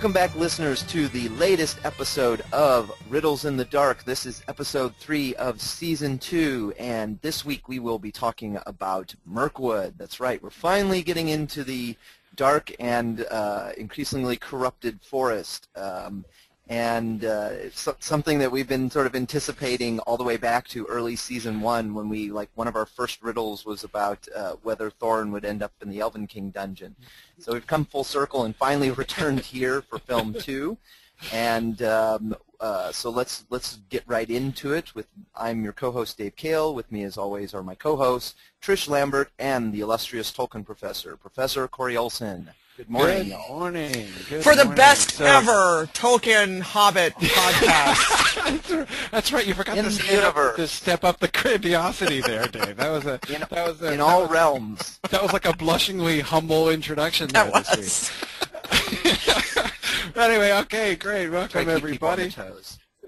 Welcome back, listeners, to the latest episode of Riddles in the Dark. This is episode three of season two, and this week we will be talking about Mirkwood. That's right, we're finally getting into the dark and uh, increasingly corrupted forest. Um, and uh, it's something that we've been sort of anticipating all the way back to early season one when we like one of our first riddles was about uh, whether Thorin would end up in the Elven King dungeon. So we've come full circle and finally returned here for film two, and um, uh, so let's let's get right into it. With I'm your co-host Dave Kale. With me, as always, are my co-hosts Trish Lambert and the illustrious Tolkien professor, Professor Corey Olsen. Good morning. Good morning. Good For the morning. best So- ever Tolkien Hobbit podcast. That's right. You forgot In to step, universe. to step up the grandiosity there, Dave. That was a In, that was a, in that all was, realms. that was like a blushingly humble introduction there that this was. week. anyway, okay, great. Welcome to keep people on everybody.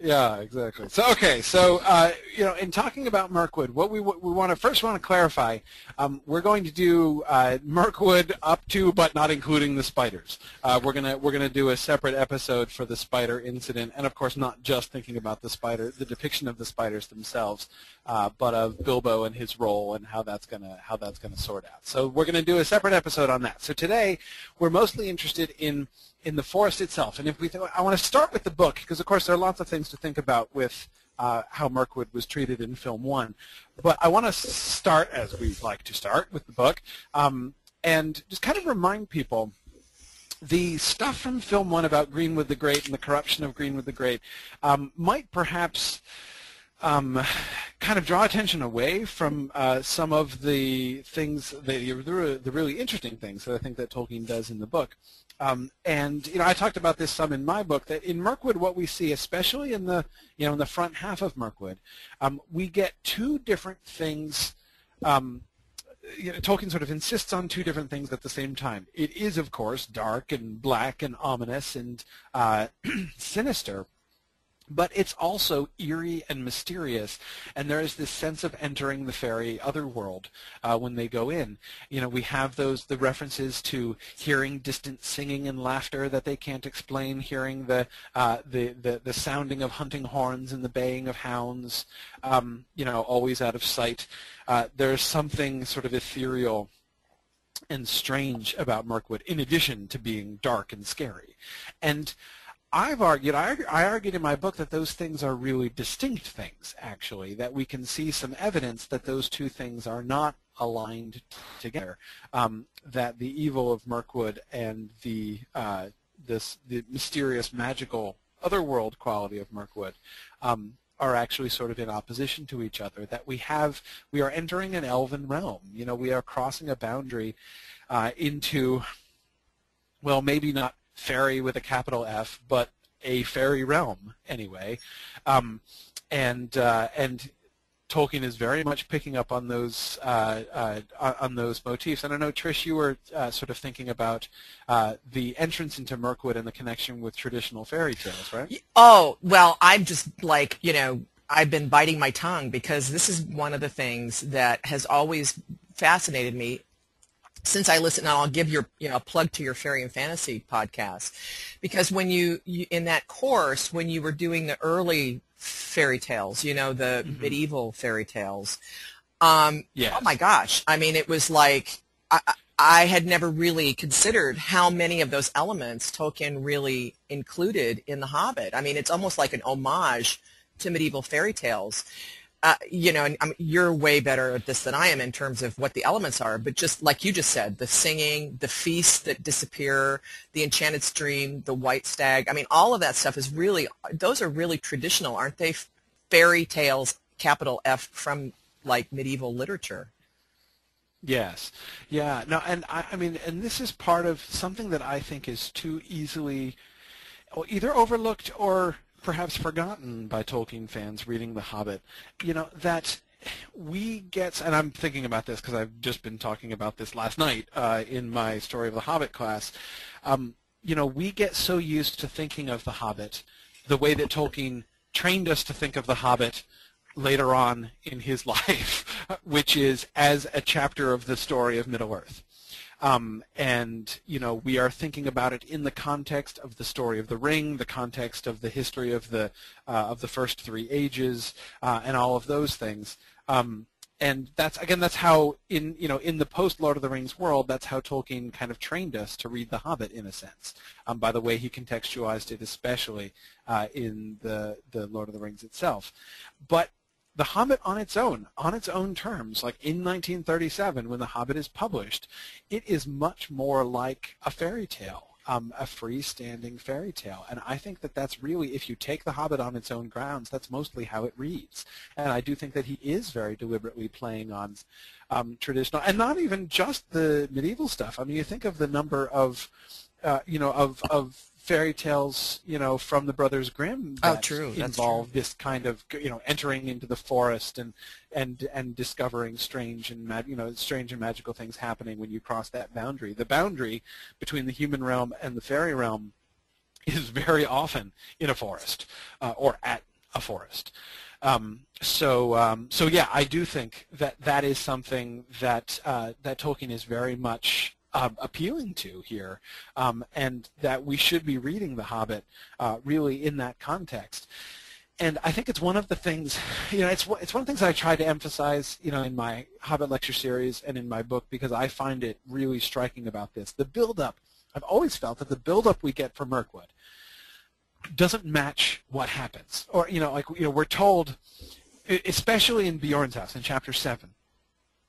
Yeah, exactly. So okay, so uh, you know, in talking about Mirkwood, what we what we want to first want to clarify, um, we're going to do uh, Mirkwood up to but not including the spiders. Uh, we're gonna we're gonna do a separate episode for the spider incident, and of course not just thinking about the spider, the depiction of the spiders themselves, uh, but of Bilbo and his role and how that's gonna how that's gonna sort out. So we're gonna do a separate episode on that. So today we're mostly interested in in the forest itself. And if we, th- I want to start with the book because, of course, there are lots of things to think about with uh, how Mirkwood was treated in film one. But I want to start, as we like to start, with the book, um, and just kind of remind people the stuff from film one about Greenwood the Great and the corruption of Greenwood the Great um, might perhaps um, kind of draw attention away from uh, some of the things, the, the, the really interesting things that I think that Tolkien does in the book. Um, and you know, I talked about this some in my book. That in Mirkwood, what we see, especially in the you know in the front half of Mirkwood, um, we get two different things. Um, you know, Tolkien sort of insists on two different things at the same time. It is, of course, dark and black and ominous and uh, sinister, but it's also eerie and mysterious, and there is this sense of entering the fairy otherworld uh, when they go in. You know, we have those the references to hearing distant singing and laughter that they can't explain, hearing the uh, the, the the sounding of hunting horns and the baying of hounds. Um, you know, always out of sight. Uh, there's something sort of ethereal and strange about Mirkwood, in addition to being dark and scary, and I've argued, I, I argued in my book that those things are really distinct things, actually, that we can see some evidence that those two things are not aligned together, um, that the evil of Mirkwood and the, uh, this, the mysterious, magical, otherworld quality of Mirkwood um, are actually sort of in opposition to each other, that we have, we are entering an elven realm. You know, we are crossing a boundary uh, into, well, maybe not fairy with a capital F, but a fairy realm anyway. Um, and uh, and Tolkien is very much picking up on those uh, uh, on those motifs. And I know Trish, you were uh, sort of thinking about uh, the entrance into Mirkwood and the connection with traditional fairy tales, right? Oh, well, I'm just like, you know, I've been biting my tongue because this is one of the things that has always fascinated me since I listen, and I'll give your, you know, a plug to your Fairy and Fantasy podcast, because when you, you in that course, when you were doing the early fairy tales, you know, the medieval fairy tales, um, Yes. oh my gosh, I mean, it was like I- I had never really considered how many of those elements Tolkien really included in The Hobbit. I mean, it's almost like an homage to medieval fairy tales uh, you know, and I mean, you're way better at this than I am in terms of what the elements are. But just like you just said, the singing, the feasts that disappear, the enchanted stream, the white stag. I mean, all of that stuff is really; those are really traditional, aren't they? Fairy tales, capital F, from like medieval literature. Yes. Yeah. No, and I, I mean, and this is part of something that I think is too easily either overlooked or perhaps forgotten by Tolkien fans reading The Hobbit. You know, that we get, and I'm thinking about this because I've just been talking about this last night uh, in my Story of the Hobbit class. Um, you know, we get so used to thinking of The Hobbit the way that Tolkien trained us to think of The Hobbit later on in his life, which is as a chapter of the story of Middle Earth. Um, and you know we are thinking about it in the context of the story of the ring, the context of the history of the uh, of the first three ages, uh, and all of those things. Um, and that's again that's how in you know in the post Lord of the Rings world that's how Tolkien kind of trained us to read The Hobbit in a sense um, by the way he contextualized it especially uh, in the the Lord of the Rings itself but The Hobbit on its own on its own terms like in 1937 when The Hobbit is published it is much more like a fairy tale um, a freestanding fairy tale. And I think that that's really, if you take The Hobbit on its own grounds, that's mostly how it reads. And I do think that he is very deliberately playing on um, traditional, and not even just the medieval stuff. I mean, you think of the number of, uh, you know, of, of fairy tales, you know, from the Brothers Grimm oh, that oh, true. involve true. this kind of, you know, entering into the forest and and and discovering strange and you know strange and magical things happening when you cross that boundary. The boundary between the human realm and the fairy realm is very often in a forest uh, or at a forest. Um, so um, so yeah, I do think that that is something that uh, that Tolkien is very much uh, appealing to here, um, and that we should be reading The Hobbit uh, really in that context. And I think it's one of the things, you know, it's it's one of the things I try to emphasize, you know, in my Hobbit lecture series and in my book because I find it really striking about this. The build-up, I've always felt that the build-up we get from Mirkwood doesn't match what happens. Or, you know, like, you know, we're told, especially in Beorn's house in chapter 7,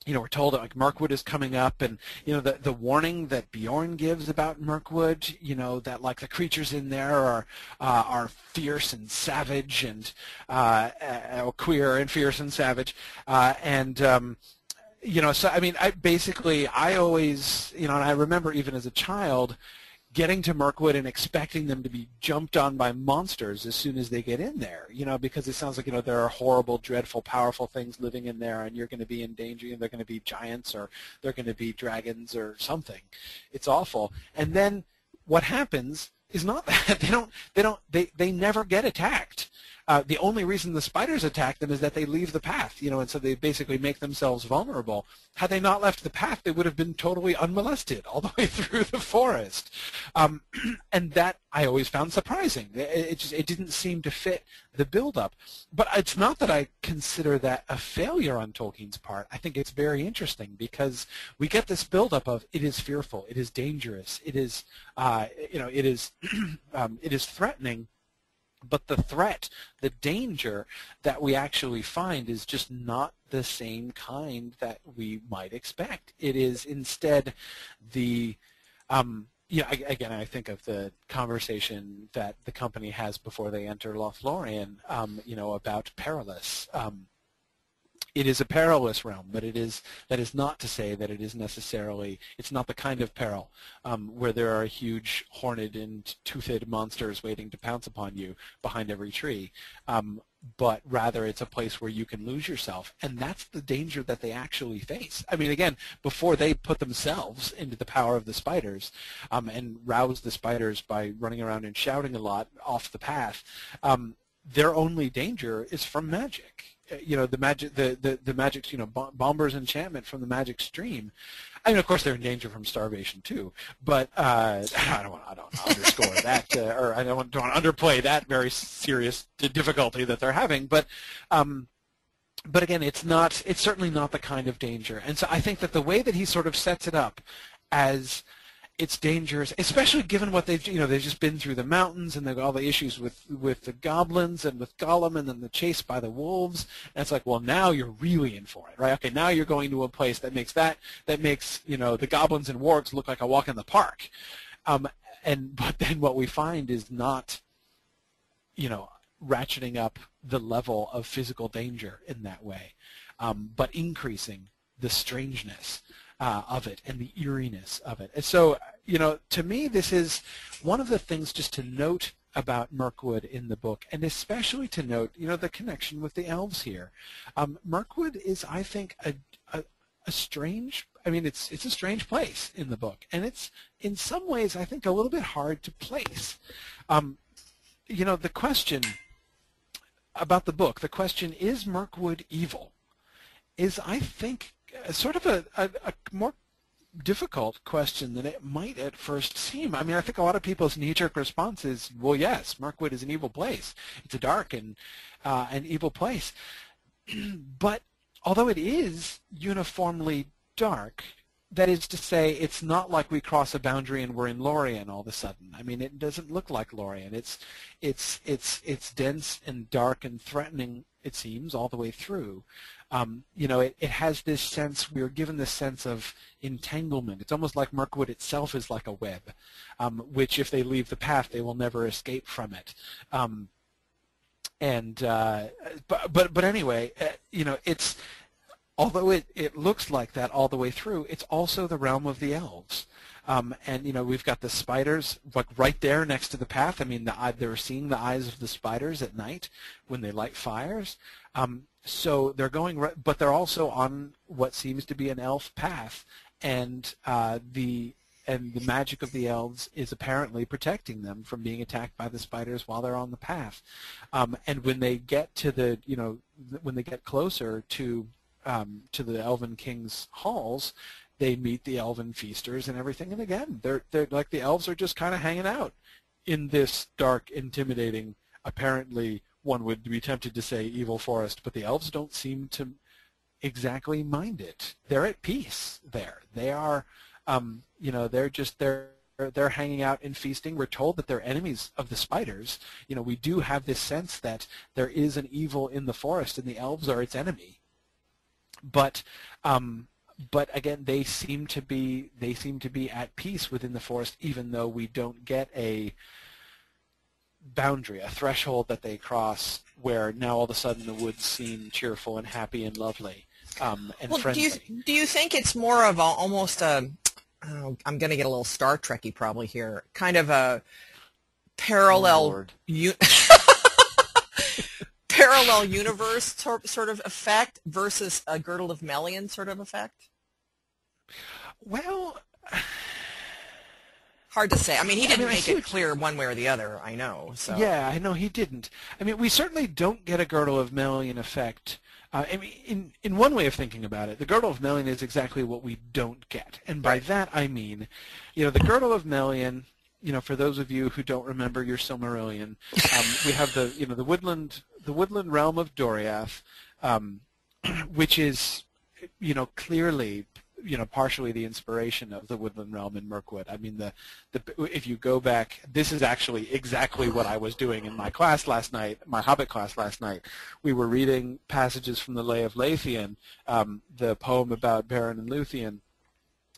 you know, we're told that like Mirkwood is coming up, and you know the the warning that Beorn gives about Mirkwood, you know that like the creatures in there are uh, are fierce and savage and uh, uh, queer and fierce and savage, uh, and um, you know, so I mean, I basically I always you know, and I remember even as a child getting to Mirkwood and expecting them to be jumped on by monsters as soon as they get in there, you know, because it sounds like, you know, there are horrible, dreadful, powerful things living in there and you're going to be in danger and they're going to be giants or they're going to be dragons or something. It's awful. And then what happens is not that. They don't, they don't, they, they never get attacked. Uh, the only reason the spiders attack them is that they leave the path, you know, and so they basically make themselves vulnerable. Had they not left the path, they would have been totally unmolested all the way through the forest. Um, and that I always found surprising. It, it, just it didn't seem to fit the build-up. But it's not that I consider that a failure on Tolkien's part. I think it's very interesting because we get this build-up of it is fearful, it is dangerous, it is, uh, you know, it is, um, it is threatening but the threat, the danger that we actually find is just not the same kind that we might expect. It is instead the, um, yeah, again, I think of the conversation that the company has before they enter Lothlorien, um, you know, about Perilous. Um, it is a perilous realm, but it is that is not to say that it is necessarily it's not the kind of peril um, where there are huge horned and toothed monsters waiting to pounce upon you behind every tree. Um, but rather it's a place where you can lose yourself. And that's the danger that they actually face. I mean, again, before they put themselves into the power of the spiders um, and rouse the spiders by running around and shouting a lot off the path, um, their only danger is from magic you know the magic the the, the magic you know Bombur's enchantment from the magic stream. I mean of course they're in danger from starvation too. But uh, I don't want I don't underscore that uh, or I don't want, don't want to underplay that very serious difficulty that they're having. But um, but again it's not it's certainly not the kind of danger. And so I think that the way that he sort of sets it up as it's dangerous, especially given what they've you know they've just been through the mountains and all the issues with with the goblins and with Gollum and then the chase by the wolves. And it's like, well, now you're really in for it, right? Okay, now you're going to a place that makes that that makes you know the goblins and wargs look like a walk in the park. Um, and but then what we find is not, you know, ratcheting up the level of physical danger in that way, um, but increasing the strangeness uh, of it and the eeriness of it. And so, you know, to me, this is one of the things just to note about Mirkwood in the book, and especially to note, you know, the connection with the elves here. Um, Mirkwood is, I think, a, a, a strange. I mean, it's it's a strange place in the book, and it's in some ways, I think, a little bit hard to place. Um, you know, the question about the book, the question is Mirkwood evil, is I think sort of a, a, a more difficult question than it might at first seem. I mean, I think a lot of people's knee-jerk response is, well, yes, Mirkwood is an evil place. It's a dark and uh, an evil place. but although it is uniformly dark, that is to say, it's not like we cross a boundary and we're in Lorien all of a sudden. I mean, it doesn't look like Lorien. It's it's it's it's dense and dark and threatening. It seems all the way through. Um, you know, it, it has this sense. We are given this sense of entanglement. It's almost like Mirkwood itself is like a web, um, which if they leave the path, they will never escape from it. Um, and uh, but but but anyway, uh, you know, it's although it, it looks like that all the way through, it's also the realm of the elves. Um, and you know we've got the spiders like right there next to the path. I mean, the, they're seeing the eyes of the spiders at night when they light fires. Um, so they're going, right, but they're also on what seems to be an elf path, and uh, the and the magic of the elves is apparently protecting them from being attacked by the spiders while they're on the path. Um, and when they get to the, you know, when they get closer to um, to the Elven King's halls, they meet the Elven feasters and everything. And again, they're they're like the elves are just kind of hanging out in this dark, intimidating, apparently one would be tempted to say evil forest, but the elves don't seem to exactly mind it. They're at peace there. They are, um, you know, they're just they're they're hanging out and feasting. We're told that they're enemies of the spiders. You know, we do have this sense that there is an evil in the forest, and the elves are its enemy but um, but again, they seem to be they seem to be at peace within the forest, even though we don't get a boundary, a threshold that they cross, where now all of a sudden the woods seem cheerful and happy and lovely um, and well, friendly. Do you, do you think it's more of a, almost a oh, I'm going to get a little Star Trekky probably here, kind of a parallel. Oh, parallel universe sort of effect versus a Girdle of Melian sort of effect? Well, hard to say. I mean, he didn't I mean, make it clear one way or the other. I know. So yeah, I know he didn't. I mean, we certainly don't get a Girdle of Melian effect. Uh, I mean, in in one way of thinking about it, the Girdle of Melian is exactly what we don't get, and by right. that I mean, you know, the Girdle of Melian you know, for those of you who don't remember your Silmarillion, um, we have the, you know, the woodland, the woodland realm of Doriath, um, which is, you know, clearly, you know, partially the inspiration of the woodland realm in Mirkwood. I mean, the, the, if you go back, this is actually exactly what I was doing in my class last night, my Hobbit class last night. We were reading passages from the Lay of Leithian, um, the poem about Beren and Luthien,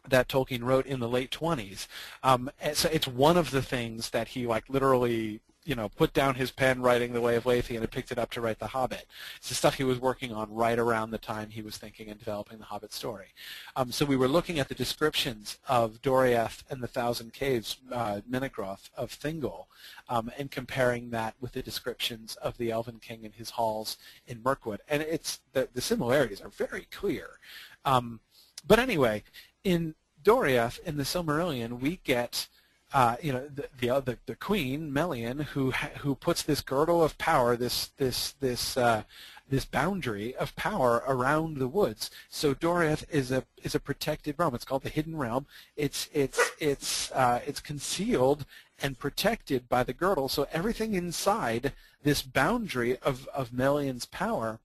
that Tolkien wrote in the late 20s. Um, so it's one of the things that he like literally you know, put down his pen writing The Lay of Leithian and picked it up to write The Hobbit. It's the stuff he was working on right around the time he was thinking and developing the Hobbit story. Um, so we were looking at the descriptions of Doriath and the Thousand Caves, uh, Menegroth of Thingol, um, and comparing that with the descriptions of the Elven King and his halls in Mirkwood. And it's the, the similarities are very clear. Um, but anyway, in Doriath, in the Silmarillion, we get uh, you know the, the, the the queen Melian who who puts this girdle of power, this this this uh, this boundary of power around the woods. So Doriath is a is a protected realm. It's called the Hidden Realm. It's it's it's uh, it's concealed and protected by the girdle. So everything inside this boundary of of Melian's power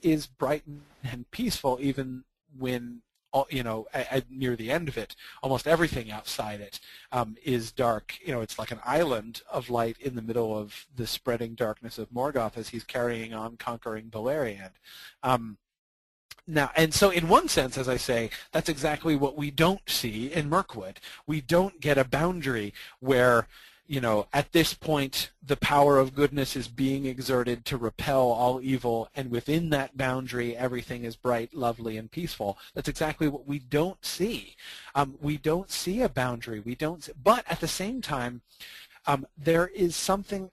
is bright and peaceful, even when you know, at, near the end of it, almost everything outside it um, is dark. You know, it's like an island of light in the middle of the spreading darkness of Morgoth as he's carrying on conquering Beleriand. Um, now, and so in one sense, as I say, that's exactly what we don't see in Mirkwood. We don't get a boundary where you know, at this point, the power of goodness is being exerted to repel all evil, and within that boundary, everything is bright, lovely, and peaceful. That's exactly what we don't see. Um, we don't see a boundary. We don't, see, but at the same time, um, there is something.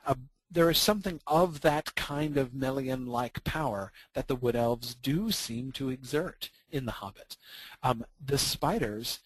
There is something of that kind of Melian-like power that the Wood Elves do seem to exert in The Hobbit. Um, the spiders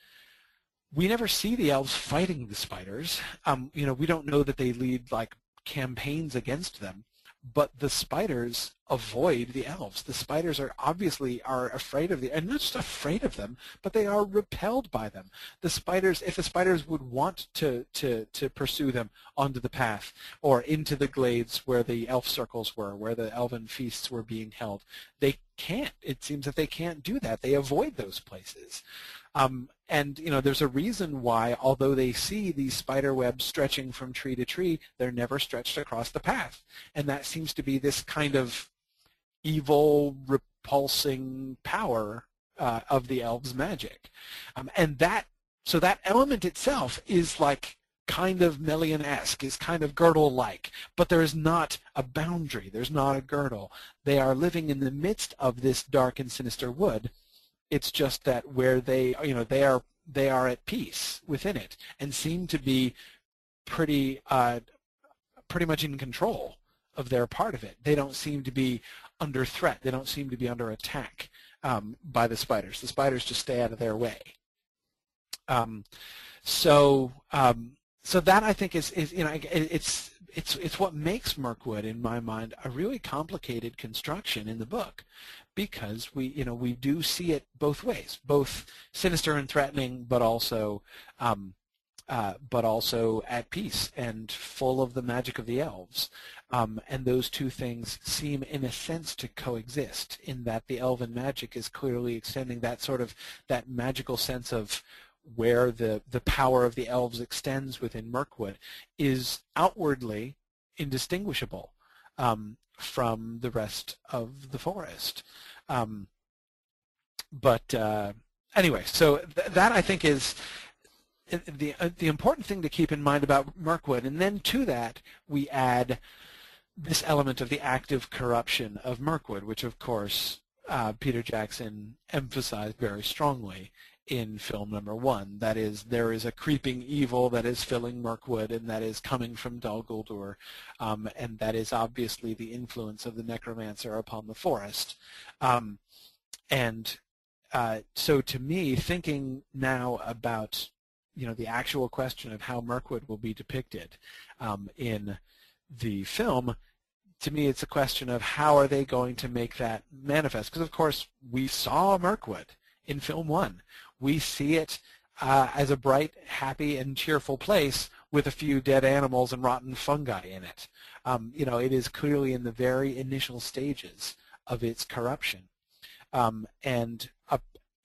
we never see the elves fighting the spiders. Um, you know, we don't know that they lead like campaigns against them, but the spiders avoid the elves. The spiders are obviously are afraid of the, and not just afraid of them, but they are repelled by them. The spiders, if the spiders would want to to to pursue them onto the path or into the glades where the elf circles were, where the elven feasts were being held, they can't. It seems that they can't do that. They avoid those places. Um, and you know, there's a reason why, although they see these spider webs stretching from tree to tree, they're never stretched across the path. And that seems to be this kind of evil, repulsing power uh, of the elves' magic. Um, and that, so that element itself is like kind of Melian-esque, is kind of girdle-like, but there is not a boundary. There's not a girdle. They are living in the midst of this dark and sinister wood, it's just that where they, you know, they are they are at peace within it and seem to be pretty uh, pretty much in control of their part of it. They don't seem to be under threat. They don't seem to be under attack um, by the spiders. The spiders just stay out of their way. Um, so um, so that I think is, is you know it's it's it's what makes Mirkwood in my mind a really complicated construction in the book because we you know we do see it both ways both sinister and threatening but also um, uh, but also at peace and full of the magic of the elves. Um, and those two things seem in a sense to coexist in that the elven magic is clearly extending that sort of that magical sense of where the, the power of the elves extends within Mirkwood is outwardly indistinguishable. Um, from the rest of the forest. Um, but uh, anyway, so th that I think is the uh, the important thing to keep in mind about Mirkwood, and then to that we add this element of the active corruption of Mirkwood, which of course uh, Peter Jackson emphasized very strongly in film number one. That is, there is a creeping evil that is filling Mirkwood and that is coming from Dol Guldur, um, and that is obviously the influence of the necromancer upon the forest. Um, and uh, so to me, thinking now about you know the actual question of how Mirkwood will be depicted um, in the film, to me it's a question of how are they going to make that manifest? Because of course we saw Mirkwood in film one we see it uh, as a bright, happy, and cheerful place with a few dead animals and rotten fungi in it. Um, you know, it is clearly in the very initial stages of its corruption. Um, and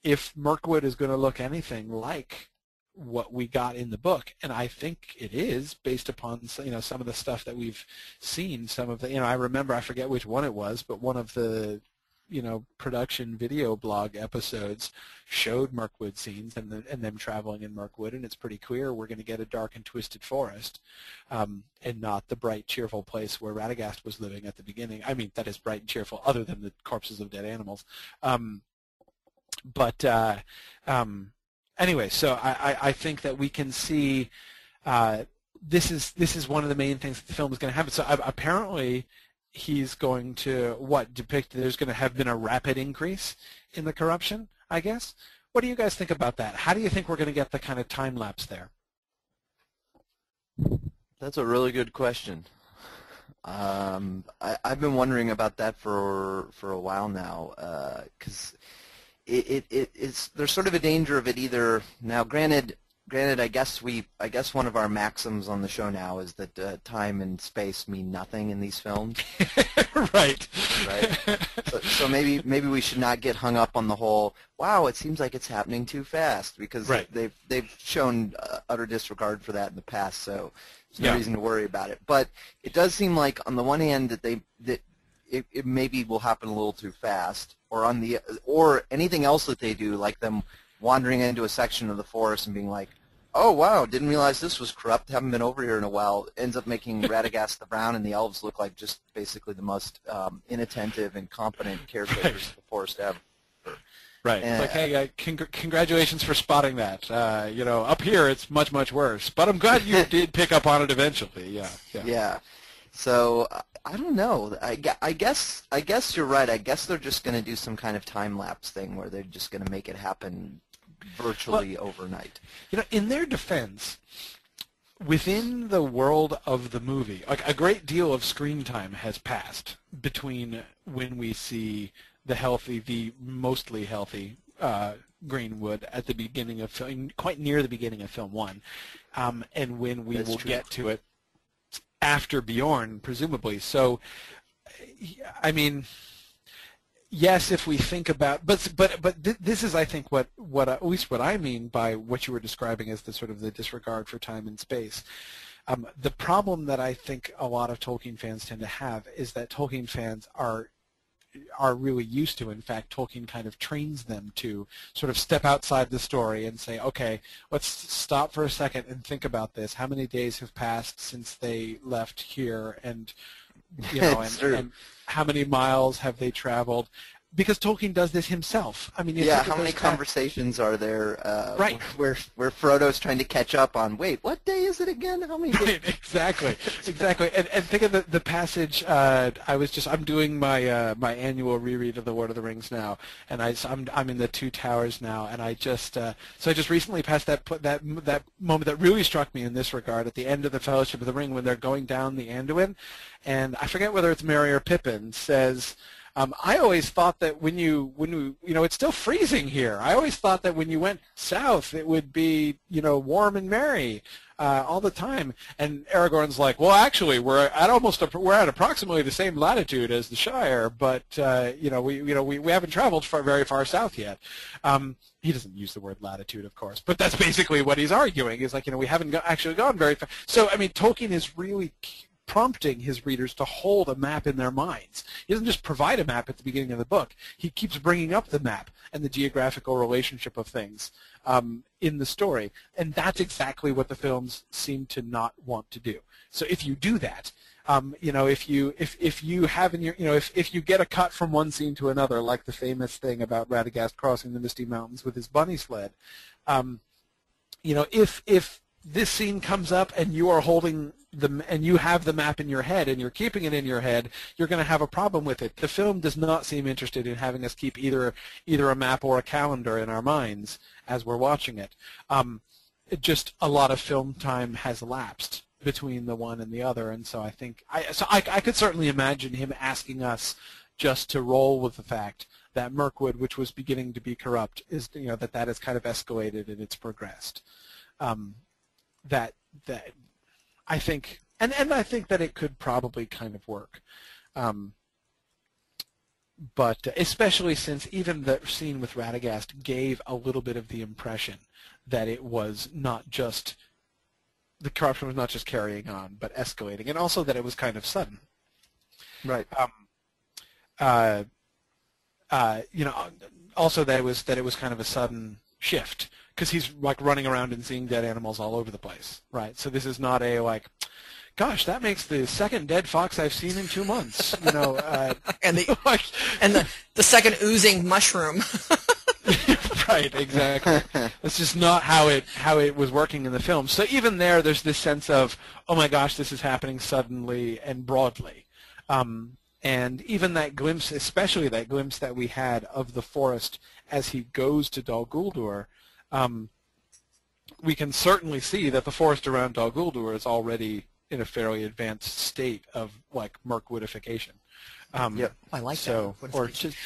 if Mirkwood is going to look anything like what we got in the book, and I think it is based upon you know some of the stuff that we've seen. Some of the you know I remember I forget which one it was, but one of the you know production video blog episodes showed Mirkwood scenes and the, and them traveling in Mirkwood, and it's pretty clear we're going to get a dark and twisted forest, um, and not the bright, cheerful place where Radagast was living at the beginning. I mean, that is bright and cheerful, other than the corpses of dead animals. Um, but uh, um, anyway, so I, I, I, think that we can see. Uh, this is this is one of the main things that the film is going to happen. So apparently, he's going to what depict there's going to have been a rapid increase in the corruption i guess? What do you guys think about that? How do you think we're going to get the kind of time lapse there? That's a really good question. Um, I, have been wondering about that for for a while now because uh, it, it, it, it's there's sort of a danger of it either now granted granted, I guess we, I guess one of our maxims on the show now is that uh, time and space mean nothing in these films. right. Right. So, so, maybe maybe we should not get hung up on the whole. Wow, it seems like it's happening too fast because right. they've they've shown uh, utter disregard for that in the past. So there's no yeah. reason to worry about it. But it does seem like on the one hand that they that it, it maybe will happen a little too fast, or on the or anything else that they do, like them wandering into a section of the forest and being like, oh wow, didn't realize this was corrupt. Haven't been over here in a while. Ends up making Radagast the Brown and the elves look like just basically the most um, inattentive and competent caretakers right. of the forest ever. Right. And, like, hey, uh, cong- congratulations for spotting that. Uh, you know, up here it's much, much worse. But I'm glad you did pick up on it eventually. Yeah. Yeah. yeah. So I don't know. I, I guess I guess you're right. I guess they're just going to do some kind of time lapse thing where they're just going to make it happen virtually well, overnight. You know, in their defense, within the world of the movie, like a great deal of screen time has passed between when we see the healthy, the mostly healthy uh, Greenwood at the beginning of film, quite near the beginning of film one, um, and when we That's will true. get to it after Beorn, presumably. So, I mean, yes, if we think about, but but but th- this is, I think, what what at least what I mean by what you were describing as the sort of the disregard for time and space. Um, the problem that I think a lot of Tolkien fans tend to have is that Tolkien fans are are really used to. In fact, Tolkien kind of trains them to sort of step outside the story and say, okay, let's stop for a second and think about this. How many days have passed since they left here, and you know, and, and how many miles have they traveled? Because Tolkien does this himself. I mean, yeah, how many conversations are there uh, Right. where where Frodo's trying to catch up on? Wait, what day is it again? How many days? Right, exactly, exactly. And, and think of the, the passage. Uh, I was just I'm doing my uh, my annual reread of the Lord of the Rings now, and I am I'm in the Two Towers now, and I just uh, so I just recently passed that that that moment that really struck me in this regard at the end of the Fellowship of the Ring when they're going down the Anduin, and I forget whether it's Merry or Pippin says. Um, I always thought that when you when you you know it's still freezing here. I always thought that when you went south it would be you know warm and merry uh, all the time. And Aragorn's like, well, actually, we're at almost a, we're at approximately the same latitude as the Shire, but uh, you know we you know we, we haven't traveled far, very far south yet. Um, he doesn't use the word latitude, of course, but that's basically what he's arguing. Is like you know we haven't go- actually gone very far. So I mean, Tolkien is really prompting his readers to hold a map in their minds. He doesn't just provide a map at the beginning of the book. He keeps bringing up the map and the geographical relationship of things um, in the story, and that's exactly what the films seem to not want to do. So if you do that, um, you know, if you if if you have in your you know if if you get a cut from one scene to another, like the famous thing about Radagast crossing the Misty Mountains with his bunny sled, um, you know, if if this scene comes up and you are holding the and you have the map in your head and you're keeping it in your head, you're going to have a problem with it. The film does not seem interested in having us keep either either a map or a calendar in our minds as we're watching it. Um, it just a lot of film time has lapsed between the one and the other, and so I think I so I, I could certainly imagine him asking us just to roll with the fact that Mirkwood, which was beginning to be corrupt, is you know that that has kind of escalated and it's progressed. Um, that that I think, and and I think that it could probably kind of work. Um, but especially since even the scene with Radagast gave a little bit of the impression that it was not just the corruption was not just carrying on, but escalating, and also that it was kind of sudden. Right. Um, uh, uh, you know, also that it was that it was kind of a sudden shift because he's like running around and seeing dead animals all over the place, right? So this is not a like, gosh, that makes the second dead fox I've seen in two months. You know, uh, and the like, and the the second oozing mushroom. right, exactly. That's just not how it how it was working in the film. So even there, there's this sense of, oh my gosh, this is happening suddenly and broadly. Um, and even that glimpse, especially that glimpse that we had of the forest as he goes to Dol Guldur, um, we can certainly see that the forest around Dol Guldur is already in a fairly advanced state of like Mirkwoodification. Um, Yep. I like so, that. or Mirkwoodification. just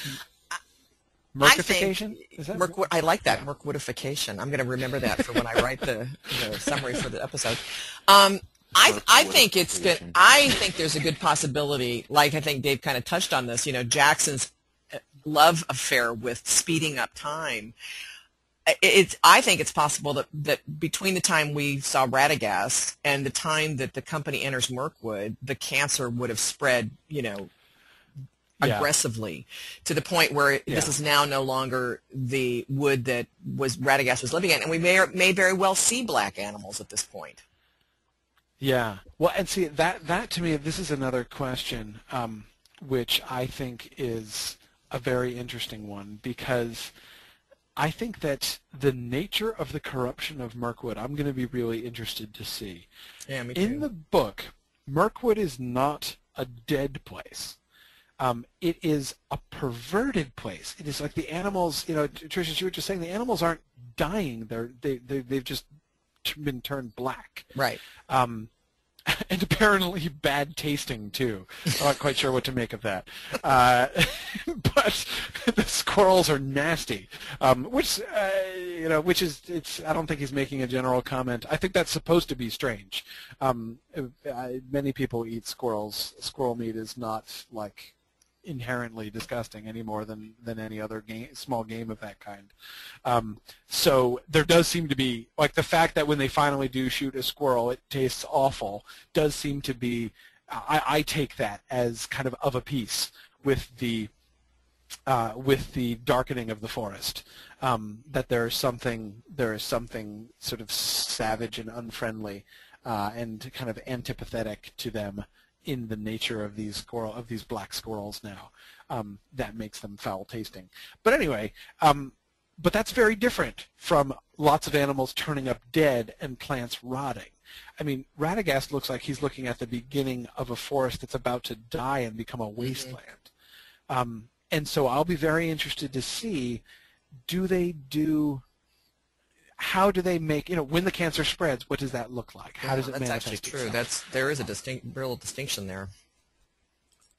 I think Mirkification? Is that Mirkwood, I like that Yeah. Mirkwoodification. I'm going to remember that for when I write the, the summary for the episode. Um, I I think it's good. I think there's a good possibility. Like I think Dave kind of touched on this. You know, Jackson's uh, love affair with speeding up time. I- It's. I think it's possible that that between the time we saw Radagast and the time that the company enters Mirkwood, the cancer would have spread. You know, Yeah. aggressively to the point where this is now no longer the wood that was Radagast was living in, and we may or, may very well see black animals at this point. Yeah. Well, and see that that to me, this is another question, um, which I think is a very interesting one because I think that the nature of the corruption of Mirkwood, I'm going to be really interested to see. Yeah, me In the book, Mirkwood is not a dead place. Um, it is a perverted place. It is like the animals, you know, Tricia, you were just saying the animals aren't dying. They're, they, they, they've just been turned black. Right. Um, and apparently bad tasting too. I'm not quite sure what to make of that. Uh, but the squirrels are nasty, um, which uh, you know, which is it's. I don't think he's making a general comment. I think that's supposed to be strange. Um, uh, many people eat squirrels. Squirrel meat is not like inherently disgusting any more than, than any other game, small game of that kind. Um, so there does seem to be, like the fact that when they finally do shoot a squirrel, it tastes awful, does seem to be, I, I take that as kind of of a piece with the uh, with the darkening of the forest. Um, that there is something there is something sort of savage and unfriendly uh, and kind of antipathetic to them in the nature of these squirrel of these black squirrels now. Um, that makes them foul tasting. But anyway, um, but that's very different from lots of animals turning up dead and plants rotting. I mean, Radagast looks like he's looking at the beginning of a forest that's about to die and become a mm-hmm. wasteland. Mm-hmm. Um, and so I'll be very interested to see, do they do how do they make you know when the cancer spreads what does that look like how yeah, does it manifest? that's actually true itself? that's there is a distinct real distinction there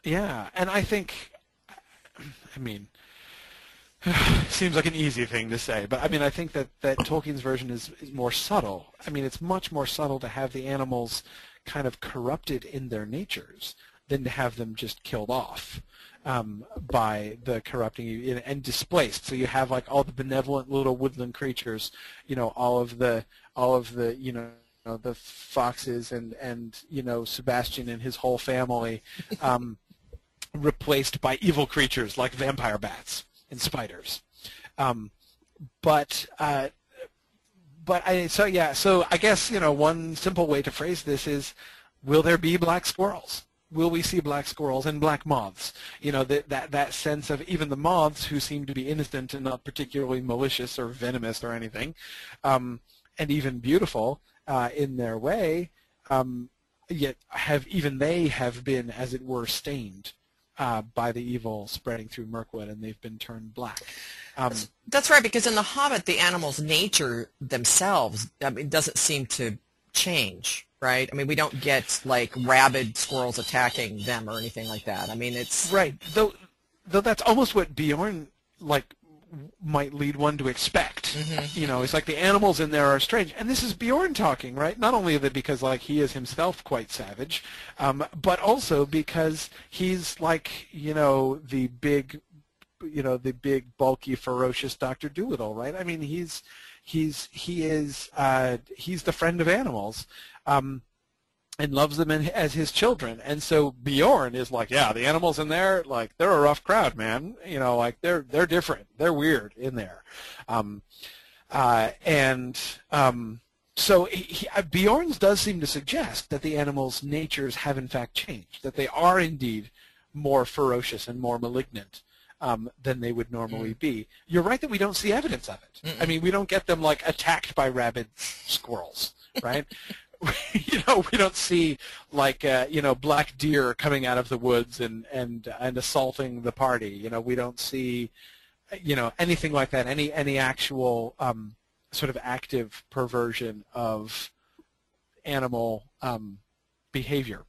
yeah and i think i mean seems like an easy thing to say but i mean i think that that tolkien's version is, is more subtle i mean it's much more subtle to have the animals kind of corrupted in their natures than to have them just killed off um, by the corrupting and displaced. So you have like all the benevolent little woodland creatures, you know, all of the all of the you know the foxes and and you know Sebastian and his whole family, um, replaced by evil creatures like vampire bats and spiders. Um, but uh, but I so yeah so I guess you know one simple way to phrase this is, will there be black squirrels? Will we see black squirrels and black moths? You know, that, that, that sense of even the moths who seem to be innocent and not particularly malicious or venomous or anything, um, and even beautiful uh, in their way, um, yet have even they have been, as it were, stained uh, by the evil spreading through Mirkwood, and they've been turned black. Um, That's right, because in The Hobbit, the animals' nature themselves I mean, doesn't seem to change right? I mean, we don't get like rabid squirrels attacking them or anything like that. I mean, it's right. Though, though that's almost what Beorn like might lead one to expect. Mm-hmm. You know, it's like the animals in there are strange, and this is Beorn talking, right? Not only that because like he is himself quite savage, um, but also because he's like you know the big, you know the big bulky ferocious Doctor Dolittle, right? I mean, he's he's he is uh, he's the friend of animals, um, and loves them in, as his children. And so Beorn is like, yeah, the animals in there, like they're a rough crowd, man. You know, like they're they're different, they're weird in there, um, uh, and um, so he, he, uh, Beorn's does seem to suggest that the animals' natures have in fact changed, that they are indeed more ferocious and more malignant. Um, than they would normally mm. be. You're right that we don't see evidence of it. Mm-mm. I mean, we don't get them like attacked by rabid squirrels, right? you know, we don't see like uh, you know black deer coming out of the woods and and and assaulting the party. You know, we don't see you know anything like that. Any any actual um, sort of active perversion of animal um, behavior.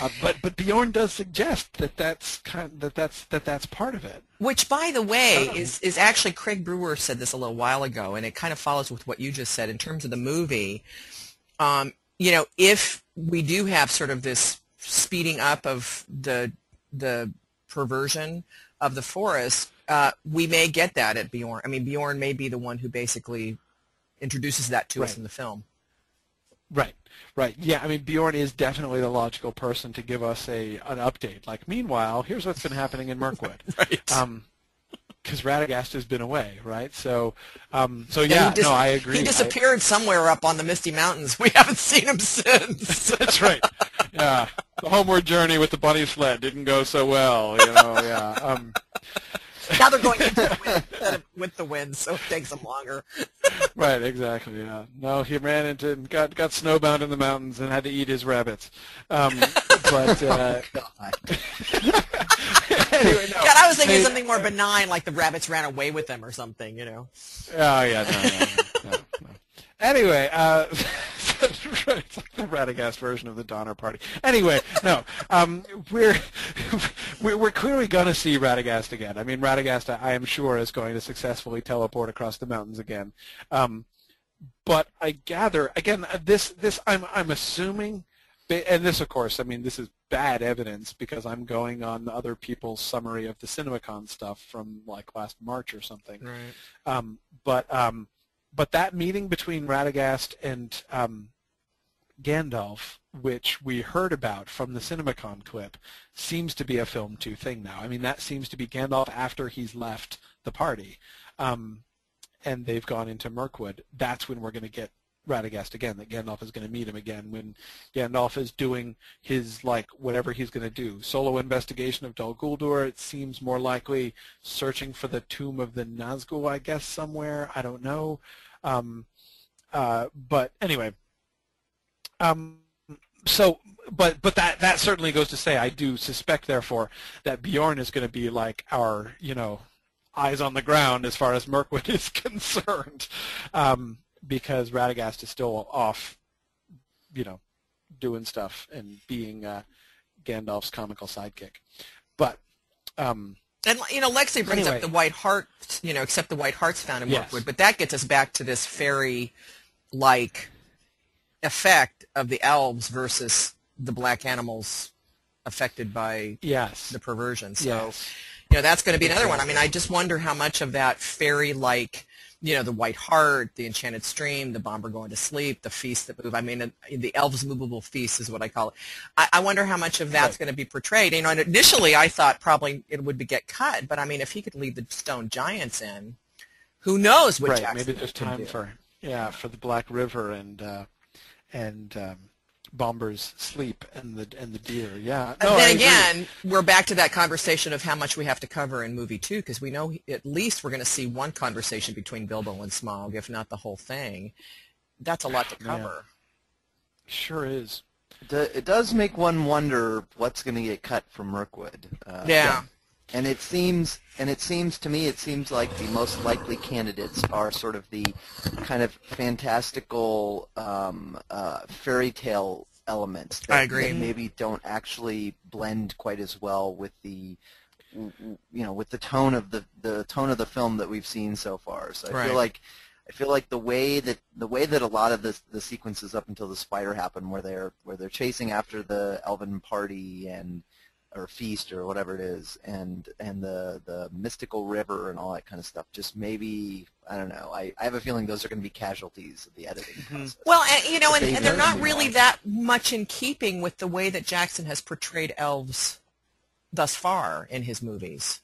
Uh, but but Beorn does suggest that that's kind of, that that's that that's part of it. Which, by the way, is is actually Craig Brewer said this a little while ago, and it kind of follows with what you just said in terms of the movie um, you know, if we do have sort of this speeding up of the the perversion of the forest, uh, we may get that at Beorn. I mean, Beorn may be the one who basically introduces that to right. us in the film. Right, right. Yeah, I mean, Beorn is definitely the logical person to give us a an update. Like, meanwhile, here's what's been happening in Mirkwood. right. Um, because Radagast has been away, right? So, um, so yeah, yeah dis- no, I agree. He disappeared I, somewhere up on the Misty Mountains. We haven't seen him since. that's right. Yeah, the homeward journey with the bunny sled didn't go so well. You know, yeah. Um, now they're going into the wind, with the wind, so it takes them longer. right, exactly. Yeah. No, he ran into and got got snowbound in the mountains and had to eat his rabbits. Um, but uh, anyway, no. God, I was thinking something more benign, like the rabbits ran away with them or something. You know. Oh yeah, no, no, no, no. anyway, uh, it's like the Radagast version of the Donner Party. Anyway, no, um, we're, we're clearly going to see Radagast again. I mean, Radagast, I am sure, is going to successfully teleport across the mountains again. Um, but I gather again this this I'm I'm assuming, and this of course I mean this is bad evidence because I'm going on other people's summary of the CinemaCon stuff from like last March or something. Right. Um, but um, but that meeting between Radagast and um, Gandalf, which we heard about from the CinemaCon clip, seems to be a film two thing now. I mean, that seems to be Gandalf after he's left the party, um, and they've gone into Mirkwood. That's when we're going to get Radagast again. That Gandalf is going to meet him again when Gandalf is doing his like whatever he's going to do. Solo investigation of Dol Guldur. It seems more likely searching for the tomb of the Nazgul, I guess somewhere. I don't know. Um, uh, but anyway, um, so but but that that certainly goes to say I do suspect therefore that Beorn is going to be like our you know eyes on the ground as far as Mirkwood is concerned, um, because Radagast is still off, you know, doing stuff and being uh, Gandalf's comical sidekick. But um, and you know, Lexi brings Anyway. up the White Hart, you know, except the White Hart's found in Yes. Mirkwood, but that gets us back to this fairy-like effect of the elves versus the black animals affected by yes, the perversion. So, yes, you know, that's going to be another one. I mean, I just wonder how much of that fairy-like, you know, the White Hart, the Enchanted Stream, the Bombur going to sleep, the feast that move. I mean, uh, the elves' movable feast is what I call it. I, I wonder how much of that's Right. going to be portrayed. You know, and initially I thought probably it would be get cut, but I mean, if he could leave the stone giants in, who knows what right. Jackson Maybe there's time do. for yeah for the Black River and uh, and um, Bombur's sleep and the and the deer. Yeah. And No, I then again, we're back to that conversation of how much we have to cover in movie two, because we know at least we're going to see one conversation between Bilbo and Smaug, if not the whole thing. That's a lot to Yeah. cover. sure is. It does make one wonder what's going to get cut from Mirkwood. Uh, Yeah. And it seems, and it seems to me, it seems like the most likely candidates are sort of the kind of fantastical um, uh, fairy tale elements that, I agree. maybe don't actually blend quite as well with the, you know, with the tone of the the tone of the film that we've seen so far. So I Right. feel like. I feel like the way that the way that a lot of the the sequences up until the spider happen, where they're where they're chasing after the elven party and or feast or whatever it is, and and the the mystical river and all that kind of stuff. Just maybe I don't know. I, I have a feeling those are going to be casualties of the editing mm-hmm. process. Well, and, you know, and, They and they're not really much. that much in keeping with the way that Jackson has portrayed elves thus far in his movies.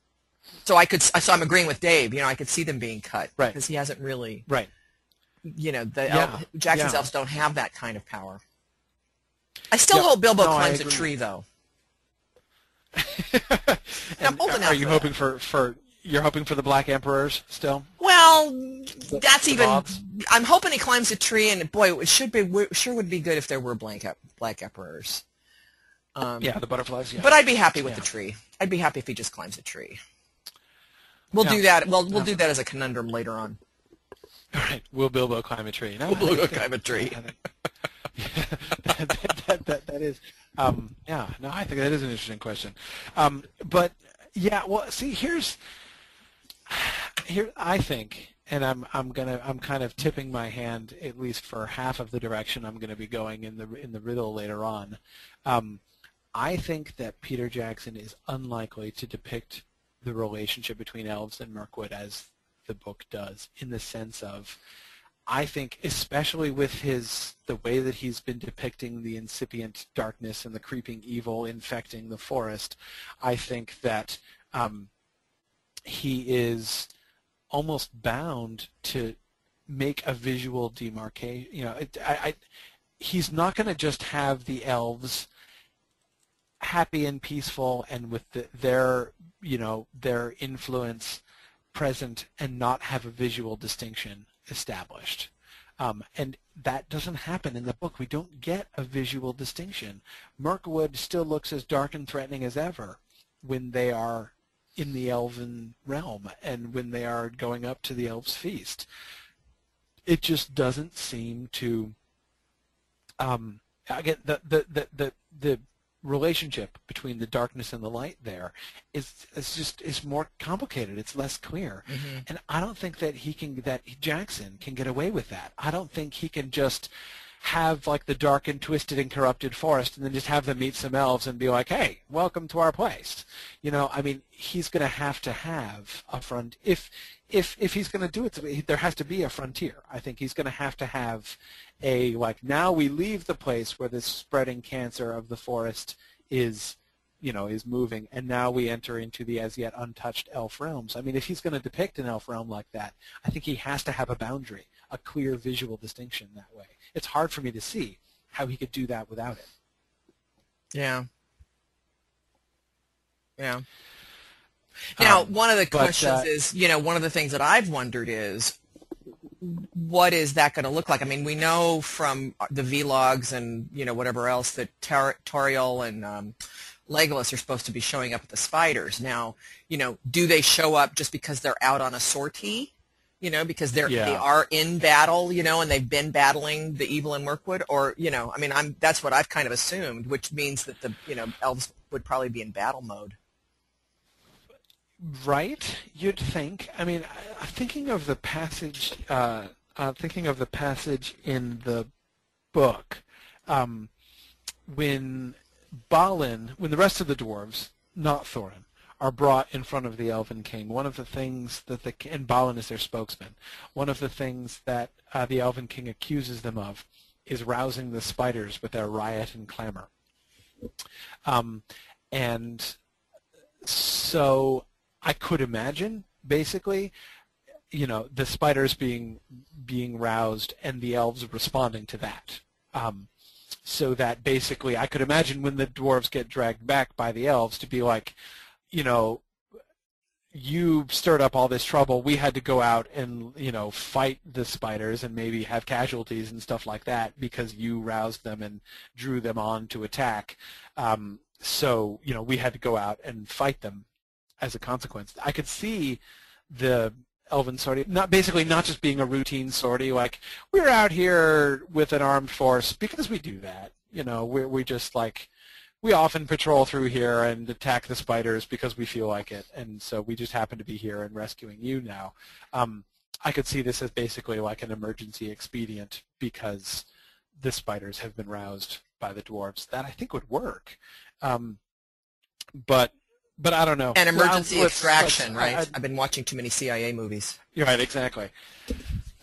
So I could, so I'm agreeing with Dave. You know, I could see them being cut Right. because he hasn't really, Right. you know, the Yeah, elf, Jackson's yeah. elves don't have that kind of power. I still Yep. hope Bilbo No, climbs a tree, though. Out are you hoping for, for you're hoping for the Black Emperors still? Well, that's the even. dogs? I'm hoping he climbs a tree, and boy, it should be sure would be good if there were blank black emperors. Um, Yeah, the butterflies. Yeah. But I'd be happy with Yeah. the tree. I'd be happy if he just climbs a tree. We'll Yeah. do that. Well, we'll do that as a conundrum later on. All right. Will Bilbo climb a tree? No, Bilbo I think- climb a tree. I think- that, that, that, that, that is, um, yeah. No, I think that is an interesting question. Um, but yeah, well, see, here's here. I think, and I'm I'm gonna I'm kind of tipping my hand at least for half of the direction I'm to be going in the in the riddle later on. Um, I think that Peter Jackson is unlikely to depict the relationship between elves and Mirkwood as the book does, in the sense of, I think, especially with his the way that he's been depicting the incipient darkness and the creeping evil infecting the forest, I think that um, he is almost bound to make a visual demarcation. You know, it, I, I, he's not going to just have the elves happy and peaceful and with the, their you know their influence present and not have a visual distinction established. Um, and that doesn't happen in the book. We don't get a visual distinction. Mirkwood still looks as dark and threatening as ever when they are in the elven realm and when they are going up to the elves feast. It just doesn't seem to. Um, again, the the the the, the relationship between the darkness and the light there is it's just is more complicated it's less clear. Mm-hmm. and i don't think that he can that jackson can get away with that. I don't think he can just have like the dark and twisted and corrupted forest and then just have them meet some elves and be like hey welcome to our place. You know i mean he's going to have to have a front if if if he's going to do it there has to be a frontier. I think he's going to have to have a like now we leave the place where this spreading cancer of the forest is you know is moving and now we enter into the as yet untouched elf realms i mean if he's going to depict an elf realm like that i think he has to have a boundary a clear visual distinction that way it's hard for me to see how he could do that without it Yeah. Yeah. Now, Um, one of the but, questions uh, is, you know, one of the things that I've wondered is, what is that going to look like? I mean, we know from the vlogs and you know whatever else that Tar- Tauriel and um, Legolas are supposed to be showing up at the spiders. Now, you know, do they show up just because they're out on a sortie? You know, because they're they are in battle, you know, and they've been battling the evil in Mirkwood, or you know, I mean, I'm that's what I've kind of assumed, which means that the you know elves would probably be in battle mode. Right, you'd think. I mean, thinking of the passage, uh, uh, thinking of the passage in the book, um, when Balin, when the rest of the dwarves, not Thorin, are brought in front of the Elven King, one of the things that the and Balin is their spokesman, one of the things that uh, the Elven King accuses them of is rousing the spiders with their riot and clamor. Um, and so I could imagine basically, you know, the spiders being being roused and the elves responding to that. Um, so that basically, I could imagine when the dwarves get dragged back by the elves to be like, you know, you stirred up all this trouble. We had to go out and you know fight the spiders and maybe have casualties and stuff like that because you roused them and drew them on to attack. Um, so you know we had to go out and fight them as a consequence. I could see the elven sortie not basically not just being a routine sortie like we're out here with an armed force because we do that. You know we we just like we often patrol through here and attack the spiders because we feel like it, and so we just happen to be here and rescuing you now. Um, I could see this as basically like an emergency expedient because the spiders have been roused by the dwarves. That I think would work, um, but but I don't know. Well, emergency let's- extraction, right? I- have been watching too many CIA movies. you're right, exactly.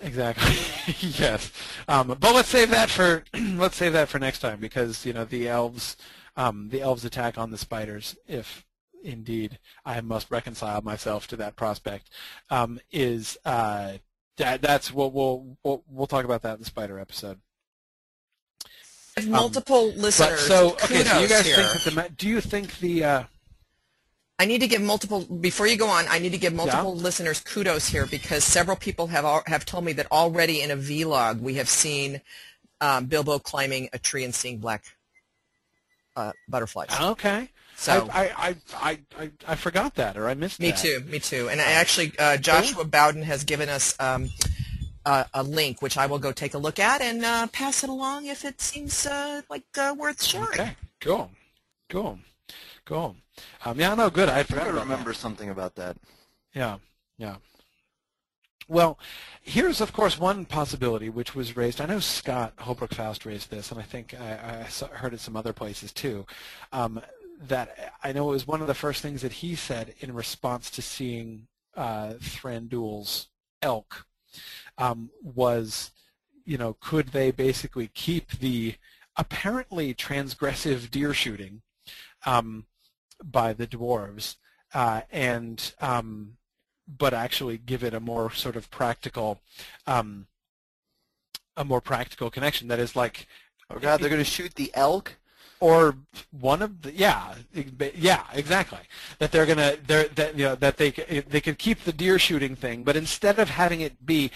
Exactly. yes. Um, but let's save that for let's save that for next time because you know the elves um, the elves attack on the spiders if indeed I must reconcile myself to that prospect um, is uh, that that's what we'll, we'll we'll talk about that in the spider episode. Multiple But listeners, so okay, so you guys here. think that the do you think the uh, I need to give multiple before you go on. I need to give multiple listeners kudos here because several people have al- have told me that already in a vlog we have seen um, Bilbo climbing a tree and seeing black uh, butterflies. okay? So I, I, I, I, I, forgot that or I missed that. me that. too, me too. And I actually, uh, Joshua Bowden has given us um, a, a link which I will go take a look at and uh, pass it along if it seems uh, like uh, worth sharing. Okay, cool, cool, cool. Um, yeah, no, good. I forgot about remember something about that. that. Yeah, yeah. Well, here's of course one possibility which was raised. I know Scott Holbrook Faust raised this, and I think I, I heard it some other places too. Um, that I know it was one of the first things that he said in response to seeing uh, Thranduil's elk um, was, you know, could they basically keep the apparently transgressive deer shooting um, by the dwarves uh, and um, but actually give it a more sort of practical um, a more practical connection that is like Oh God, they're going to shoot the elk. or one of the yeah yeah exactly that they're gonna they're that you know that they they could keep the deer shooting thing but instead of having it be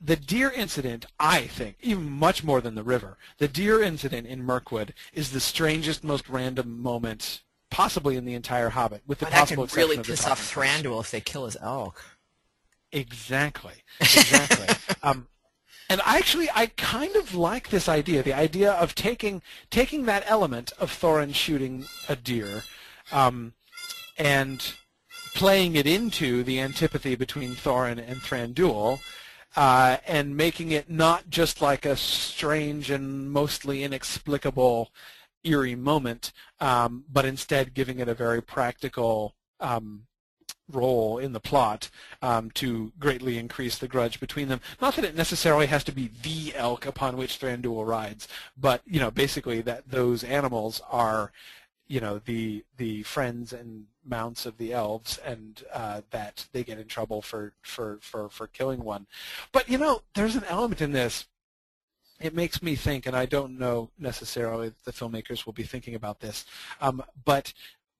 the deer incident I think even much more than the river the deer incident in Mirkwood is the strangest most random moment possibly in the entire Hobbit with the that possible could really exception of the piss off. Thranduil if they kill his elk. Exactly. Exactly. um, And actually, I kind of like this idea, the idea of taking taking that element of Thorin shooting a deer, um, and playing it into the antipathy between Thorin and Thranduil, uh, and making it not just like a strange and mostly inexplicable, eerie moment, um, but instead giving it a very practical um, role in the plot um, to greatly increase the grudge between them. Not that it necessarily has to be the elk upon which Thranduil rides, but you know, basically that those animals are, you know, the the friends and mounts of the elves, and uh, that they get in trouble for for for for killing one. But you know, there's an element in this. It makes me think, and I don't know necessarily that the filmmakers will be thinking about this, um, but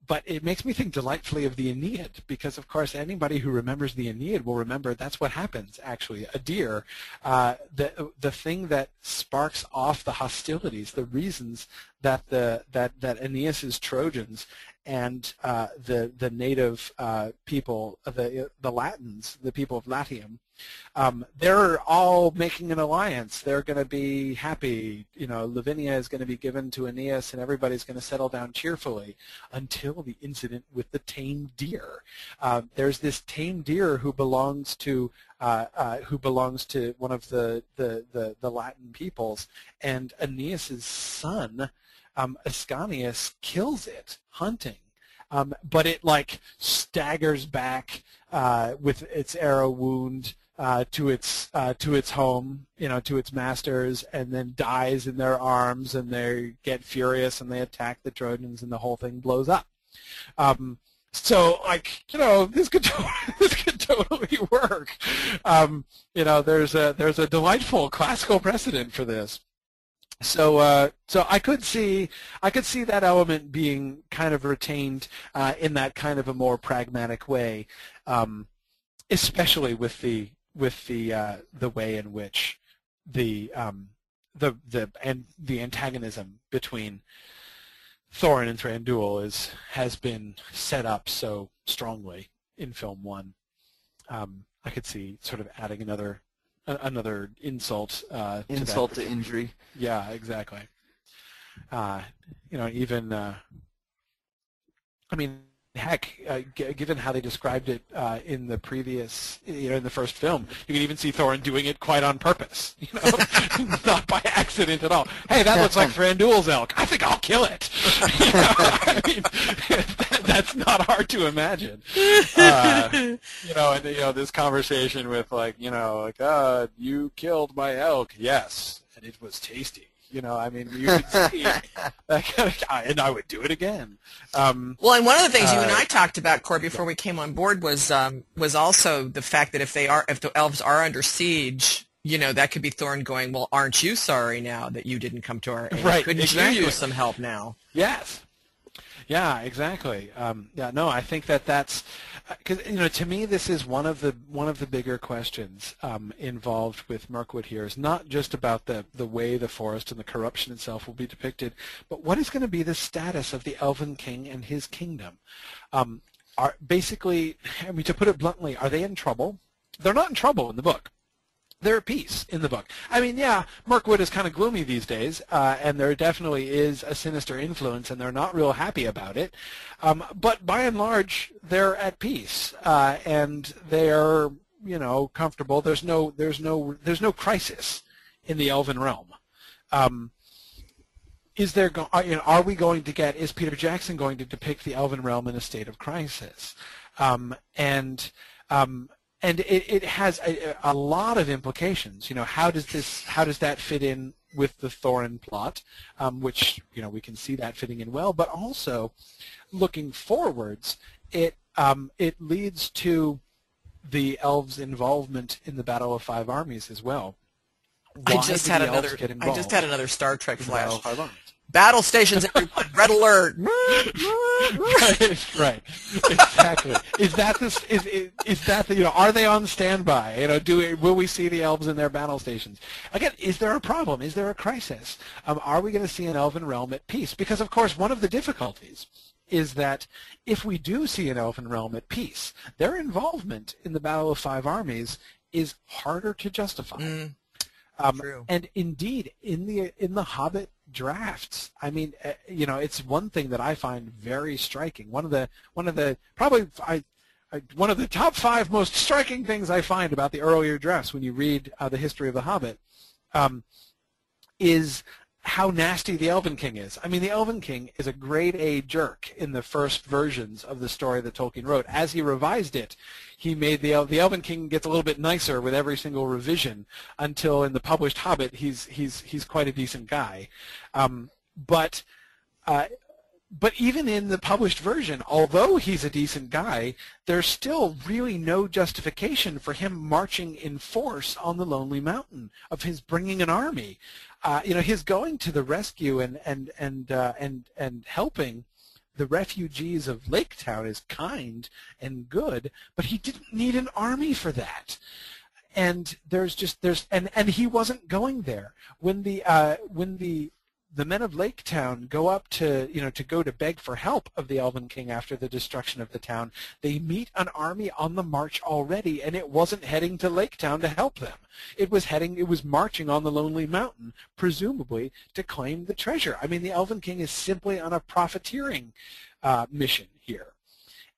but it makes me think delightfully of the Aeneid because, of course, anybody who remembers the Aeneid will remember that's what happens. Actually, a deer, uh, the the thing that sparks off the hostilities, the reasons that the that that Aeneas's Trojans and uh, the the native uh, people, the the Latins, the people of Latium, um, they're all making an alliance. They're going to be happy. You know, Lavinia is going to be given to Aeneas, and everybody's going to settle down cheerfully until the incident with the tame deer. Uh, there's this tame deer who belongs to uh, uh, who belongs to one of the, the, the, the Latin peoples, and Aeneas's son um, Ascanius kills it hunting. Um, but it like staggers back uh, with its arrow wound uh, to its uh, to its home, you know, to its masters, and then dies in their arms, and they get furious and they attack the Trojans, and the whole thing blows up. Um, so, like, you know, this could totally, this could totally work. Um, you know, there's a there's a delightful classical precedent for this so uh, so I could see I could see that element being kind of retained uh, in that kind of a more pragmatic way, um, especially with the with the uh, the way in which the um, the the and the antagonism between Thorin and Thranduil is has been set up so strongly in film one. Um, I could see sort of adding another another insult. Uh, insult to, to, injury. Yeah, exactly. Uh, you know, even uh, I mean, heck, uh, g- given how they described it uh, in the previous, you know, in the first film, you can even see Thorin doing it quite on purpose, you know, not by accident at all. Hey, that looks like Thranduil's elk. I think I'll kill it. you know, I mean, that, that's not hard to imagine. Uh, you know, and you know this conversation with like, you know, like, uh, you killed my elk. Yes, and it was tasty. You know, I mean, you could see that kind of, and I would do it again. Um, well, and one of the things uh, you and uh, I talked about, Corey, before we came on board was um, was also the fact that if they are, if the elves are under siege, you know, that could be Thorin going, well, aren't you sorry now that you didn't come to our aid? Right, Couldn't exactly. you use some help now? Yes. Yeah, exactly. Um, yeah, no, I think that that's because you know to me this is one of the one of the bigger questions um, involved with Mirkwood here is not just about the the way the forest and the corruption itself will be depicted, but what is going to be the status of the Elven King and his kingdom? Um, are basically, I mean, to put it bluntly, are they in trouble? They're not in trouble in the book they're at peace in the book. I mean, yeah, Mirkwood is kind of gloomy these days, uh, and there definitely is a sinister influence, and they're not real happy about it. Um, but by and large, they're at peace, uh, and they're you know comfortable. There's no there's no there's no crisis in the Elven realm. Um, is there go- are, you know, are we going to get is Peter Jackson going to depict the Elven realm in a state of crisis? Um, and um, and it, it has a, a, lot of implications. You know, how does this, how does that fit in with the Thorin plot, um, which you know we can see that fitting in well, but also looking forwards, it um, it leads to the elves' involvement in the Battle of Five Armies as well. Why I just had another. I just had another Star Trek flash battle stations everyone red alert. Right. Right exactly. Is that this is, is, is that the, you know are they on standby? You know do we, will we see the elves in their battle stations? Again is there a problem? Is there a crisis? Um, are we going to see an elven realm at peace? Because of course one of the difficulties is that if we do see an elven realm at peace their involvement in the battle of five armies is harder to justify. Mm. Um. And indeed, in the in the Hobbit drafts, I mean, uh, you know, it's one thing that I find very striking. One of the one of the probably I, I one of the top five most striking things I find about the earlier drafts when you read uh, the history of the Hobbit um, is how nasty the Elven King is. I mean, the Elven King is a grade A jerk in the first versions of the story that Tolkien wrote. As he revised it, he made the the Elven King gets a little bit nicer with every single revision until in the published Hobbit he's he's he's quite a decent guy. Um, but uh, but even in the published version, although he's a decent guy, there's still really no justification for him marching in force on the Lonely Mountain, of his bringing an army. Uh, you know, his going to the rescue and and and uh, and and helping the refugees of Lake Town is kind and good, but he didn't need an army for that. And there's just there's and and he wasn't going there. When the uh, when the the men of Lake Town go up to, you know, to go to beg for help of the Elven King after the destruction of the town. They meet an army on the march already, and it wasn't heading to Lake Town to help them. It was heading, it was marching on the Lonely Mountain, presumably to claim the treasure. I mean, the Elven King is simply on a profiteering uh, mission here.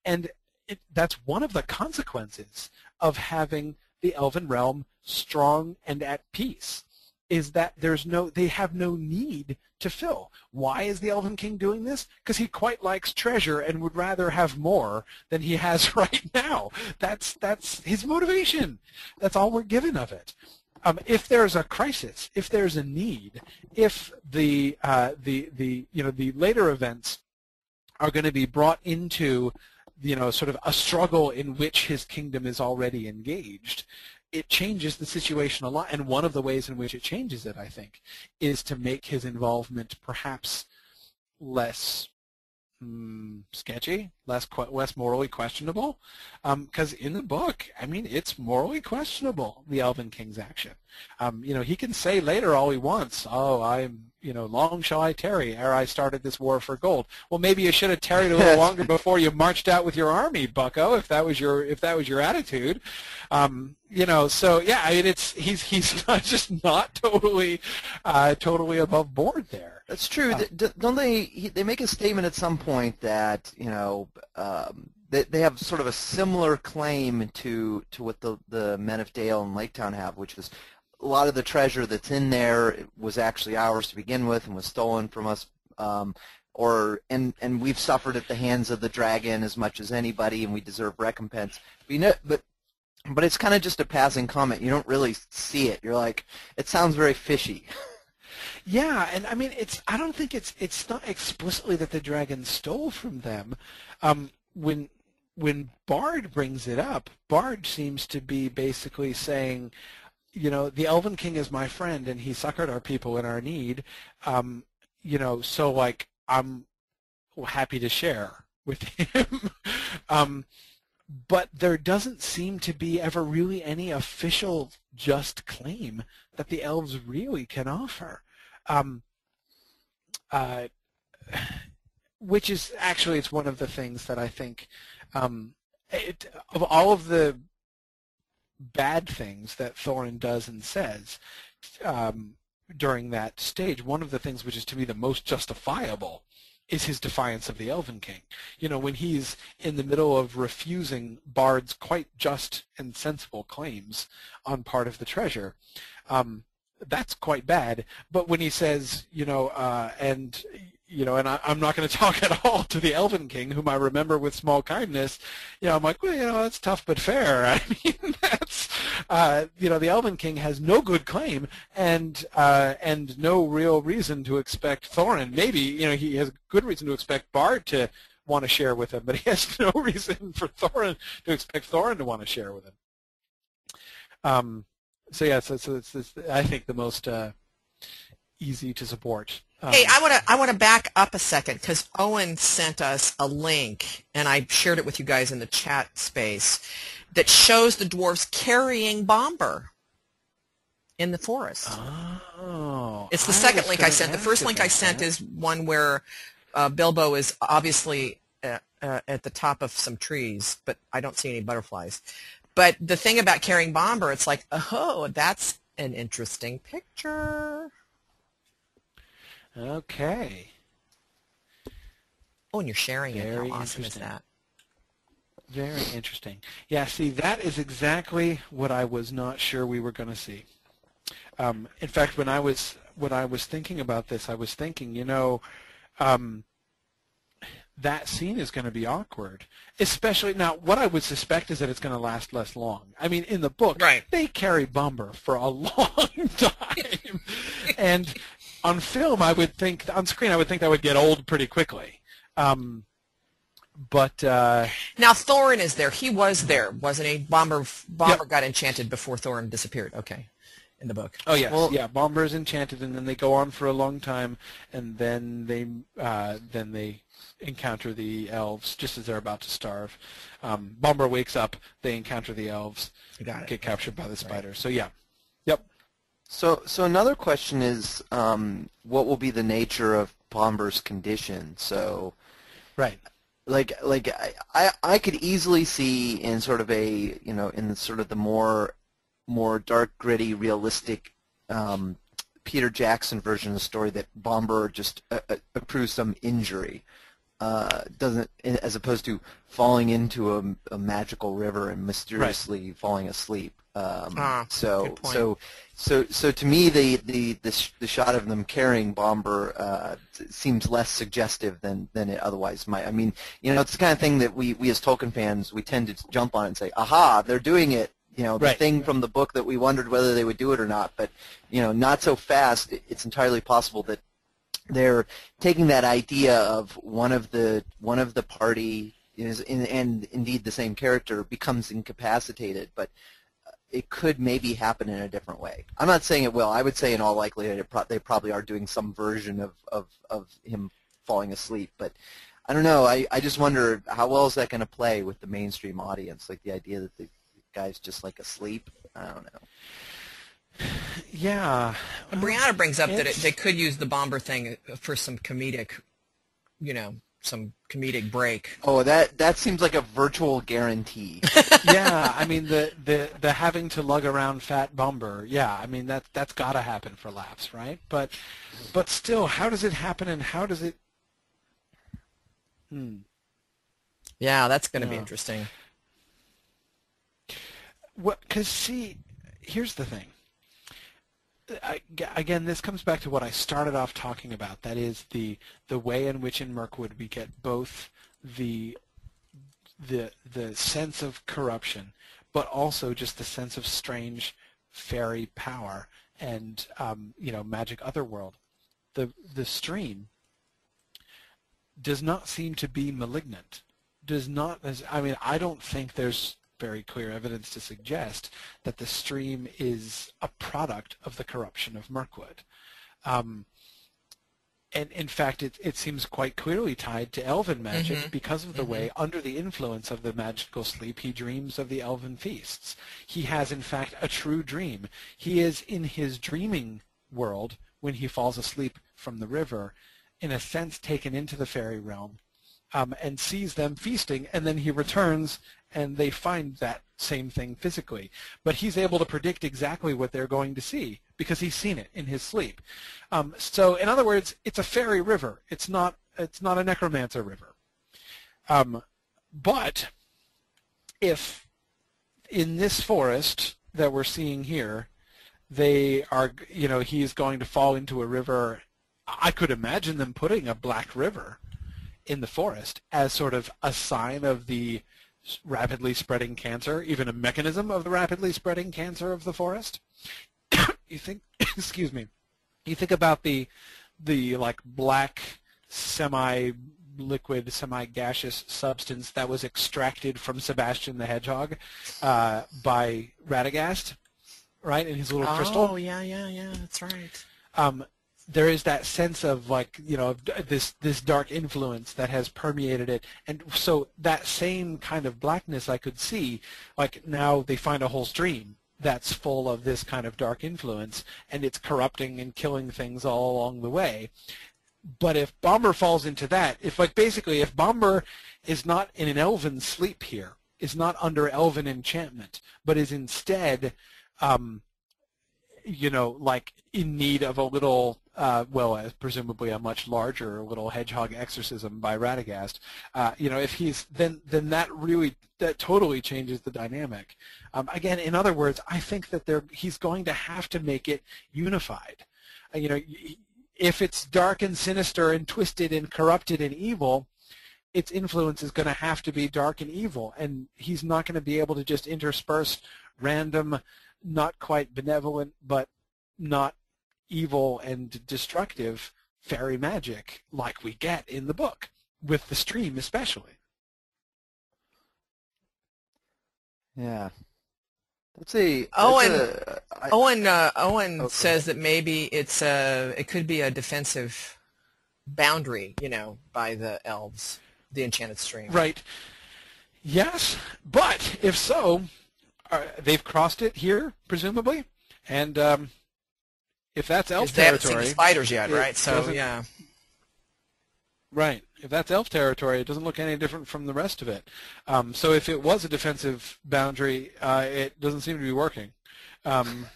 And it, that's one of the consequences of having the Elven realm strong and at peace is that there's no they have no need to fill. Why is the Elven King doing this? Because he quite likes treasure and would rather have more than he has right now. That's that's his motivation. That's all we're given of it. Um, if there's a crisis, if there's a need, if the uh, the the you know the later events are going to be brought into you know sort of a struggle in which his kingdom is already engaged, it changes the situation a lot. And one of the ways in which it changes it, I think, is to make his involvement perhaps less mm, sketchy, less less morally questionable. Because um, in the book, I mean, it's morally questionable the Elven King's action. Um, you know, he can say later all he wants. Oh, I'm you know, long shall I tarry ere I started this war for gold. Well, maybe you should have tarried a little longer before you marched out with your army, Bucko. If that was your if that was your attitude, um, you know. So yeah, I mean, it's he's he's not just not totally uh, totally above board there. That's true. Uh, Don't they? They make a statement at some point that you know. Um, they, they have sort of a similar claim to to what the the men of Dale and Lake Town have, which is a lot of the treasure that's in there was actually ours to begin with and was stolen from us. Um, or and and we've suffered at the hands of the dragon as much as anybody, and we deserve recompense. But you know, but but it's kind of just a passing comment. You don't really see it. You're like, it sounds very fishy. Yeah, and I mean, it's. I don't think it's. It's not explicitly that the dragon stole from them. Um, when when Bard brings it up, Bard seems to be basically saying, you know, the Elven King is my friend, and he succored our people in our need. Um, you know, so like I'm happy to share with him. um, but there doesn't seem to be ever really any official just claim that the elves really can offer. Um, uh, which is actually it's one of the things that I think um, it, of all of the bad things that Thorin does and says um, during that stage, one of the things which is to me the most justifiable is his defiance of the Elven King. You know, when he's in the middle of refusing Bard's quite just and sensible claims on part of the treasure, um, that's quite bad. But when he says, you know, uh, and you know, and I, am not going to talk at all to the Elven King, whom I remember with small kindness. You know, I'm like, well, you know, that's tough but fair. I mean, that's, uh, you know, the Elven King has no good claim and uh, and no real reason to expect Thorin. Maybe, you know, he has good reason to expect Bard to want to share with him, but he has no reason for Thorin to expect Thorin to want to share with him. Um, so yeah, so, so it's, it's, I think the most uh, easy to support hey, I want to I want to back up a second because Owen sent us a link, and I shared it with you guys in the chat space, that shows the dwarves carrying Bombur in the forest. Oh, it's the I second link I sent. The first link I sent that. is one where uh, Bilbo is obviously uh, uh, at the top of some trees, but I don't see any butterflies. But the thing about carrying Bombur, it's like, oh, that's an interesting picture. Okay. Oh, and you're sharing it. Very How awesome is interesting. that? Very interesting. Yeah, see, that is exactly what I was not sure we were going to see. Um, in fact, when I was when I was thinking about this, I was thinking, you know, um, that scene is going to be awkward. Especially now, what I would suspect is that it's going to last less long. I mean, in the book, Right. they carry Bombur for a long time, and on film, I would think on screen, I would think that would get old pretty quickly. Um, but uh, Now Thorin is there. He was there, wasn't he? Bombur Bombur got enchanted before Thorin disappeared. Okay, in the book. Oh yes, Well- yeah. Bombur is enchanted, and then they go on for a long time, and then they uh, then they encounter the elves just as they're about to starve. Um, Bombur wakes up, they encounter the elves, Got it. get captured by the spider. So yeah, yep. So, so another question is, um, what will be the nature of Bombur's condition? So, Right. like, like I, I, I could easily see in sort of a, you know, in sort of the more, more dark, gritty, realistic, um, Peter Jackson version of the story that Bombur just uh, uh, accrues some injury, uh, doesn't, as opposed to falling into a, a magical river and mysteriously falling asleep. Um, Ah, so, good point. so, so, so to me, the the the, sh- the shot of them carrying Bombur uh, seems less suggestive than than it otherwise might. I mean, you know, it's the kind of thing that we we as Tolkien fans we tend to jump on and say, "Aha, they're doing it." You know, the Right. thing from the book that we wondered whether they would do it or not. But you know, not so fast. It's entirely possible that they're taking that idea of one of the one of the party is in, and indeed the same character becomes incapacitated, but it could maybe happen in a different way. I'm not saying it will. I would say in all likelihood it pro- they probably are doing some version of, of, of him falling asleep, but I don't know. I, I just wonder how well is that going to play with the mainstream audience, like the idea that the guy's just like asleep. I don't know. Yeah. And Brianna brings up that it, they could use the Bombur thing for some comedic, you know, some comedic break. Oh, that that seems like a virtual guarantee. yeah, I mean the, the the having to lug around fat Bombur. Yeah, I mean that that's got to happen for laughs, right? But but still, how does it happen, and how does it? Hmm. Yeah, that's going to be interesting. What? Because see, here's the thing. Again, this comes back to what I started off talking about. That is the the way in which in Mirkwood we get both the the the sense of corruption, but also just the sense of strange fairy power and um, you know magic otherworld. The the stream does not seem to be malignant. Does not. as- I mean, I don't think there's very clear evidence to suggest that the stream is a product of the corruption of Mirkwood. Um, and in fact, it, it seems quite clearly tied to elven magic Mhm. because of the way, under the influence of the magical sleep, he dreams of the elven feasts. He has, in fact, a true dream. He is in his dreaming world when he falls asleep from the river, in a sense taken into the fairy realm, um, and sees them feasting, and then he returns and they find that same thing physically. But he's able to predict exactly what they're going to see because he's seen it in his sleep. Um, so, in other words, it's a fairy river. It's not. It's not a necromancer river. Um, but if in this forest that we're seeing here, they are, you know, he's going to fall into a river. I could imagine them putting a black river in the forest as sort of a sign of the rapidly spreading cancer, even a mechanism of the rapidly spreading cancer of the forest. you think, excuse me, you think about the the like black semi-liquid, semi-gaseous substance that was extracted from Sebastian the Hedgehog uh, by Radagast, right, in his little crystal Oh, yeah, yeah, yeah, that's right. um, there is that sense of like you know this this dark influence that has permeated it, and so that same kind of blackness I could see. Like now they find a whole stream that's full of this kind of dark influence, and it's corrupting and killing things all along the way. But if Bombur falls into that, if like basically if Bombur is not in an elven sleep here, is not under elven enchantment, but is instead um, you know, like in need of a little, uh, well, presumably a much larger little hedgehog exorcism by Radagast, uh, you know, if he's then then that really that totally changes the dynamic. Um, again, in other words, I think that they he's going to have to make it unified. Uh, you know, if it's dark and sinister and twisted and corrupted and evil, its influence is going to have to be dark and evil, and he's not going to be able to just intersperse random, not quite benevolent, but not evil and destructive fairy magic like we get in the book, with the stream especially. Yeah. Let's see. Owen, a, I, Owen, uh, Owen okay. says that maybe it's a, it could be a defensive boundary, you know, by the elves, the enchanted stream. Right. Yes, but if so, uh, they've crossed it here, presumably, and um, if that's elf they territory, haven't seen spiders yet, right? So yeah. Right. If that's elf territory, it doesn't look any different from the rest of it. Um, so if it was a defensive boundary, uh, it doesn't seem to be working. Um,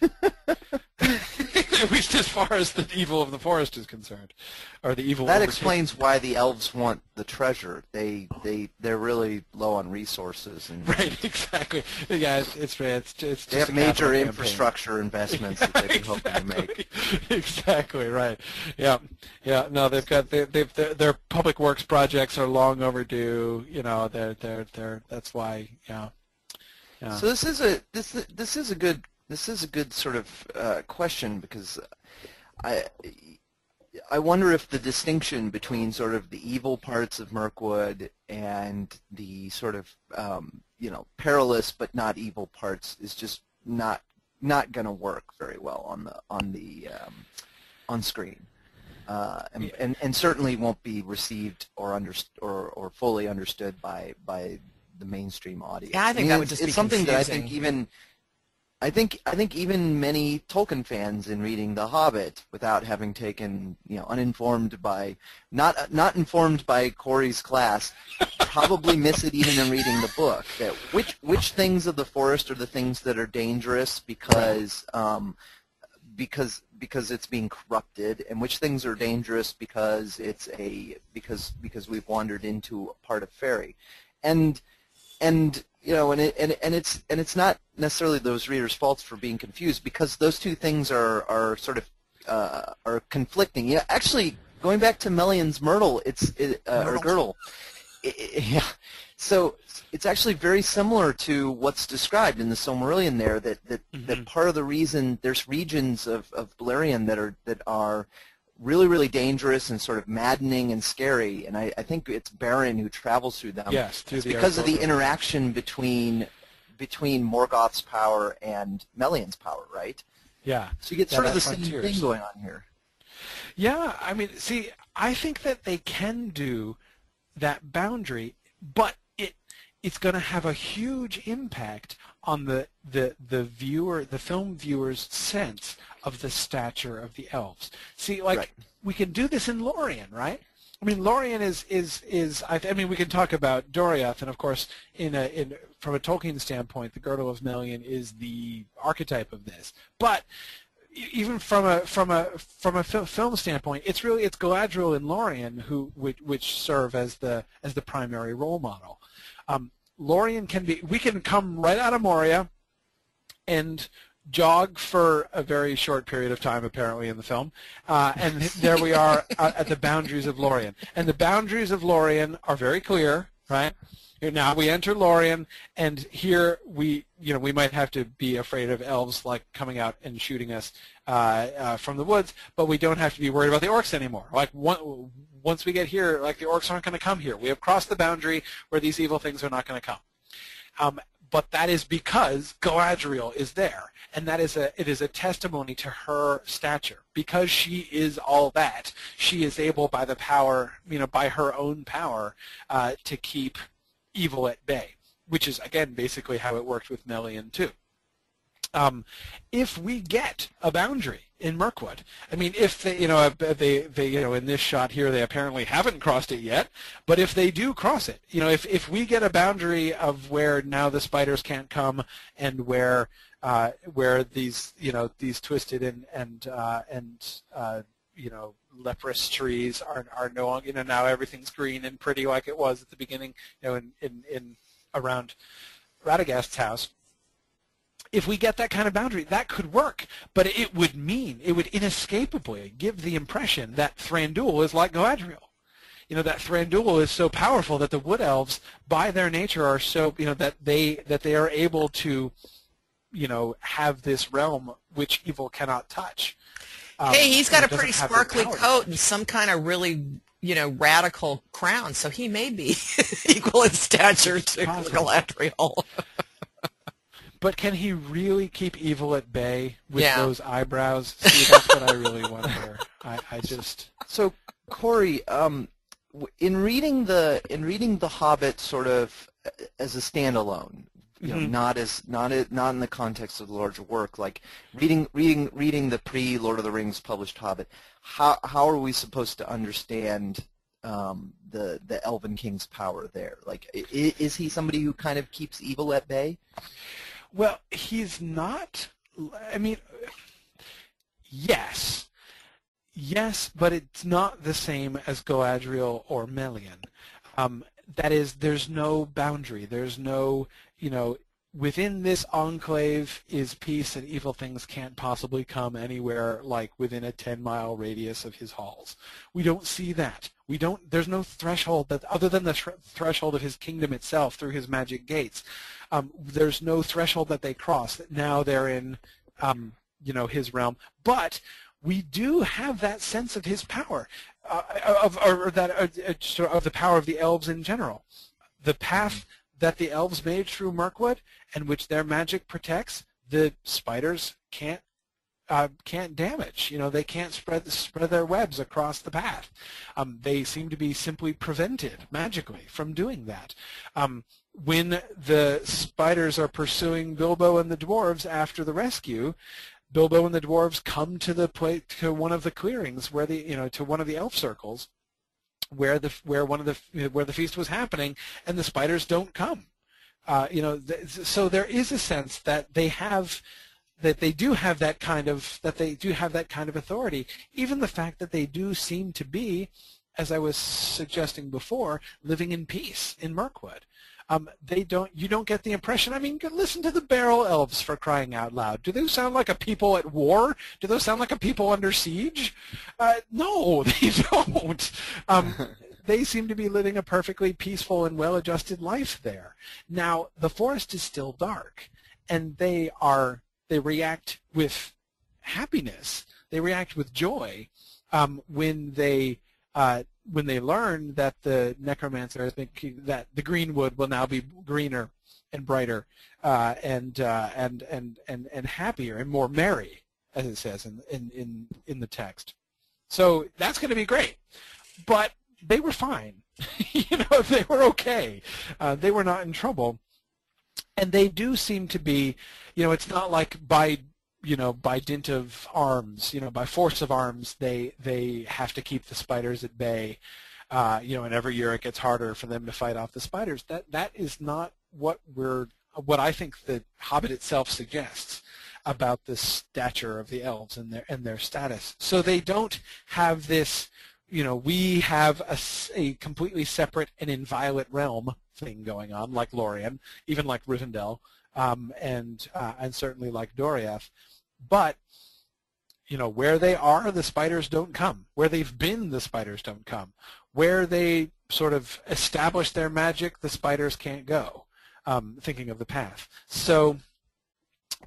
least as far as the evil of the forest is concerned, or the evil. That explains why the elves want the treasure. They they they're really low on resources. And right, exactly. Yeah, it's it's it's, it's they have major infrastructure investments that they've been hoping to make. exactly right. Yeah, yeah. No, they've got they, they've their, their public works projects are long overdue. You know, they're they're they're that's why. Yeah. Yeah. So this is a this this is a good this is a good sort of uh, question because I I wonder if the distinction between sort of the evil parts of Mirkwood and the sort of um, you know perilous but not evil parts is just not not going to work very well on the on the um, on screen. Uh, and, yeah. and, and certainly won't be received or under or or fully understood by by the mainstream audience. Yeah, I think I mean, that would just it's be something confusing. that I think even I think I think even many Tolkien fans in reading The Hobbit, without having taken you know uninformed by not not informed by Corey's class, probably miss it even in reading the book. That which which things of the forest are the things that are dangerous because um, because because it's being corrupted, and which things are dangerous because it's a because because we've wandered into a part of fairy, and and you know, and it, and and it's and it's not necessarily those readers' faults for being confused because those two things are are sort of uh, are conflicting. Yeah, actually, going back to Melian's Myrtle, it's it, uh, or Girdle. It, it, yeah, so it's actually very similar to what's described in the Silmarillion there. That that, mm-hmm. that part of the reason there's regions of of Beleriand that are that are really, really dangerous and sort of maddening and scary. And I, I think it's Beren who travels through them. Yes, through it's the because of the interaction between between Morgoth's power and Melian's power, right? Yeah. So you get yeah, sort of the frontiers. same thing going on here. Yeah, I mean, see, I think that they can do that boundary, but it it's going to have a huge impact on the, the, the viewer, the film viewer's sense of the stature of the elves. See, like, right. we can do this in Lorien, right? I mean, Lorien is is is. I, I, mean, we can talk about Doriath, and of course, in a in from a Tolkien standpoint, the Girdle of Melian is the archetype of this. But even from a from a from a film standpoint, it's really it's Galadriel and Lorien who which, which serve as the as the primary role model. Um, Lorien can be, we can come right out of Moria and jog for a very short period of time, apparently, in the film. Uh, and there we are at the boundaries of Lorien. And the boundaries of Lorien are very clear, right? Now we enter Lorien, and here we, you know, we might have to be afraid of elves like coming out and shooting us uh, uh, from the woods, but we don't have to be worried about the orcs anymore. Like one, once we get here, like the orcs aren't going to come here. We have crossed the boundary where these evil things are not going to come. Um, but that is because Galadriel is there, and that is a it is a testimony to her stature. Because she is all that, she is able by the power, you know, by her own power, uh, to keep evil at bay, which is again basically how it worked with Melian too. Um, if we get a boundary in Mirkwood, I mean, if they, you know, they, they, you know, in this shot here, they apparently haven't crossed it yet. But if they do cross it, you know, if if we get a boundary of where now the spiders can't come and where uh, where these, you know, these twisted and and uh, and uh, you know leprous trees are are no longer, you know, now everything's green and pretty like it was at the beginning, you know, in in, in around Radagast's house if we get that kind of boundary, that could work. But it would mean, it would inescapably give the impression that Thranduil is like Galadriel. You know, that Thranduil is so powerful that the Wood Elves, by their nature, are so, you know, that they, that they are able to, you know, have this realm which evil cannot touch. Um, hey, he's got a pretty sparkly coat and some kind of really, you know, radical crown, so he may be equal in stature to Galadriel. But can he really keep evil at bay with yeah. those eyebrows? See, that's what I really wonder. I, I just so Corey, um, in reading the in reading the Hobbit sort of uh, as a standalone, you know, mm-hmm. not as not a, not in the context of the larger work, like reading reading reading the pre Lord of the Rings published Hobbit. How how are we supposed to understand um, the the Elven King's power there? Like, is, is he somebody who kind of keeps evil at bay? Well, he's not. I mean, yes, yes, but it's not the same as Galadriel or Melian. Um, that is, there's no boundary. There's no, you know, within this enclave is peace and evil things can't possibly come anywhere like within a 10 mile radius of his halls. We don't see that. We don't, there's no threshold that, other than the threshold of his kingdom itself through his magic gates. Um, there's no threshold that they cross. That now they're in, um, you know, his realm. But we do have that sense of his power, uh, of, or that, uh, of the power of the elves in general. The path that the elves made through Mirkwood and which their magic protects, the spiders can't uh, can't damage. You know, they can't spread spread their webs across the path. Um, they seem to be simply prevented magically from doing that. Um, when the spiders are pursuing Bilbo and the dwarves after the rescue, Bilbo and the dwarves come to the place to one of the clearings where the you know to one of the elf circles where the where one of the where the feast was happening, and the spiders don't come. Uh, you know, th- so there is a sense that they have that they do have that kind of that they do have that kind of authority. Even the fact that they do seem to be, as I was suggesting before, living in peace in Mirkwood. Um, they don't. You don't get the impression. I mean, listen to the barrel elves for crying out loud. Do they sound like a people at war? Do those sound like a people under siege? Uh, no, they don't. Um, they seem to be living a perfectly peaceful and well-adjusted life there. Now, the forest is still dark, and they are they react with happiness. They react with joy um, when they uh, when they learn that the necromancer has been that the greenwood will now be greener and brighter uh, and uh, and and and and happier and more merry, as it says in in in, in the text. So that's going to be great, but they were fine. you know, they were okay. Uh, they were not in trouble, and they do seem to be. You know, it's not like by you know, by dint of arms, you know, by force of arms, they they have to keep the spiders at bay. Uh, you know, and every year it gets harder for them to fight off the spiders. That that is not what we're what I think the Hobbit itself suggests about the stature of the elves and their and their status. So they don't have this, you know, we have a, a completely separate and inviolate realm thing going on, like Lorien, even like Rivendell, um, and uh, and certainly like Doriath. But you know where they are, the spiders don't come. Where they've been, the spiders don't come. Where they sort of establish their magic, the spiders can't go. Um, thinking of the path. So,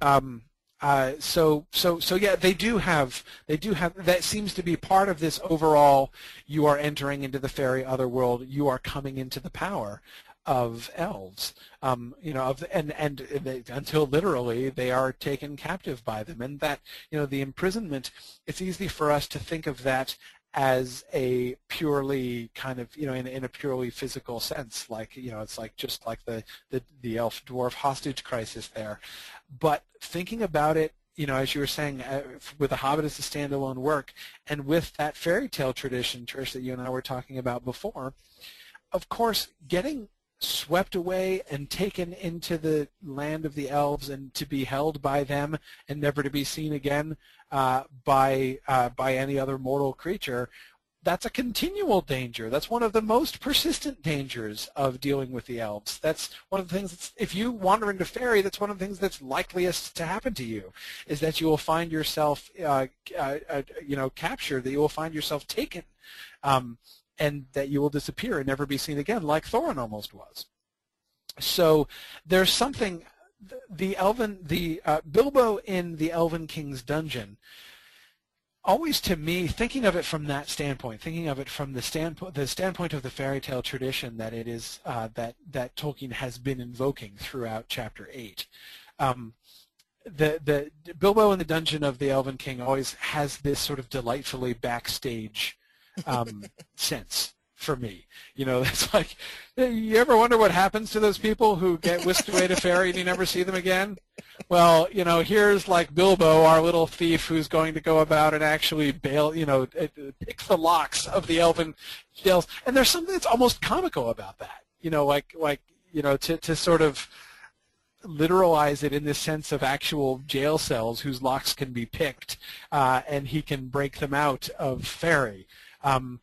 um, uh, so so so yeah, they do have they do have that seems to be part of this overall. You are entering into the fairy otherworld. You are coming into the power of elves, um, you know, of, and and they, until literally they are taken captive by them, and that you know the imprisonment. It's easy for us to think of that as a purely kind of you know in, in a purely physical sense. Like you know it's like just like the, the the elf dwarf hostage crisis there. But thinking about it you know as you were saying uh, with the hobbit as a standalone work and with that fairy tale tradition trish that you and i were talking about before of course getting swept away and taken into the land of the elves and to be held by them and never to be seen again uh, by uh, by any other mortal creature that's a continual danger. That's one of the most persistent dangers of dealing with the elves. That's one of the things. That's, if you wander into fairy, that's one of the things that's likeliest to happen to you, is that you will find yourself, uh, uh, uh, you know, captured. That you will find yourself taken. Um, and that you will disappear and never be seen again, like Thorin almost was. So there's something. The Elven, the uh, Bilbo in the Elven King's dungeon. Always to me, thinking of it from that standpoint, thinking of it from the standpoint, the standpoint of the fairy tale tradition that it is uh, that that Tolkien has been invoking throughout Chapter Eight. Um, the the Bilbo in the dungeon of the Elven King always has this sort of delightfully backstage um, sense for me. You know, it's like, you ever wonder what happens to those people who get whisked away to fairy and you never see them again? Well, you know, here's like Bilbo, our little thief, who's going to go about and actually bail, you know, pick the locks of the elven jails. And there's something that's almost comical about that. You know, like, like, you know, to, to sort of literalize it in the sense of actual jail cells whose locks can be picked, uh, and he can break them out of fairy. Um,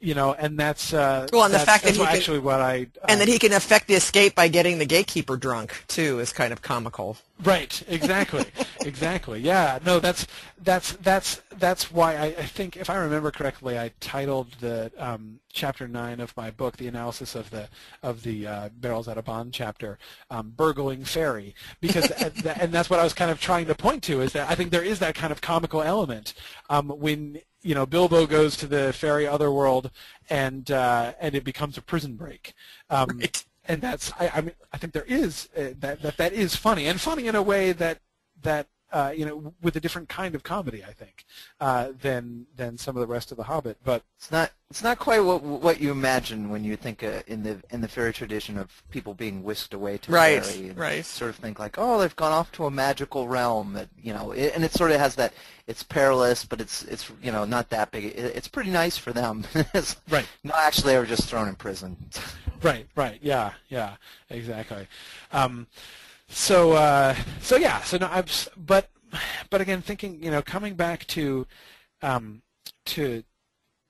you know, and that's uh, well, and the fact that he actually can, what I uh, and that he can affect the escape by getting the gatekeeper drunk too is kind of comical. Right. Exactly. exactly. Yeah. No. That's that's that's that's why I, I, think, if I remember correctly, I titled the um, chapter nine of my book, the analysis of the of the uh, barrels out of bond chapter, um, burgling fairy, because and that's what I was kind of trying to point to is that I think there is that kind of comical element um, when you know, Bilbo goes to the fairy otherworld, and uh, and it becomes a prison break. Um, right. And that's, I, I, mean, I think there is uh, that, that that is funny, and funny in a way that that uh, you know, with a different kind of comedy, I think, uh, than than some of the rest of the Hobbit. But it's not it's not quite what what you imagine when you think uh, in the in the fairy tradition of people being whisked away to right, fairy. And right. Sort of think like, oh, they've gone off to a magical realm. That you know, it, and it sort of has that. It's perilous, but it's it's you know not that big. It, it's pretty nice for them. right. No, actually, they were just thrown in prison. right. Right. Yeah. Yeah. Exactly. Um, so uh, so yeah, so no, I've but but again, thinking you know, coming back to um, to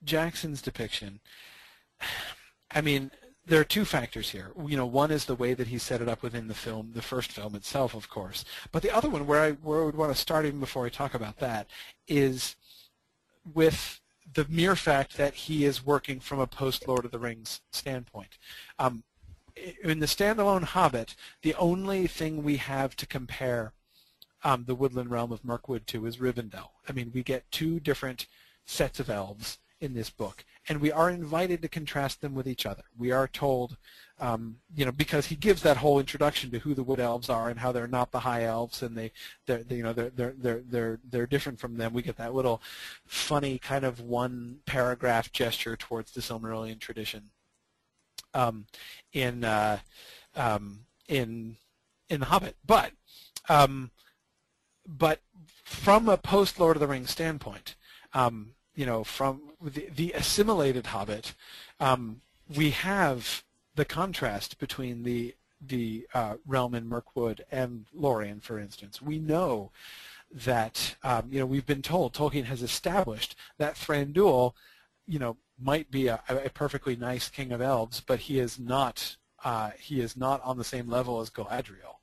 Jackson's depiction, I mean, there are two factors here. You know, one is the way that he set it up within the film, the first film itself, of course. But the other one, where I where I would want to start even before I talk about that, is with the mere fact that he is working from a post Lord of the Rings standpoint. Um, in the standalone Hobbit, the only thing we have to compare um, the woodland realm of Mirkwood to is Rivendell. I mean, we get two different sets of elves in this book, and we are invited to contrast them with each other. We are told, um, you know, because he gives that whole introduction to who the wood elves are and how they're not the high elves, and they, they're, they, you know, they're they're they're they're they're different from them. We get that little funny kind of one paragraph gesture towards the Silmarillion tradition um, in uh, um, in in the Hobbit, but um, but from a post Lord of the Rings standpoint, um, you know, from the, the assimilated Hobbit, um, we have the contrast between the the uh, realm in Mirkwood and Lorien, for instance. We know that um, you know we've been told Tolkien has established that Thranduil, you know, might be a, a perfectly nice king of elves, but he is not uh, he is not on the same level as Galadriel.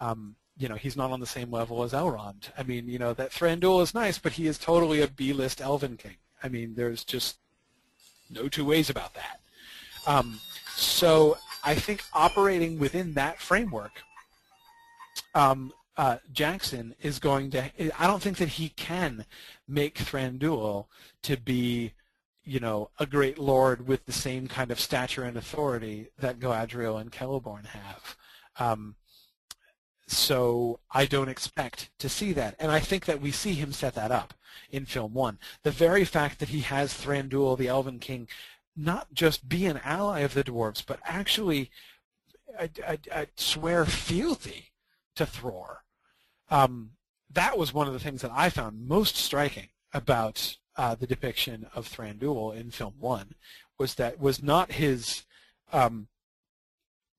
Um, you know, he's not on the same level as Elrond. I mean, you know, that Thranduil is nice, but he is totally a B-list Elven king. I mean, there's just no two ways about that. Um, so I think operating within that framework, um, uh, Jackson is going to. I don't think that he can make Thranduil to be you know, a great lord with the same kind of stature and authority that Galadriel and Celeborn have. Um, so I don't expect to see that. And I think that we see him set that up in film one. The very fact that he has Thranduil, the Elven King, not just be an ally of the dwarves, but actually I, I, I swear fealty to Thror. Um, that was one of the things that I found most striking about uh, the depiction of Thranduil in film one, was that was not his um,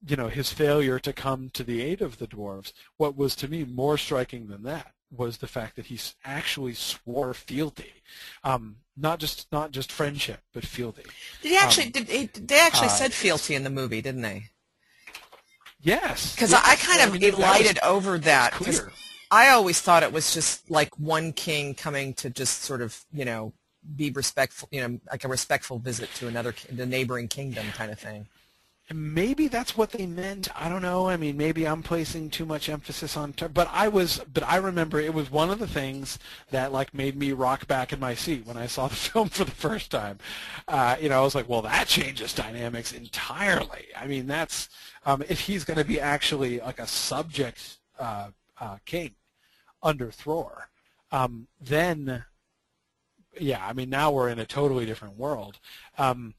you know, his failure to come to the aid of the dwarves. What was to me more striking than that was the fact that he actually swore fealty, um, not just not just friendship, but fealty. Did he actually? Um, did he, they actually uh, said fealty in the movie, didn't they? Yes. Because yes. I, kind of I mean, elided was, over that. Clear. I always thought it was just like one king coming to just sort of, you know, be respectful, you know, like a respectful visit to another, the neighboring kingdom kind of thing maybe that's what they meant. I don't know. I mean, maybe I'm placing too much emphasis on, ter- but I was, but I remember it was one of the things that like made me rock back in my seat when I saw the film for the first time. Uh, you know, I was like, well, that changes dynamics entirely. I mean, that's um, if he's going to be actually like a subject uh, uh, king under Thror, um, then yeah, I mean, now we're in a totally different world. Um,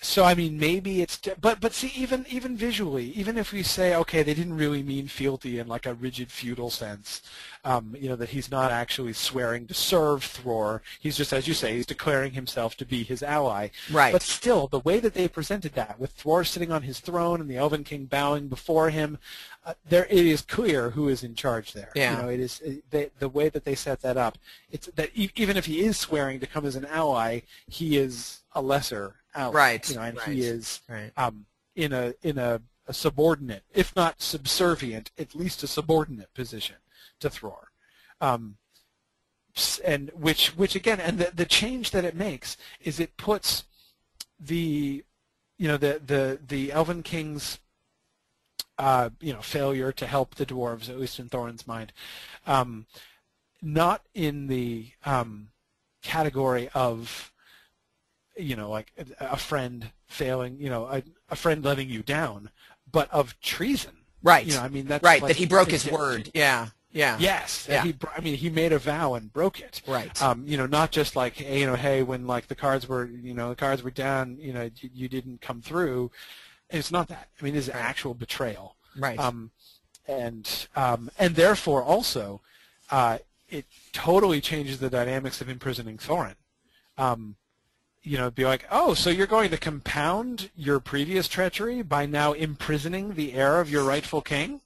so I mean, maybe it's but but see, even even visually, even if we say okay, they didn't really mean fealty in like a rigid feudal sense, um, you know, that he's not actually swearing to serve Thror. He's just, as you say, he's declaring himself to be his ally. Right. But still, the way that they presented that, with Thror sitting on his throne and the Elven King bowing before him, uh, there it is clear who is in charge there. Yeah. You know, it is it, they, the way that they set that up. It's that e- even if he is swearing to come as an ally, he is a lesser out. Right. You know, and right. he is right. um, in a in a, a, subordinate, if not subservient, at least a subordinate position to Thror. Um, and which which again, and the the change that it makes is it puts the you know the the the Elven King's uh, you know failure to help the dwarves, at least in Thorin's mind, um, not in the um, category of you know, like a friend failing, you know, a, a friend letting you down, but of treason. Right. You know, I mean that's right like, that he broke his word. Yeah. Yeah. Yes. Yeah. He, I mean, he made a vow and broke it. Right. Um, you know, not just like, hey, you know, hey, when like the cards were, you know, the cards were down, you know, you, you didn't come through. It's not that. I mean, it's right. actual betrayal. Right. Um, and um, and therefore also, uh, it totally changes the dynamics of imprisoning Thorin. Um, you know, be like, oh, so you're going to compound your previous treachery by now imprisoning the heir of your rightful king?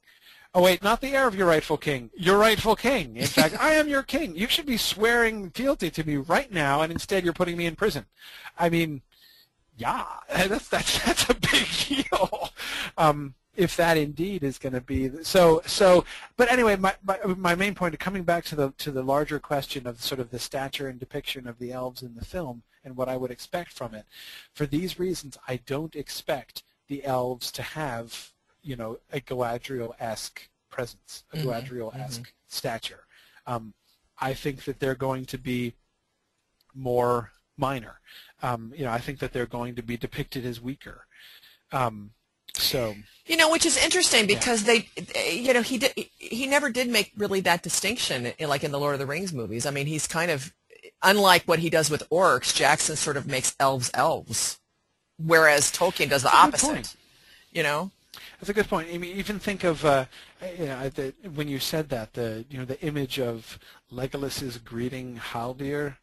Oh, wait, not the heir of your rightful king, your rightful king. In fact, I am your king. You should be swearing fealty to me right now, and instead you're putting me in prison. I mean, yeah, that's that's that's a big deal. Um, if that indeed is going to be so so but anyway my, my my main point coming back to the to the larger question of sort of the stature and depiction of the elves in the film and what I would expect from it for these reasons I don't expect the elves to have you know a Galadriel-esque presence a mm-hmm. Galadriel-esque mm-hmm. stature um, I think that they're going to be more minor um, you know I think that they're going to be depicted as weaker um, so you know, which is interesting because yeah. they, you know, he did he never did make really that distinction, like in the Lord of the Rings movies. I mean, he's kind of unlike what he does with orcs. Jackson sort of makes elves elves, whereas Tolkien does the opposite. You know. That's a good point. I mean, even think of uh, you know, the, when you said that the you know the image of Legolas's greeting Haldir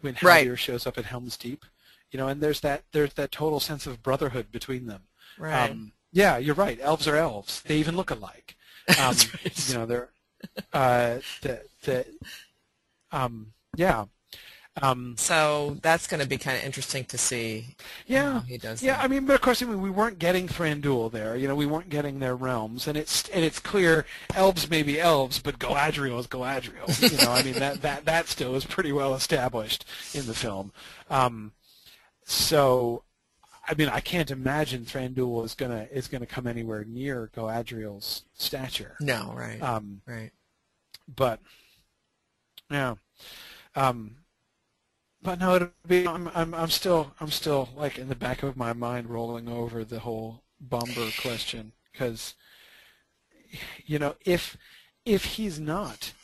when Haldir right. shows up at Helm's Deep, you know, and there's that there's that total sense of brotherhood between them. Right. Um, yeah, you're right. Elves are elves. They even look alike. Um, right. You know, they're uh, the the um, yeah. Um, so that's going to be kind of interesting to see. Yeah, he does. Yeah, that. I mean, but of course, I mean, we weren't getting Thranduil there. You know, we weren't getting their realms, and it's and it's clear elves may be elves, but Galadriel is Galadriel. you know, I mean that that that still is pretty well established in the film. Um, so I mean, I can't imagine Thranduil is gonna is gonna come anywhere near Galadriel's stature. No, right, um, right. But yeah, um, but no, it'll be. I'm, I'm I'm still I'm still like in the back of my mind rolling over the whole Bombur question because you know, if if he's not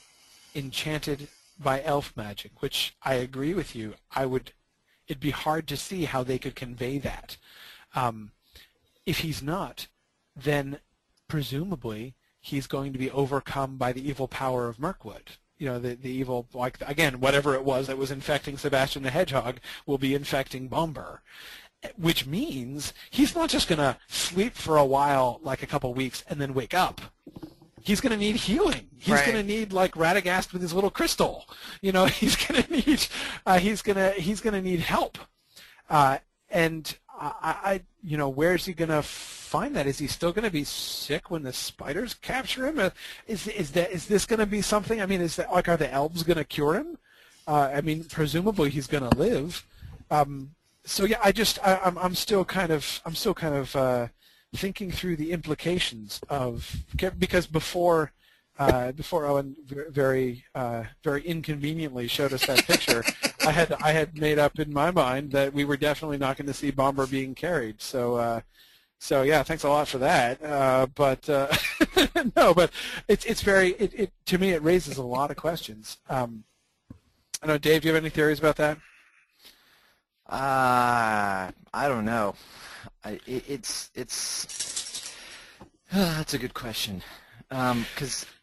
enchanted by elf magic, which I agree with you, I would. It'd be hard to see how they could convey that. Um, if he's not, then presumably he's going to be overcome by the evil power of Mirkwood. You know, the, the evil, like, again, whatever it was that was infecting Sebastian the Hedgehog will be infecting Bombur. Which means he's not just going to sleep for a while, like a couple weeks, and then wake up. He's going to need healing. He's Right. going to need like Radagast with his little crystal. You know, he's going to need uh, he's going to he's going to need help. Uh, and I, I, you know, where's he going to find that? Is he still going to be sick when the spiders capture him? Uh, Is is that is this going to be something? I mean, is that like are the elves going to cure him? Uh, I mean, presumably he's going to live. Um, so yeah, I just I, I'm I'm still kind of I'm still kind of uh, thinking through the implications of because before. Uh, before Owen very uh, very inconveniently showed us that picture, I had I had made up in my mind that we were definitely not going to see Bombur being carried. So uh, so yeah, thanks a lot for that. Uh, but uh, no, but it's it's very it, it to me it raises a lot of questions. Um, I know Dave, do you have any theories about that? Uh, I don't know. I, it, it's it's that's a good question. Um,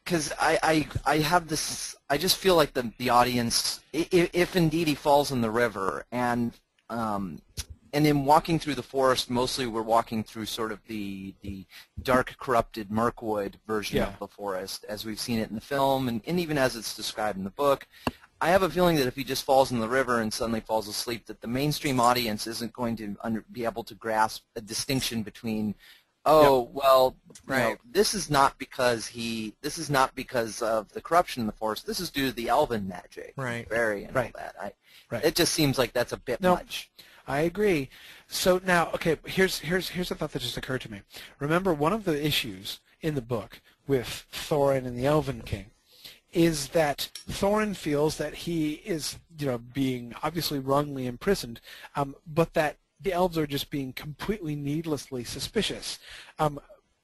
cause, 'cause I, I I have this. I just feel like the the audience, if, if indeed he falls in the river, and um, and in walking through the forest, mostly we're walking through sort of the the dark, corrupted Mirkwood version Yeah. of the forest, as we've seen it in the film, and, and even as it's described in the book. I have a feeling that if he just falls in the river and suddenly falls asleep, that the mainstream audience isn't going to under, be able to grasp a distinction between, oh, well, you know, Right. this is not because he, this is not because of the corruption in the forest. This is due to the elven magic, Right. very and Right. all that. I, Right. It just seems like that's a bit No. much. I agree. So now, okay, here's here's here's a thought that just occurred to me. Remember, one of the issues in the book with Thorin and the Elven King is that Thorin feels that he is, you know, being obviously wrongly imprisoned, um, but that the elves are just being completely needlessly suspicious. Um,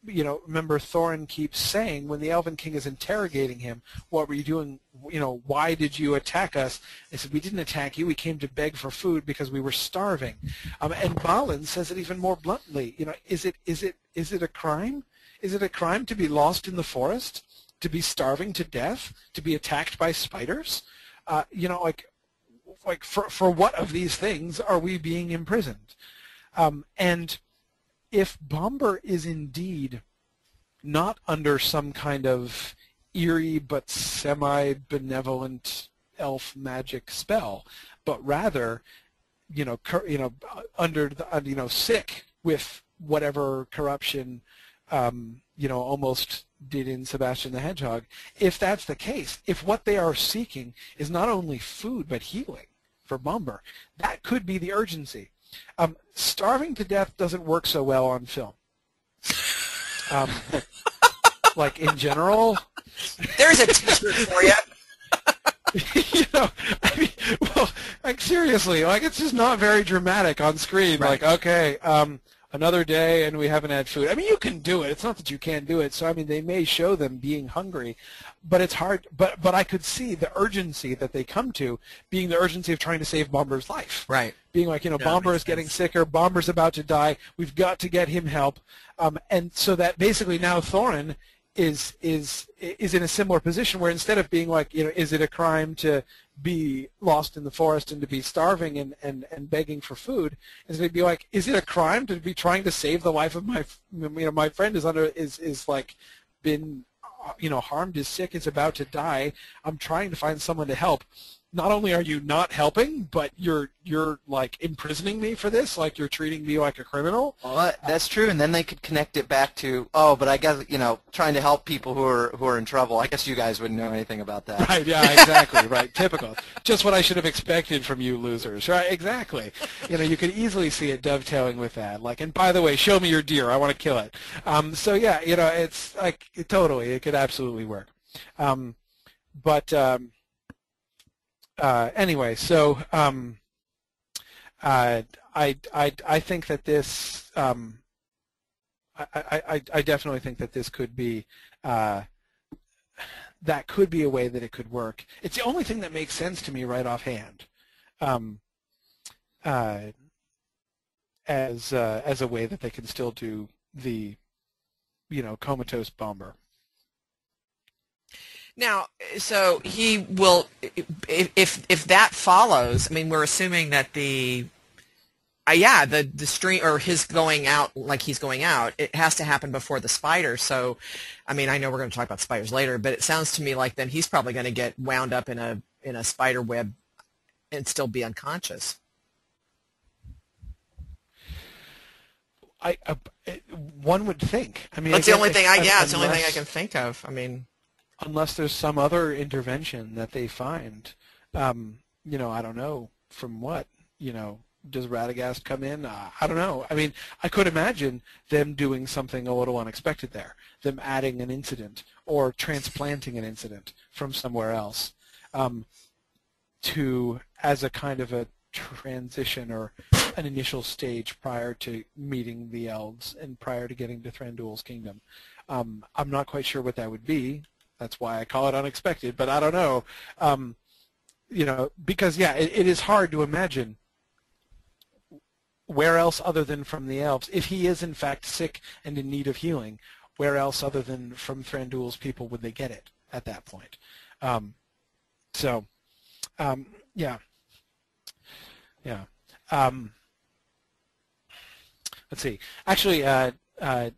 you know, remember Thorin keeps saying when the Elven King is interrogating him, "What were you doing? You know, why did you attack us?" He said, "We didn't attack you. We came to beg for food because we were starving." Um, and Balin says it even more bluntly. You know, is it is it is it a crime? Is it a crime to be lost in the forest, to be starving to death, to be attacked by spiders? Uh, you know, like like for for what of these things are we being imprisoned? Um, and if Bombur is indeed not under some kind of eerie but semi-benevolent elf magic spell, but rather, you know, you know, under the, uh, you know, sick with whatever corruption, um, you know, almost did in Sebastian the Hedgehog. If that's the case, if what they are seeking is not only food but healing for Bombur, that could be the urgency. Um, starving to death doesn't work so well on film. Um, like in general, There's a t-shirt for you. you know, I mean, well, like seriously, like it's just not very dramatic on screen. Right. Like, okay, um, another day and we haven't had food. I mean, you can do it. It's not that you can't do it. So I mean, they may show them being hungry, but it's hard. But but I could see the urgency that they come to being the urgency of trying to save Bombur's life. Right. Being like, you know, Yeah, Bombur is getting sense. sicker. Bombur's about to die. We've got to get him help. Um, and so that basically now Thorin is is is in a similar position where instead of being like, you know, is it a crime to be lost in the forest and to be starving and, and, and begging for food, is to be like, is it a crime to be trying to save the life of my, you know, my friend is under is is like been, uh, you know, harmed, is sick, is about to die. I'm trying to find someone to help. Not only are you not helping, but you're you're like imprisoning me for this, like you're treating me like a criminal. Well, that's true, and then they could connect it back to, oh, but I guess you know, trying to help people who are who are in trouble. I guess you guys wouldn't know anything about that. Right, yeah, exactly, right. Typical. Just what I should have expected from you losers. Right, exactly. You know, you could easily see it dovetailing with that. Like, and by the way, show me your deer. I want to kill it. Um, so yeah, you know, it's like totally, it could absolutely work. Um, but um, uh, anyway, so um, uh, I, I, I think that this, um, I, I, I definitely think that this could be uh, that could be a way that it could work. It's the only thing that makes sense to me right offhand, um, uh, as uh, as a way that they can still do the, you know, comatose Bombur. Now, so he will, if if, if that follows. I mean, we're assuming that the uh, yeah, the the stream or his going out like he's going out, it has to happen before the spider. So, I mean, I know we're going to talk about spiders later, but it sounds to me like then he's probably going to get wound up in a in a spider web and still be unconscious. I, uh, one would think. I mean, that's again, the only thing I yeah, it's the only thing I can think of. I mean, unless there's some other intervention that they find, um, you know, I don't know from what, you know, does Radagast come in? Uh, I don't know. I mean, I could imagine them doing something a little unexpected there, them adding an incident or transplanting an incident from somewhere else um, to as a kind of a transition or an initial stage prior to meeting the elves and prior to getting to Thranduil's kingdom. Um, I'm not quite sure what that would be. That's why I call it unexpected, but I don't know. Um, you know, because yeah, it, it is hard to imagine where else other than from the elves, if he is in fact sick and in need of healing, where else other than from Thranduil's people would they get it at that point? Um, so, um, yeah, yeah. Um, let's see. Actually, uh, uh,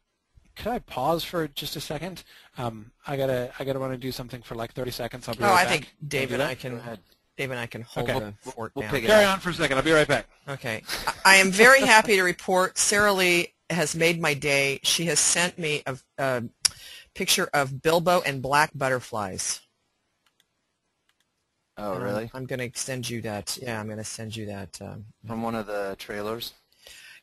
could I pause for just a second? Um, I gotta, I gotta want to do something for like 30 seconds. I'll be oh, right I back. think Dave and I can ahead. Dave and I can hold Okay. the fort we'll down. Carry on for a second. I'll be right back. Okay. I- I am very happy to report Sarah Lee has made my day. She has sent me a, a picture of Bilbo and black butterflies. Oh, Um, really? I'm going to send you that. Yeah, I'm going to send you that. Um, From one of the trailers?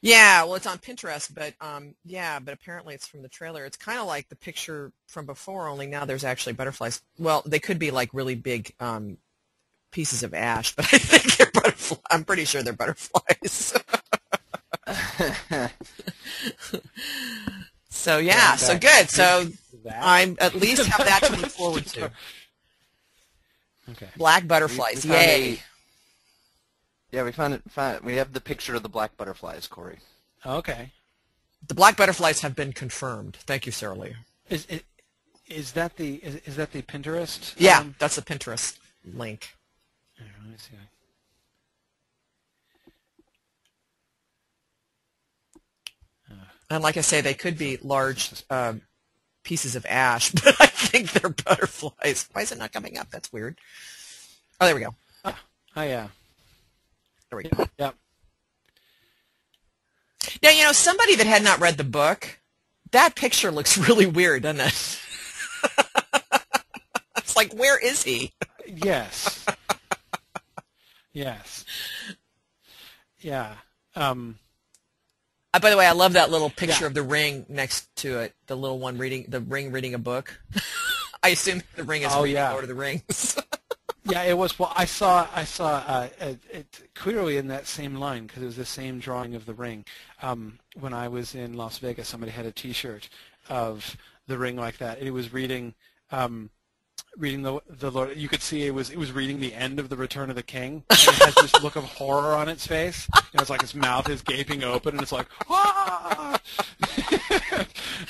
Yeah, well, it's on Pinterest, but um, yeah, but apparently it's from the trailer. It's kind of like the picture from before, only now there's actually butterflies. Well, they could be like really big um, pieces of ash, but I think they're butterflies. I'm pretty sure they're butterflies. so yeah, so good. So I'm at least have that to look forward to. Okay. Black butterflies, yay! A- yeah, we found it. Found, we have the picture of the black butterflies, Corey. Okay. The black butterflies have been confirmed. Thank you, Sarah Lee. Is is, is that the is, is that the Pinterest? Yeah, um, that's the Pinterest link. here, let me see. And like I say, they could be large um, pieces of ash, but I think they're butterflies. Why is it not coming up? That's weird. Oh, there we go. Oh yeah. There we go. Yep. Now, you know, somebody that had not read the book, that picture looks really weird, doesn't it? it's like, where is he? Yes. yes. Yeah. Um, Uh, by the way, I love that little picture Yeah. of the ring next to it, the little one reading, the ring reading a book. I assume the ring is Oh, reading yeah. Lord of the Rings. Yeah, it was. Well, I saw. I saw uh, it, it clearly in that same line because it was the same drawing of the ring. Um, when I was in Las Vegas, somebody had a T-shirt of the ring like that. It was reading. Um, reading the the Lord, you could see it was it was reading the end of the Return of the King. And it has this look of horror on its face. Know, it's like its mouth is gaping open, and it's like, ah!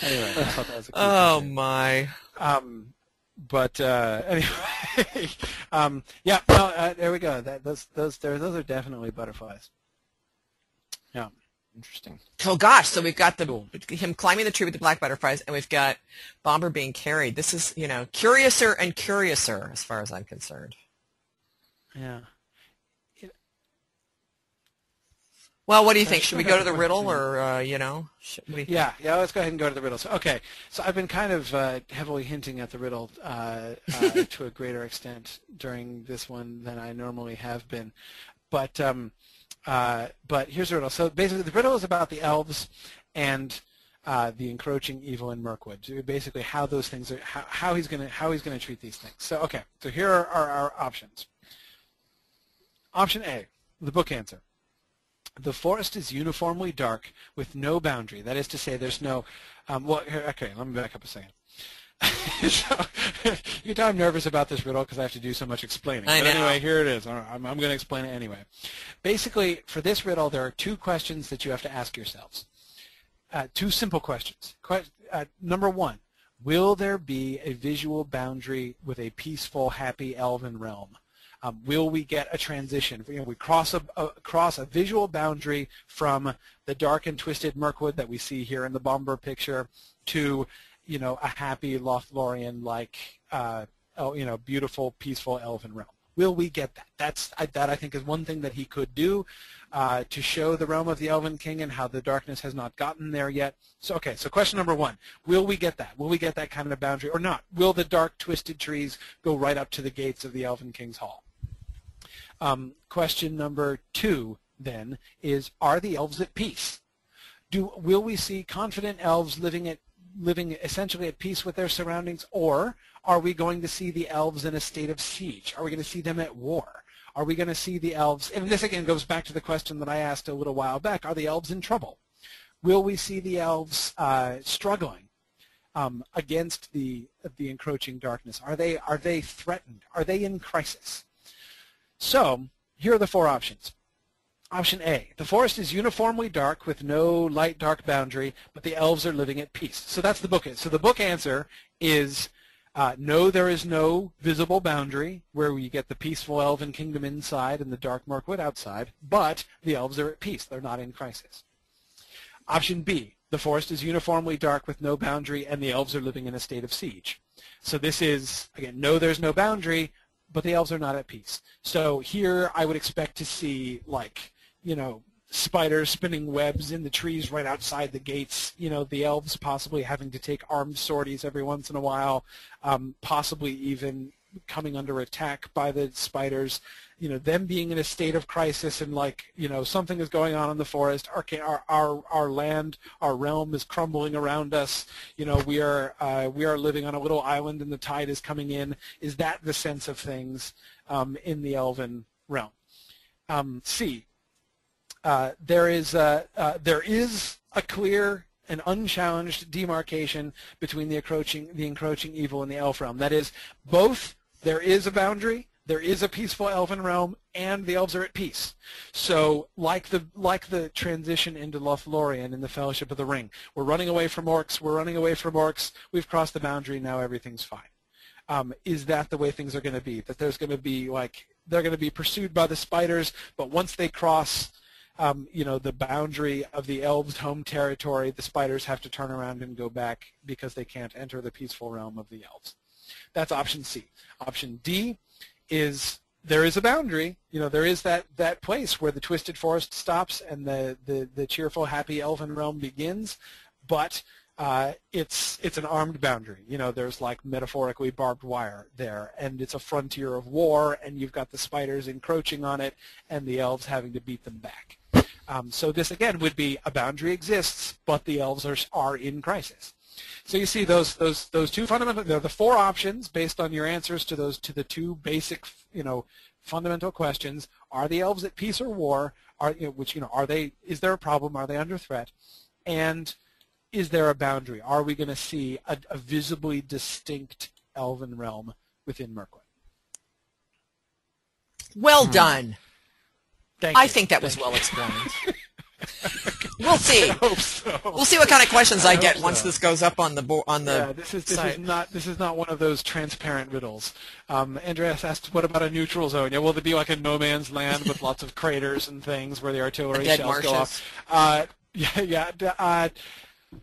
anyway, I thought that was a cool oh my! Um, but uh, anyway, um, yeah, no, uh, there we go. That those those there those are definitely butterflies. Yeah. Interesting. Oh gosh! So we've got the him climbing the tree with the black butterflies, and we've got Bombur being carried. This is you know curiouser and curiouser as far as I'm concerned. Yeah. Well, what do you think? Should we go to the riddle, or uh, you know, should we? Yeah, yeah. Let's go ahead and go to the riddle. So, okay, so I've been kind of uh, heavily hinting at the riddle uh, uh, to a greater extent during this one than I normally have been, but um, uh, but here's the riddle. So basically, the riddle is about the elves and uh, the encroaching evil in Mirkwood. So basically, how those things are, how, how he's gonna how he's gonna treat these things. So okay, so here are our options. Option A, the book answer. The forest is uniformly dark with no boundary. That is to say, there's no. Um, well, here, okay, let me back up a second. so, you know I'm nervous about this riddle because I have to do so much explaining. I but know. anyway, here it is. I'm, I'm going to explain it anyway. Basically, for this riddle, there are two questions that you have to ask yourselves. Uh, two simple questions. Que- uh, number one, will there be a visual boundary with a peaceful, happy elven realm? Um, will we get a transition? You know, we cross a, a cross a visual boundary from the dark and twisted Mirkwood that we see here in the Bombur picture to, you know, a happy Lothlorien like, uh, oh, you know, beautiful, peaceful elven realm. Will we get that? That's that I think is one thing that he could do uh, to show the realm of the Elven King and how the darkness has not gotten there yet. So okay, so question number one: Will we get that? Will we get that kind of boundary or not? Will the dark, twisted trees go right up to the gates of the Elven King's Hall? Um, question number two then is: Are the elves at peace? Do will we see confident elves living at living essentially at peace with their surroundings, or are we going to see the elves in a state of siege? Are we going to see them at war? Are we going to see the elves? And this again goes back to the question that I asked a little while back: Are the elves in trouble? Will we see the elves uh, struggling um, against the the encroaching darkness? Are they are they threatened? Are they in crisis? So here are the four options. Option A, the forest is uniformly dark with no light-dark boundary, but the elves are living at peace. So that's the book. So the book answer is uh, no, there is no visible boundary where we get the peaceful elven kingdom inside and the dark Mirkwood outside, but the elves are at peace. They're not in crisis. Option B, the forest is uniformly dark with no boundary and the elves are living in a state of siege. So this is, again, no, there's no boundary, but the elves are not at peace. So here I would expect to see like, you know, spiders spinning webs in the trees right outside the gates, you know, the elves possibly having to take armed sorties every once in a while, um, possibly even coming under attack by the spiders, you know, them being in a state of crisis and like, you know, something is going on in the forest, our, our, our, our land, our realm is crumbling around us, you know, we are, uh, we are living on a little island and the tide is coming in. Is that the sense of things um, in the elven realm? Um, C, uh, there is a, uh, there is a clear and unchallenged demarcation between the encroaching the encroaching evil and the elf realm. That is, both there is a boundary, there is a peaceful elven realm, and the elves are at peace. So, like the like the transition into Lothlorien in the Fellowship of the Ring, we're running away from orcs. We're running away from orcs. We've crossed the boundary. Now everything's fine. Um, is that the way things are going to be? That there's going to be like they're going to be pursued by the spiders, but once they cross um, you know, the boundary of the elves' home territory, the spiders have to turn around and go back because they can't enter the peaceful realm of the elves. That's option C. Option D is there is a boundary. You know, there is that, that place where the twisted forest stops and the, the, the cheerful, happy elven realm begins, but uh, it's it's an armed boundary. You know, there's like metaphorically barbed wire there, and it's a frontier of war, and you've got the spiders encroaching on it, and the elves having to beat them back. Um, so this again would be a boundary exists, but the elves are are in crisis. So you see those those those two fundamental they're the four options based on your answers to those to the two basic you know fundamental questions: Are the elves at peace or war? Are you know, which you know are they? Is there a problem? Are they under threat? And is there a boundary? Are we going to see a, a visibly distinct elven realm within Mirkwood? Well done. Hmm. Thank I you. think that was Thank well explained. we'll see. I hope so. We'll see what kind of questions I, I get hope once this goes up on the bo- on the yeah, this is this site. is not this is not one of those transparent riddles. Um, Andreas asked, "What about a neutral zone? Yeah, will there be like a no man's land with lots of craters and things where the artillery Dead shells go marshes. off?" Uh, yeah, yeah. Uh,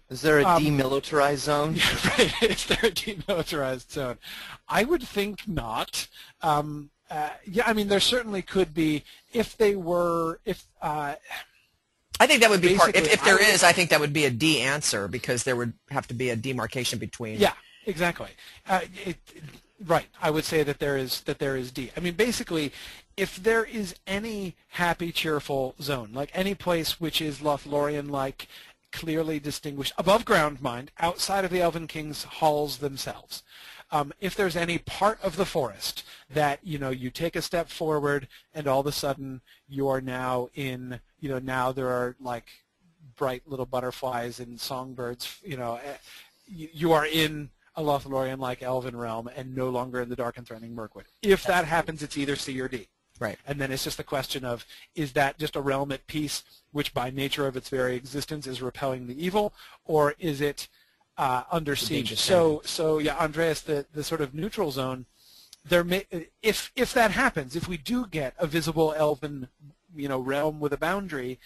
Is there a Um, demilitarized zone? right. Is there a demilitarized zone? I would think not. Um, uh, yeah, I mean, there certainly could be if they were if. Uh, I think that would be part. If, if there is, I think that would be a D answer because there would have to be a demarcation between. Yeah, exactly. Uh, it, it- right. I would say that there is that there is D. I mean, basically, if there is any happy, cheerful zone, like any place which is Lothlorien-like, clearly distinguished above ground, mind, outside of the Elven King's halls themselves. Um, if there's any part of the forest that you know you take a step forward and all of a sudden you are now in you know now there are like bright little butterflies and songbirds you know eh, you are in a Lothlorien like Elven realm and no longer in the dark and threatening Mirkwood. If that happens, it's either C or D. Right. And then it's just the question of is that just a realm at peace, which by nature of its very existence is repelling the evil, or is it uh, under siege? So, so yeah, Andreas, the, the sort of neutral zone, there may, if if that happens, if we do get a visible elven, you know, realm with a boundary,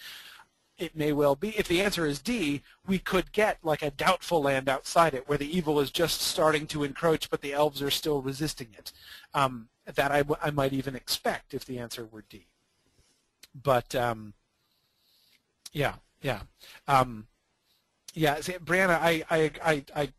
it may well be. If the answer is D, we could get like a doubtful land outside it, where the evil is just starting to encroach, but the elves are still resisting it. Um, that I, I might even expect if the answer were D. But um, yeah, yeah. Um, yeah, see, Brianna, I, I, I, I,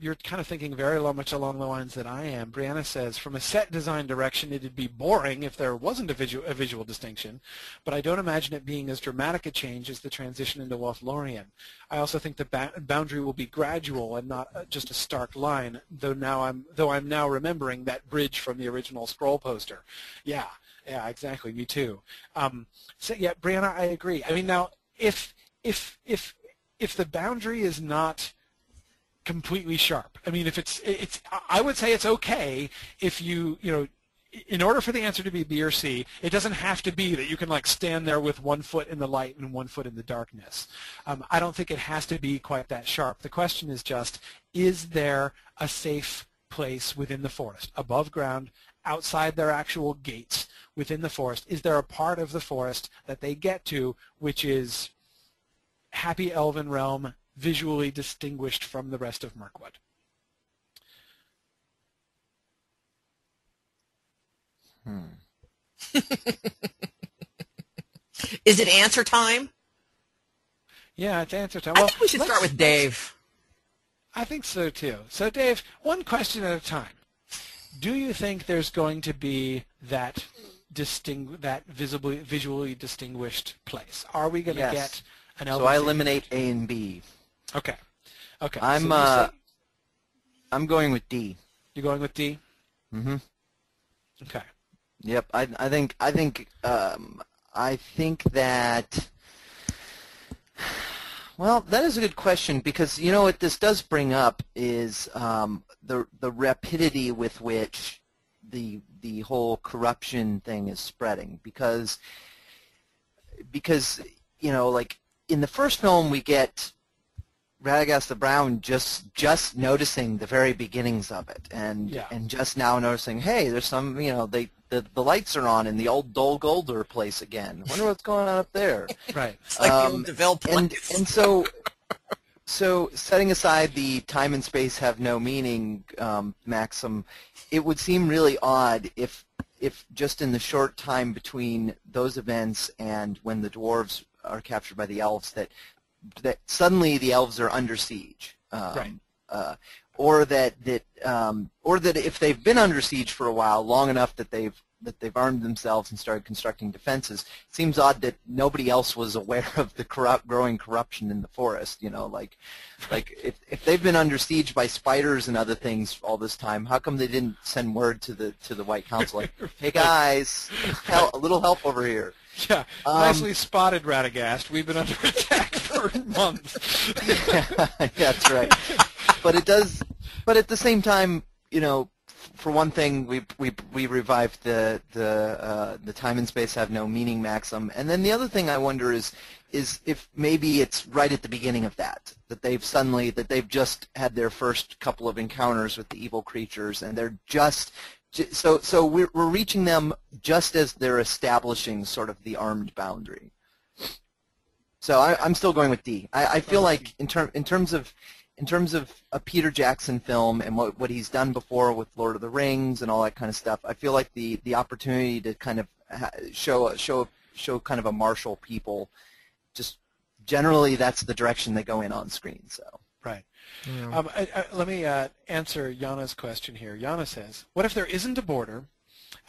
you're kind of thinking very much along the lines that I am. Brianna says, from a set design direction, it'd be boring if there wasn't a visual, a visual distinction, but I don't imagine it being as dramatic a change as the transition into Lothlorien. I also think the ba boundary will be gradual and not uh, just a stark line, though now I'm, though I'm now remembering that bridge from the original scroll poster. Yeah, yeah, exactly, me too. Um, so yeah, Brianna, I agree. I mean, now, if, if, if if the boundary is not completely sharp. I mean, if it's it's I would say it's okay if you you know in order for the answer to be B or C, it doesn't have to be that you can like stand there with one foot in the light and one foot in the darkness. Um, I don't think it has to be quite that sharp. The question is just, is there a safe place within the forest, above ground, outside their actual gates within the forest? Is there a part of the forest that they get to which is Happy Elven Realm visually distinguished from the rest of Mirkwood. Hmm. Is it answer time? Yeah, it's answer time. I well, think we should start with Dave. I think so too. So Dave, one question at a time. Do you think there's going to be that distingu- that visibly visually distinguished place? Are we going to yes. get an so I eliminate A and B. Okay. Okay. I'm so uh, say, I'm going with D. You're going with D. Mm-hmm. Okay. Yep. I I think I think um, I think that. Well, that is a good question because you know what this does bring up is um, the the rapidity with which the the whole corruption thing is spreading because because you know like in the first film, we get Radagast the Brown just just noticing the very beginnings of it, and yeah. and just now noticing, hey, there's some, you know, they the, the lights are on in the old Dol Guldur place again. Wonder what's going on up there. right. It's like um, the old place. And and so. So, setting aside the time and space have no meaning um, maxim, it would seem really odd if, if just in the short time between those events and when the dwarves are captured by the elves that that suddenly the elves are under siege. Um, right. Uh, or that that um, or that if they've been under siege for a while, long enough that they've that they've armed themselves and started constructing defenses. It seems odd that nobody else was aware of the corrupt, growing corruption in the forest. You know, like, like if if they've been under siege by spiders and other things all this time, how come they didn't send word to the to the White Council like, hey guys, help, a little help over here? Yeah, Um, nicely spotted, Radagast. We've been under attack for months. yeah, that's right. But it does. But at the same time, you know, for one thing, we we we revived the the uh, the time and space have no meaning maxim, and then the other thing I wonder is is if maybe it's right at the beginning of that that they've suddenly that they've just had their first couple of encounters with the evil creatures, and they're just So, so we're, we're reaching them just as they're establishing sort of the armed boundary. So I, I'm still going with D. I, I feel like in, term, in terms of in terms of a Peter Jackson film and what, what he's done before with Lord of the Rings and all that kind of stuff, I feel like the, the opportunity to kind of show show show kind of a martial people, just generally that's the direction they go in on screen. So Right. Um, I, I, let me uh, answer Yana's question here. Yana says, what if there isn't a border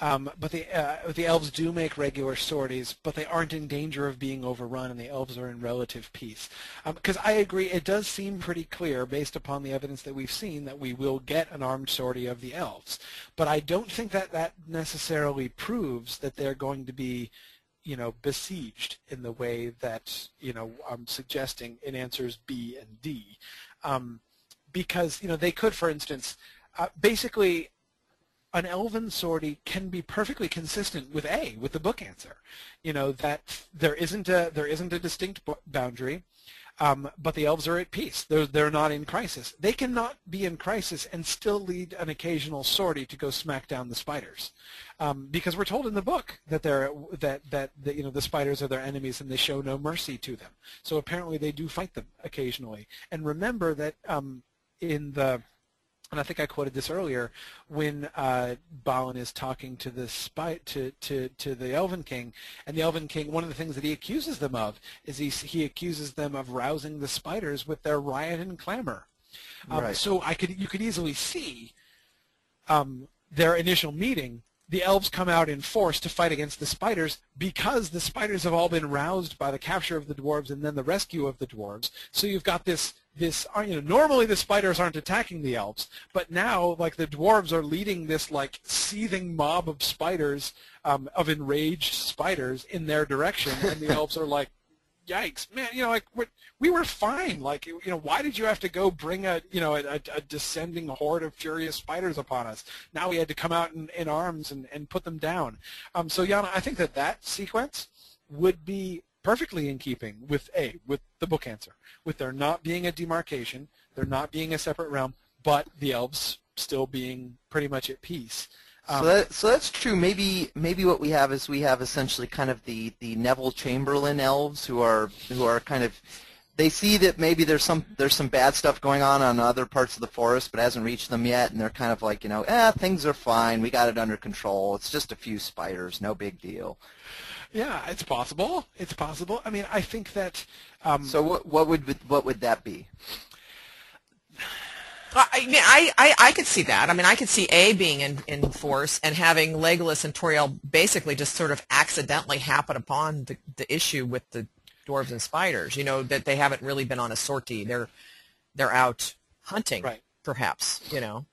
Um, but the uh, the elves do make regular sorties, but they aren't in danger of being overrun, and the elves are in relative peace. Because um, I agree, it does seem pretty clear, based upon the evidence that we've seen, that we will get an armed sortie of the elves. But I don't think that that necessarily proves that they're going to be you know, besieged in the way that, you know, I'm suggesting in answers B and D. Um, because, you know, they could, for instance, uh, basically an elven sortie can be perfectly consistent with A, with the book answer. You know, that there isn't a, there isn't a distinct boundary. Um, but the elves are at peace. They're, they're not in crisis. They cannot be in crisis and still lead an occasional sortie to go smack down the spiders, um, because we're told in the book that they're that, that you know the spiders are their enemies and they show no mercy to them. So apparently they do fight them occasionally. And remember that um, in the and I think I quoted this earlier when uh, Balin is talking to the spy to, to, to the Elven King, and the Elven King. One of the things that he accuses them of is he he accuses them of rousing the spiders with their riot and clamor. Um, right. So I could you could easily see um, their initial meeting. The elves come out in force to fight against the spiders because the spiders have all been roused by the capture of the dwarves and then the rescue of the dwarves. So you've got this this uh, you know normally the spiders aren't attacking the elves but now like the dwarves are leading this like seething mob of spiders um, of enraged spiders in their direction and the elves are like yikes man you know like we were fine like you know why did you have to go bring a you know a, a descending horde of furious spiders upon us? Now we had to come out in, in arms and, and put them down. Um, so Yana I think that that sequence would be perfectly in keeping with A, with the book answer, with there not being a demarcation, there not being a separate realm, but the elves still being pretty much at peace. Um, so, that, so that's true. Maybe maybe what we have is we have essentially kind of the, the Neville Chamberlain elves who are who are kind of they see that maybe there's some there's some bad stuff going on on other parts of the forest, but hasn't reached them yet, and they're kind of like you know, eh, things are fine. We got it under control. It's just a few spiders, no big deal. Yeah, it's possible. It's possible. I mean, I think that. Um, so what what would what would that be? I, mean, I, I could see that. I mean, I could see A being in, in force and having Legolas and Toriel basically just sort of accidentally happen upon the, the issue with the dwarves and spiders. You know that they haven't really been on a sortie. They're they're out hunting, right. perhaps. You know,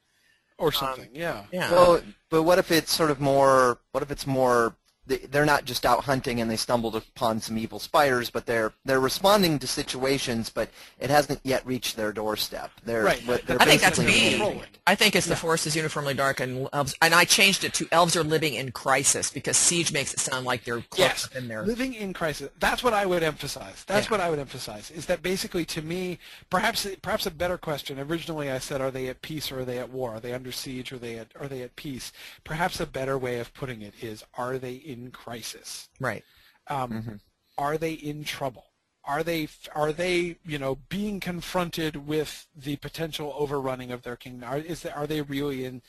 or something. Um, yeah. Yeah. Well, but what if it's sort of more? What if it's more they're not just out hunting and they stumbled upon some evil spiders, but they're they're responding to situations, but it hasn't yet reached their doorstep. They're, right. They're I think that's me. I think it's yeah. the forest is uniformly dark and elves, and I changed it to elves are living in crisis because siege makes it sound like they're close yes. in there. Living in crisis. That's what I would emphasize. That's yeah. what I would emphasize. Is that basically to me, perhaps perhaps a better question. Originally, I said, are they at peace or are they at war? Are they under siege or are they at, are they at peace? Perhaps a better way of putting it is, are they in crisis? Right. Um, mm-hmm. Are they in trouble? Are they are they you know being confronted with the potential overrunning of their kingdom? Are, is are they really in?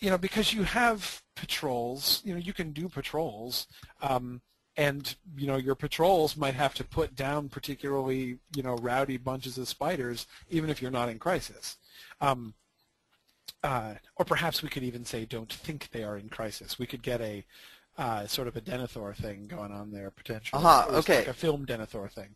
You know, because you have patrols. You know, you can do patrols. Um, and you know your patrols might have to put down particularly you know rowdy bunches of spiders even if you're not in crisis um, uh, or perhaps we could even say don't think they are in crisis we could get a uh, sort of a Denethor thing going on there potentially. Uh-huh, okay. Like a film Denethor thing.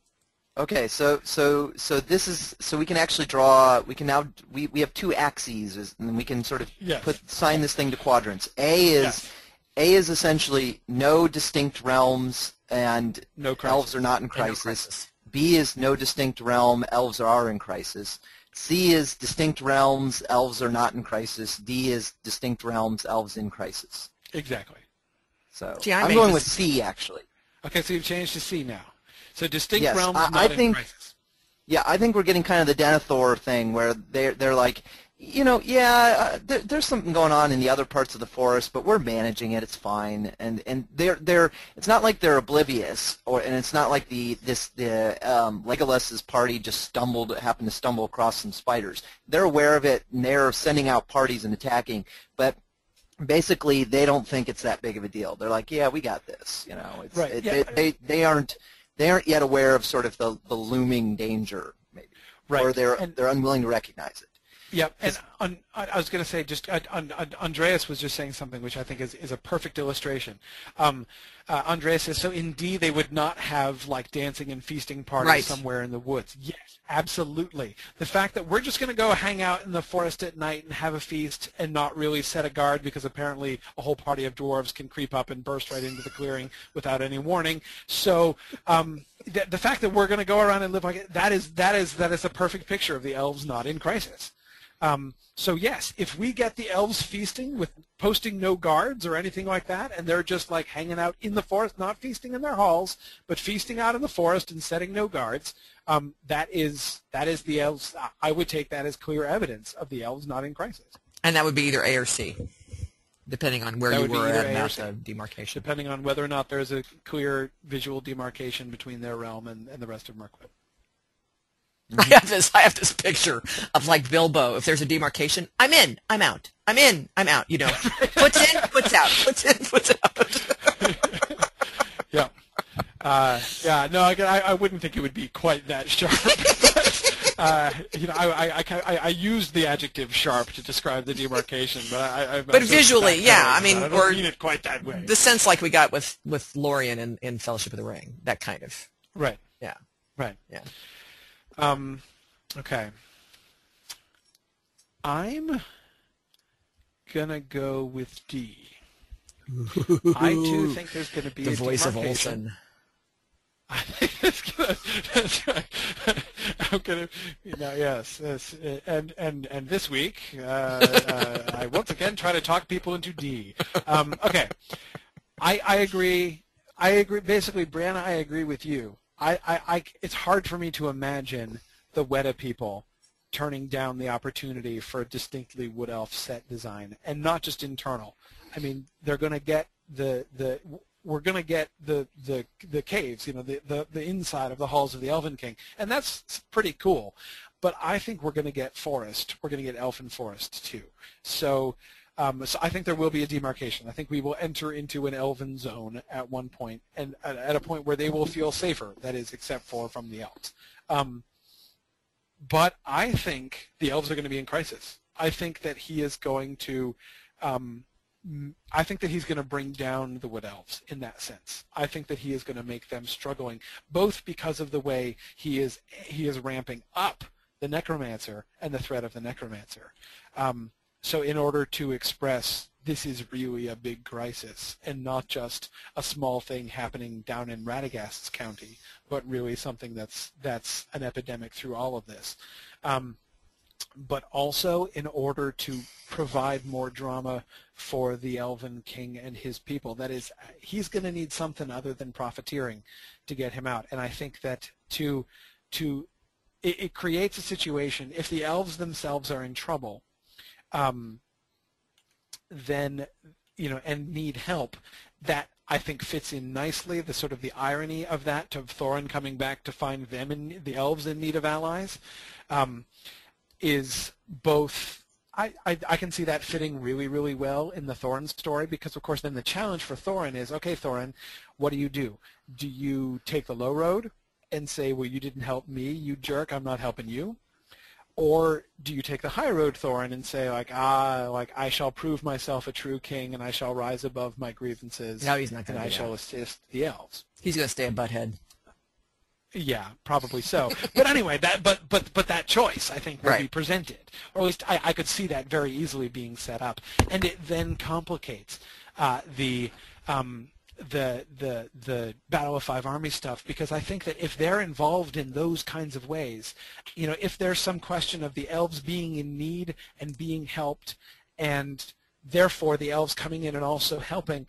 Okay, so so so this is so we can actually draw. We can now we, we have two axes, and we can sort of yes. put sign this thing to quadrants. A is yes. A is essentially no distinct realms, and no elves are not in crisis. No crisis. B is no distinct realm, elves are in crisis. C is distinct realms, elves are not in crisis. D is distinct realms, elves in crisis. Exactly. So Gee, I'm going with C actually. Okay, so you've changed to C now. So distinct yes, realms I, not I think, crisis. Yeah, I think we're getting kind of the Denethor thing where they're they're like, you know, yeah, uh, there, there's something going on in the other parts of the forest, but we're managing it. It's fine, and and they're they're. It's not like they're oblivious, or and it's not like the this the um, Legolas's party just stumbled happened to stumble across some spiders. They're aware of it, and they're sending out parties and attacking, but basically they don't think it's that big of a deal. They're like, yeah, we got this. You know, it's, right. It, yeah. they, they they aren't they aren't yet aware of sort of the, the looming danger, maybe, right. or they're and, they're unwilling to recognize it. Yep, and on, I was going to say just on, on, Andreas was just saying something which I think is, is a perfect illustration. Um, uh, Andreas says, so indeed they would not have like dancing and feasting parties right. somewhere in the woods. Yes, absolutely. The fact that we're just going to go hang out in the forest at night and have a feast and not really set a guard because apparently a whole party of dwarves can creep up and burst right into the clearing without any warning. So um, the, the fact that we're going to go around and live like it, that is that is that is a perfect picture of the elves not in crisis. Um, so yes, if we get the elves feasting with posting no guards or anything like that, and they're just like hanging out in the forest, not feasting in their halls, but feasting out in the forest and setting no guards, um, that is that is the elves. I would take that as clear evidence of the elves not in crisis. And that would be either A or C, depending on where that you were at the demarcation. Depending on whether or not there's a clear visual demarcation between their realm and, and the rest of Mirkwood. I have this I have this picture of like Bilbo. If there's a demarcation, I'm in, I'm out. I'm in, I'm out. You know, puts in, puts out, puts in, puts out. yeah, uh, yeah. No, I, I wouldn't think it would be quite that sharp. uh, you know, I, I, I, I used the adjective sharp to describe the demarcation, but I. I but visually, yeah, I mean, I or mean it quite that way. The sense like we got with with Lorien in, in Fellowship of the Ring, that kind of. Right. Yeah. Right. Yeah. Um, okay. I'm gonna go with D. I too think there's going to be the a voice of Olsen. I think it's gonna, that's right. I'm gonna, you know, yes, yes, and and and this week, uh, uh, I once again try to talk people into D. Um, okay, I I agree. I agree. Basically, Brianna, I agree with you. I, I, I, it's hard for me to imagine the Weta people turning down the opportunity for a distinctly Wood Elf set design, and not just internal. I mean, they're going to get the the we're going to get the the the caves, you know, the, the the inside of the halls of the Elven King, and that's pretty cool. But I think we're going to get forest. We're going to get Elfin Forest too. So um, so I think there will be a demarcation. I think we will enter into an elven zone at one point, and at, a point where they will feel safer. That is, except for from the elves. Um, but I think the elves are going to be in crisis. I think that he is going to. Um, I think that he's going to bring down the wood elves in that sense. I think that he is going to make them struggling, both because of the way he is he is ramping up the necromancer and the threat of the necromancer. Um, so in order to express this is really a big crisis and not just a small thing happening down in Radagast's county, but really something that's that's an epidemic through all of this. Um, but also in order to provide more drama for the Elven King and his people. That is, he's going to need something other than profiteering to get him out. And I think that to to it, it creates a situation if the elves themselves are in trouble um, then you know and need help that I think fits in nicely the sort of the irony of that to Thorin coming back to find them in the elves in need of allies um, is both I, I, I, can see that fitting really, really well in the Thorin story because, of course, then the challenge for Thorin is, okay, Thorin, what do you do? Do you take the low road and say, well, you didn't help me, you jerk, I'm not helping you? Or do you take the high road, Thorin, and say like, ah, like I shall prove myself a true king, and I shall rise above my grievances. No, he's not going to. And I that. shall assist the elves. He's going to stay a butthead. Yeah, probably so. but anyway, that but but but that choice I think will right. be presented, or at least I, I could see that very easily being set up, and it then complicates uh, the um, the the the Battle of Five Armies stuff because I think that if they're involved in those kinds of ways, you know, if there's some question of the elves being in need and being helped, and therefore the elves coming in and also helping,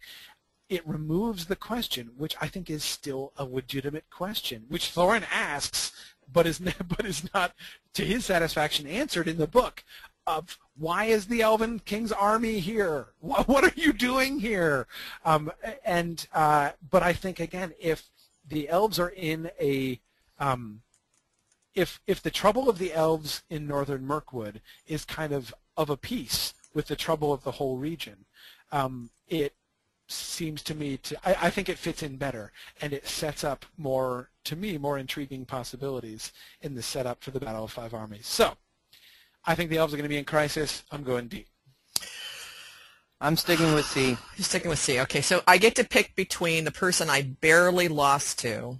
it removes the question, which I think is still a legitimate question, which Thorin asks, but is but is not to his satisfaction answered in the book of why is the Elven King's army here? What, are you doing here? Um, and uh, but I think again, if the elves are in a um, if if the trouble of the elves in northern Mirkwood is kind of of a piece with the trouble of the whole region, um, it seems to me to I, I, think it fits in better and it sets up more to me more intriguing possibilities in the setup for the Battle of Five Armies. So I think the elves are going to be in crisis. I'm going D. I'm sticking with C. You're sticking with C. Okay, so I get to pick between the person I barely lost to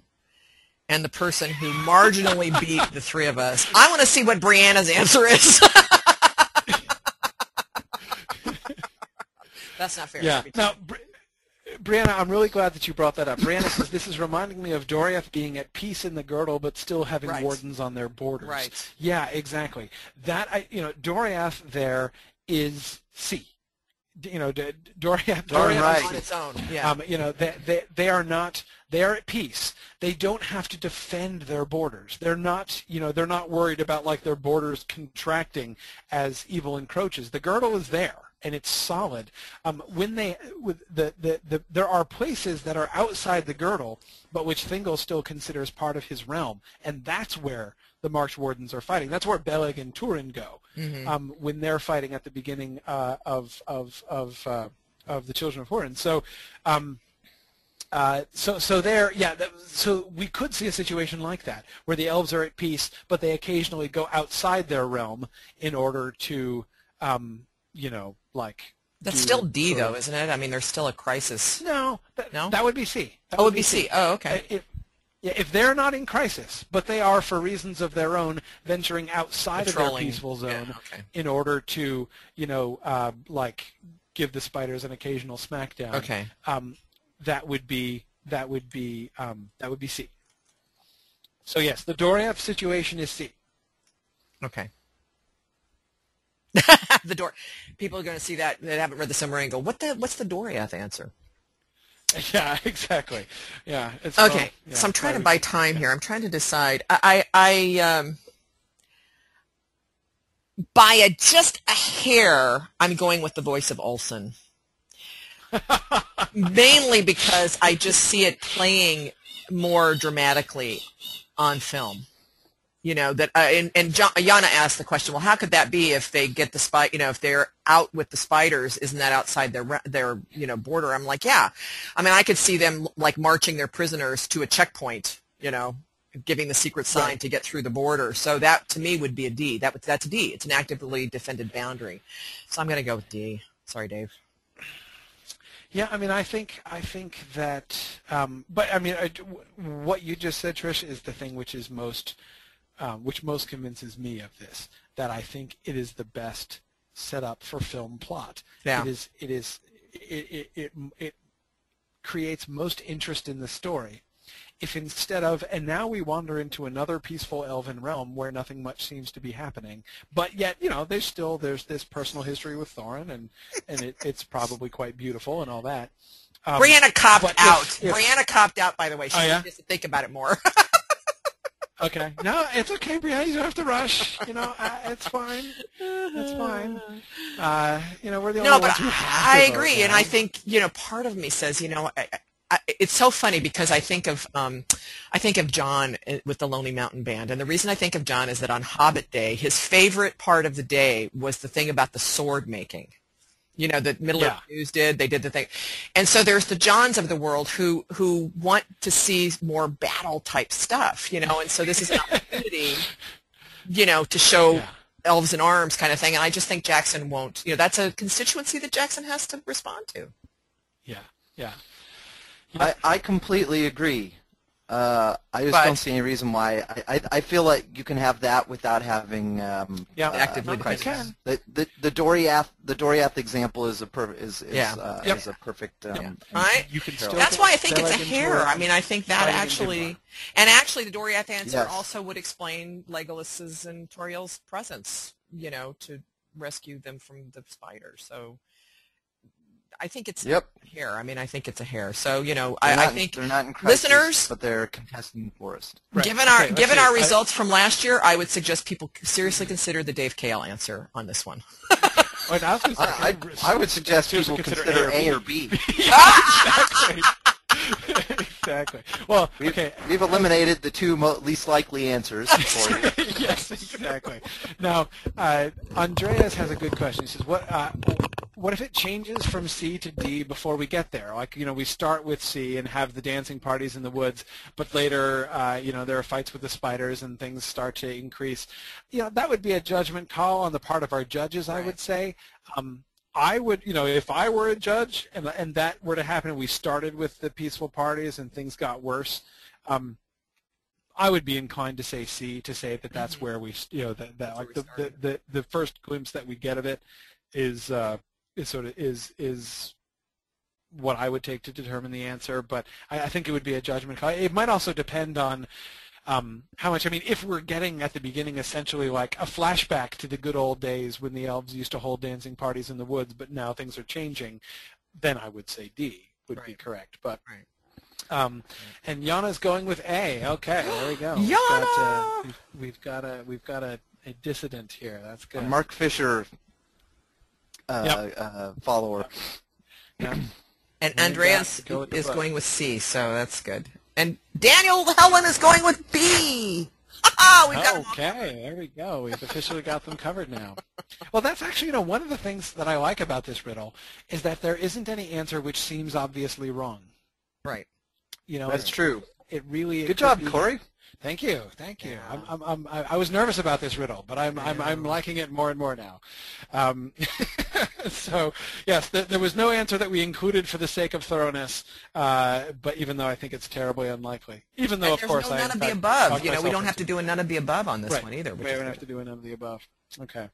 and the person who marginally beat the three of us. I want to see what Brianna's answer is. That's not fair. Yeah. Now, Bri- Brianna, I'm really glad that you brought that up. Brianna says this is reminding me of Doriath being at peace in the girdle, but still having Right. wardens on their borders. Right. Yeah, exactly. That I, you know, Doriath there is C. You know, Doriath. Doriath right. on its own. Yeah. Um, you know, they, they, they are not, they are at peace. They don't have to defend their borders. They're not, you know, they're not worried about like their borders contracting as evil encroaches. The girdle is there and it's solid. Um, when they, with the, the, the, there are places that are outside the girdle, but which Thingol still considers part of his realm, and that's where the March Wardens are fighting. That's where Beleg and Turin go Mhm. um, when they're fighting at the beginning uh, of of of uh, of the Children of Hurin. So. Um, uh, so, so there, yeah. That, so we could see a situation like that, where the elves are at peace, but they occasionally go outside their realm in order to, um, you know, like. That's still D, though, isn't it? I mean, there's still a crisis. No, that, No? that would be C. That Oh, would be C. Oh, okay. Uh, If, yeah, if they're not in crisis, but they are for reasons of their own venturing outside of their peaceful zone Yeah, okay. in order to, you know, uh, like give the spiders an occasional smackdown. Okay. Um, that would be that would be um, that would be C. So yes, the Doriath situation is C. Okay. the door. People are going to see that that haven't read the summary and go, "What the? What's the Doriath answer?" Yeah, exactly. Yeah. It's Okay, well, yeah, so I'm trying to buy time here. I'm trying to decide. I, I, I um, by a just a hair, I'm going with the voice of Olsen. Mainly because I just see it playing more dramatically on film. You know that, uh, and, and John, Yana asked the question. Well, how could that be if they get the spy? You know, if they're out with the spiders, isn't that outside their their you know border? I'm like, yeah. I mean, I could see them like marching their prisoners to a checkpoint. You know, giving the secret sign Right. to get through the border. So that to me would be a D. That would that's a D. It's an actively defended boundary. So I'm going to go with D. Sorry, Dave. Yeah, I mean, I think I think that, um, but I mean, I, what you just said, Trish, is the thing which is most, um, which most convinces me of this. That I think it is the best setup for film plot. It is. It is. It it it, it creates most interest in the story. If instead of, and now we wander into another peaceful elven realm where nothing much seems to be happening, but yet, you know, there's still, there's this personal history with Thorin and, and it, it's probably quite beautiful and all that. Um, Brianna copped but if- out. if- Brianna copped out. By the way, she Oh, yeah? needs to think about it more. Okay. No, it's okay, Brianna. You don't have to rush. You know, uh, it's fine. It's fine. Uh, you know, we're the only no, but ones who have I vote agree, and. I think you know part of me says you know. I, I, it's so funny because I think of um, I think of John uh, with the Lonely Mountain Band, and the reason I think of John is that on Hobbit Day, his favorite part of the day was the thing about the sword making. You know, that Middle Yeah. Earth News did. They did the thing, and so there's the Johns of the world who who want to see more battle type stuff. You know, and so this is an opportunity, you know, to show Yeah. elves in arms kind of thing. And I just think Jackson won't. You know, that's a constituency that Jackson has to respond to. Yeah. Yeah. I, I completely agree. Uh, I just But- don't see any reason why. I, I, I feel like you can have that without having um, Yeah. uh, Actively crisis. defended. The, the the Doriath the Doriath example is a per, is is, Yeah. uh, Yep. is a perfect. Um, Right? You can still. That's why I think it's a hair. Turin I mean, I think that fighting actually, Dimbar. and actually, the Doriath answer Yes. also would explain Legolas's and Toriel's presence. You know, to rescue them from the spider. So. I think it's Yep. a hair. I mean, I think it's a hair. So you know, I, not, I think they're not in crisis, listeners- but they're contesting the forest. Right. Given our Okay, given see. our I- results from last year, I would suggest people seriously consider the Dave Kale answer on this one. Wait, I, say, I, I, I would suggest people consider consider A A or or B. exactly. exactly. Well, We've, okay. we've eliminated the two mo- least likely answers for you. yes, exactly. Now, uh, Andreas has a good question. He says, "What uh, what if it changes from C to D before we get there? Like, you know, we start with C and have the dancing parties in the woods, but later, uh, you know, there are fights with the spiders and things start to increase. You know, that would be a judgment call on the part of our judges, I would say. Um, I would, you know, if I were a judge and, and that were to happen and we started with the peaceful parties and things got worse, um, I would be inclined to say C, to say that that's mm-hmm. where we, you know, that, that like the, the, the, the first glimpse that we get of it is uh, is sort of is is what I would take to determine the answer. But I, I think it would be a judgment call. It might also depend on um, how much. I mean, if we're getting at the beginning essentially like a flashback to the good old days when the elves used to hold dancing parties in the woods, but now things are changing, then I would say D would right. be correct. But right. Um, and Yana's going with A. Okay, there we go. Yana! We've got, a, we've got a, a, dissident here. That's good. A Mark Fisher uh, yep. uh, follower. Yep. And Andreas go is going with C, so that's good. And Daniel Helen is going with B. We've got okay, there we go. We've officially got them covered now. Well, that's actually, you know, one of the things that I like about this riddle is that there isn't any answer which seems obviously wrong. Right. You know, that's true. It really. Good job, Corey. Thank you, thank you. Yeah. I'm, I'm, I'm, i was nervous about this riddle, but I'm, yeah. I'm, I'm liking it more and more now. Um, so, yes, th- there was no answer that we included for the sake of thoroughness, uh, but even though I think it's terribly unlikely, even though, and of course, I there's no I none of the above. You know, we don't have to do a none of the above on this right. one either. We don't have to do a none of the above. Okay.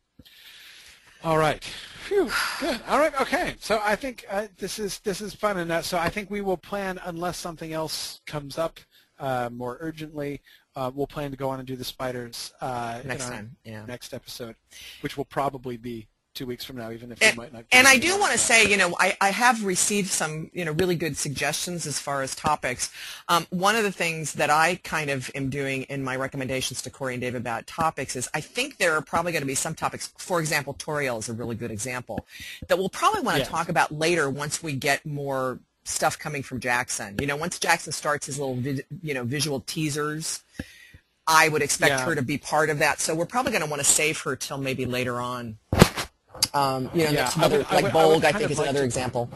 All right. Phew. Good. All right. Okay. So I think uh, this is this is fun, and so I think we will plan unless something else comes up uh, more urgently. Uh, we'll plan to go on and do the spiders uh, next time. Yeah. Next episode, which will probably be two weeks from now, even if and, we might not. And I do want to say, you know, I, I have received some, you know, really good suggestions as far as topics. Um, one of the things that I kind of am doing in my recommendations to Corey and Dave about topics is I think there are probably going to be some topics. For example, Toriel is a really good example that we'll probably want to yes. talk about later once we get more stuff coming from Jackson. You know, once Jackson starts his little, you know, visual teasers. I would expect yeah. her to be part of that. So we're probably going to want to save her till maybe later on. Um, you know, yeah, other, would, like Bolg, I, I think, is like another to, example.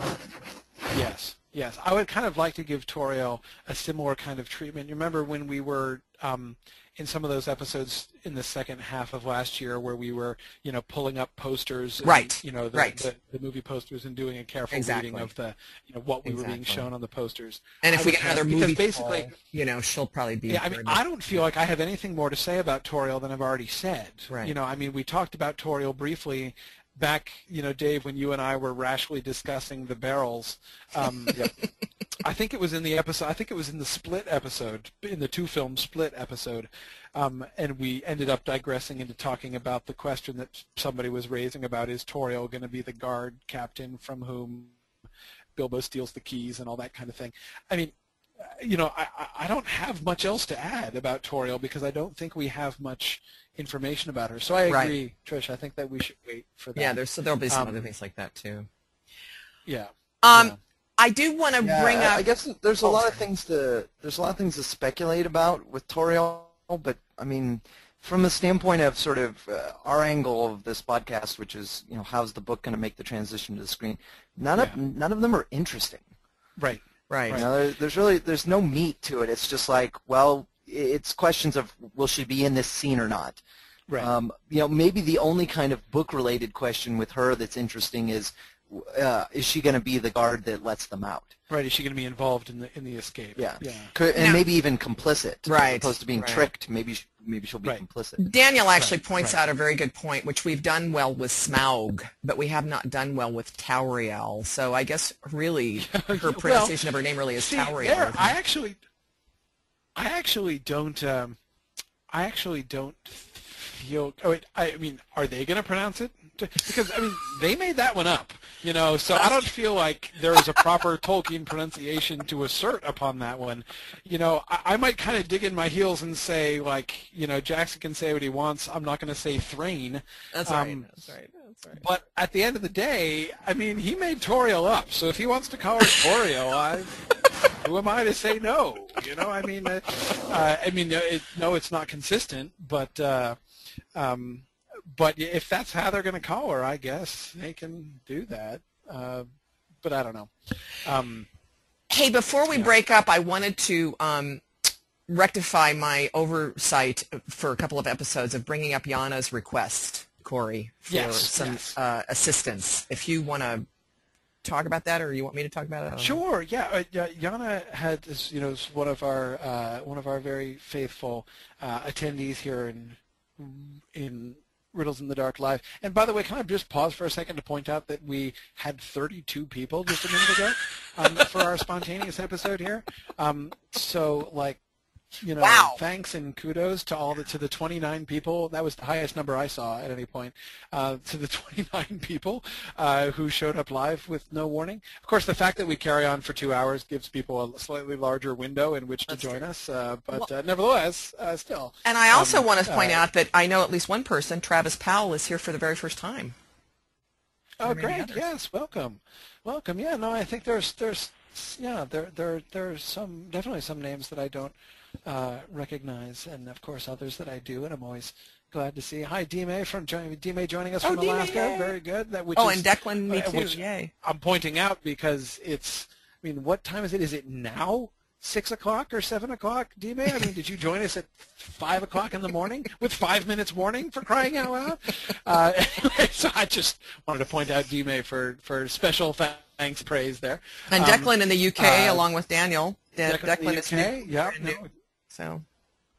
Yes, yes. I would kind of like to give Tauriel a similar kind of treatment. You remember when we were um, in some of those episodes in the second half of last year where we were, you know, pulling up posters, and, right? You know, the, right. the, the, movie posters and doing a careful exactly. reading of the, you know, what we exactly. were being shown on the posters. And if I we get another movie, because basically, call, you know, she'll probably be. Yeah, I mean, I don't feel like I have anything more to say about Toriel than I've already said. Right. You know, I mean, we talked about Toriel briefly back, you know, Dave, when you and I were rashly discussing the barrels. Um. I think it was in the episode. I think it was in the Split episode, in the two-film Split episode, um, and we ended up digressing into talking about the question that somebody was raising about is Toriel going to be the guard captain from whom Bilbo steals the keys and all that kind of thing. I mean, you know, I, I don't have much else to add about Toriel because I don't think we have much information about her. So I agree, right. Trish. I think that we should wait for that. Yeah, there's so there'll be some um, other things like that too. Yeah. Um, yeah. I do want to yeah, bring up. I guess there's a oh, lot of things to there's a lot of things to speculate about with Toriel, but I mean, from the standpoint of sort of uh, our angle of this podcast, which is you know how's the book going to make the transition to the screen, none yeah. of none of them are interesting. Right. Right. You know, there, there's really there's no meat to it. It's just like, well, it's questions of will she be in this scene or not. Right. Um, you know, maybe the only kind of book-related question with her that's interesting is, uh, is she going to be the guard that lets them out? Right. Is she going to be involved in the in the escape? Yeah. Yeah. Could, and maybe even complicit. Right. As opposed to being right. tricked, maybe she, maybe she'll be right. complicit. Daniel actually right. points out a very good point, which we've done well with Smaug, but we have not done well with Tauriel. So I guess really her pronunciation well, of her name really is see, Tauriel. There, I actually, I actually don't. Um, I actually don't feel. Oh, wait, I mean, are they going to pronounce it? Because I mean, they made that one up, you know. So I don't feel like there is a proper Tolkien pronunciation to assert upon that one. You know, I, I might kind of dig in my heels and say, like, you know, Jackson can say what he wants. I'm not going to say Thrain. That's um, right. That's right. That's right. But at the end of the day, I mean, he made Toriel up. So if he wants to call her Toriel, I who am I to say no? You know, I mean, uh, uh, I mean, it, no, it's not consistent, but uh, um, but if that's how they're going to call her, I guess they can do that. Uh, but I don't know. Um, Hey, before we Yeah. break up, I wanted to um, rectify my oversight for a couple of episodes of bringing up Yana's request, Corey, for Yes, some yes. Uh, assistance. If you want to talk about that, or you want me to talk about it? Sure. Yeah. Uh, yeah, Yana had is you know one of our uh, one of our very faithful uh, attendees here in in Riddles in the Dark Live. And by the way, can I just pause for a second to point out that we had 32 people just a minute ago um, for our spontaneous episode here. Um, so like. You know, Wow. thanks and kudos to all the to the 29 people. That was the highest number I saw at any point. Uh, to the 29 people uh, who showed up live with no warning. Of course, the fact that we carry on for two hours gives people a slightly larger window in which to join true. us. Uh, but Well- uh, nevertheless, uh, still. And I also Um, want to point uh, out that I know at least one person, Travis Powell, is here for the very first time. Oh, great! others. Yes, welcome, welcome. Yeah, no, I think there's there's yeah there there there's some definitely some names that I don't uh, recognize, and of course others that I do, and I'm always glad to see. Hi, Dime from joining Dime joining us Oh, from Dime, Alaska. yay. Very good. That which oh, is, and Declan, me uh, too. which- Yay. I'm pointing out because it's. I mean, what time is it? Is it now? Six o'clock or seven o'clock, Dime? I mean, did you join us at five o'clock in the morning with five minutes warning for crying out loud? Uh, anyway, so I just wanted to point out Dime for for special thanks, praise there. And Um, Declan in the UK, uh, along with Daniel. De- Declan, the is UK, new, yeah, new. no, So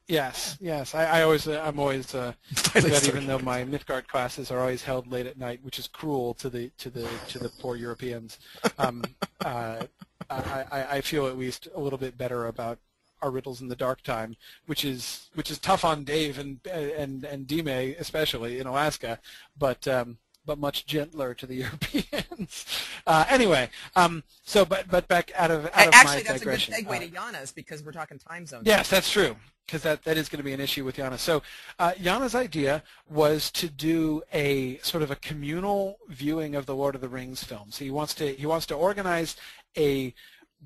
yes, yes. I, I always, uh, I'm always uh, that even though my Mythgard classes are always held late at night, which is cruel to the to the to the poor Europeans. Um, uh, I, I, I feel at least a little bit better about our riddles in the dark time, which is which is tough on Dave and and and Dime especially in Alaska, but um, but much gentler to the Europeans. Uh, anyway, um, so but but back out of out of actually, my that's digression. a good segue uh, to Yana's because we're talking time zones. Yes, that's true. Because that, that is going to be an issue with Yana. So uh, Yana's idea was to do a sort of a communal viewing of the Lord of the Rings films. He wants to he wants to organize a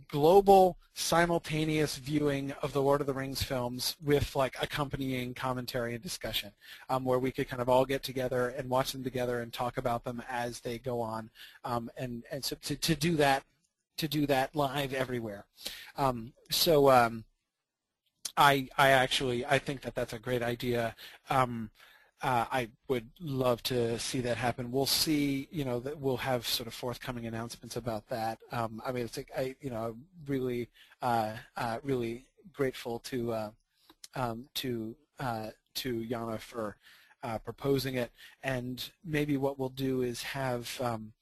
global simultaneous viewing of the Lord of the Rings films with like accompanying commentary and discussion, um, where we could kind of all get together and watch them together and talk about them as they go on, um, and and so to, to do that to do that live everywhere. Um, so. Um, I I actually I think that that's a great idea. Uh, I would love to see that happen. We'll see. You know that we'll have sort of forthcoming announcements about that. Um, I mean, it's like I you know really uh, uh, really grateful to uh, um, to uh, to Yana for uh, proposing it. And maybe what we'll do is have um,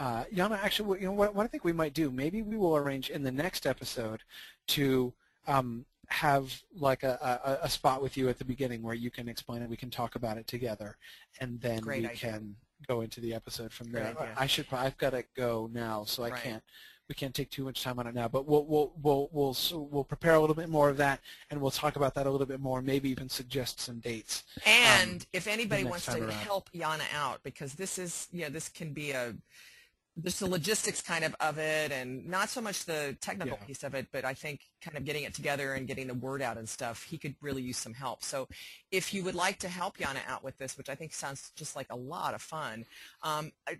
Yana. Actually, you know what, what I think we might do. Maybe we will arrange in the next episode to um, have like a, a, a spot with you at the beginning where you can explain it, we can talk about it together, and then Great we idea. can go into the episode from there. I should. probably- I've got to go now, so I Right. can't. We can't take too much time on it now, but we'll we'll we'll we'll we'll prepare a little bit more of that, and we'll talk about that a little bit more. Maybe even suggest some dates. And um, if anybody wants to around. help Yana out, because this is, you know, this can be a, just the logistics kind of of it, and not so much the technical Yeah. piece of it, but I think kind of getting it together and getting the word out and stuff, he could really use some help. So if you would like to help Yana out with this, which I think sounds just like a lot of fun, um, I,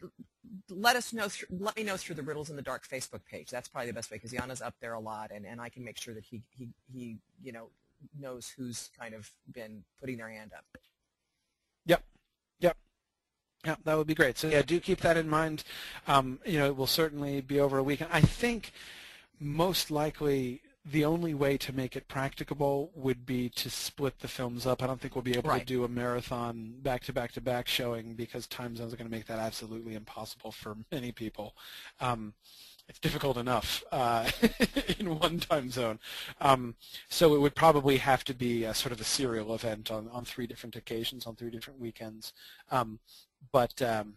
let us know. Through, let me know through the Riddles in the Dark Facebook page. That's probably the best way because Yana's up there a lot, and, and I can make sure that he he he you know knows who's kind of been putting their hand up. Yeah, that would be great. So yeah, do keep that in mind. Um, you know, it will certainly be over a weekend. I think most likely the only way to make it practicable would be to split the films up. I don't think we'll be able to do a marathon back to back to back showing because time zones are going to make that absolutely impossible for many people. Um, it's difficult enough uh, in one time zone. Um, so it would probably have to be a sort of a serial event on, on three different occasions, on three different weekends. Um, but um,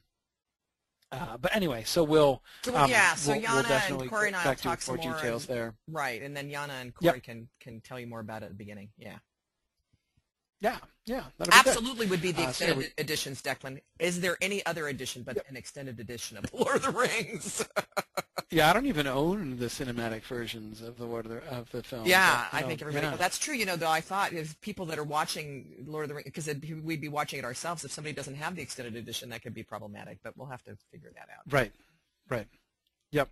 uh, but anyway, so we'll um, yeah, so we'll, we'll Yana and Corey and I will talk some more details and- there. Right, and then Yana and Yep. Corey can, can tell you more about it at the beginning. Yeah. Yeah, yeah, absolutely would be the uh, extended so we, editions, Declan. Is there any other edition but an extended edition of Lord of the Rings? yeah, I don't even own the cinematic versions of the Lord of the, of the film. Yeah, but, I know, think everybody. Yeah. Well, that's true. You know, though I thought if people that are watching Lord of the Rings, because we'd be watching it ourselves. If somebody doesn't have the extended edition, that could be problematic. But we'll have to figure that out. Right, right. Yep,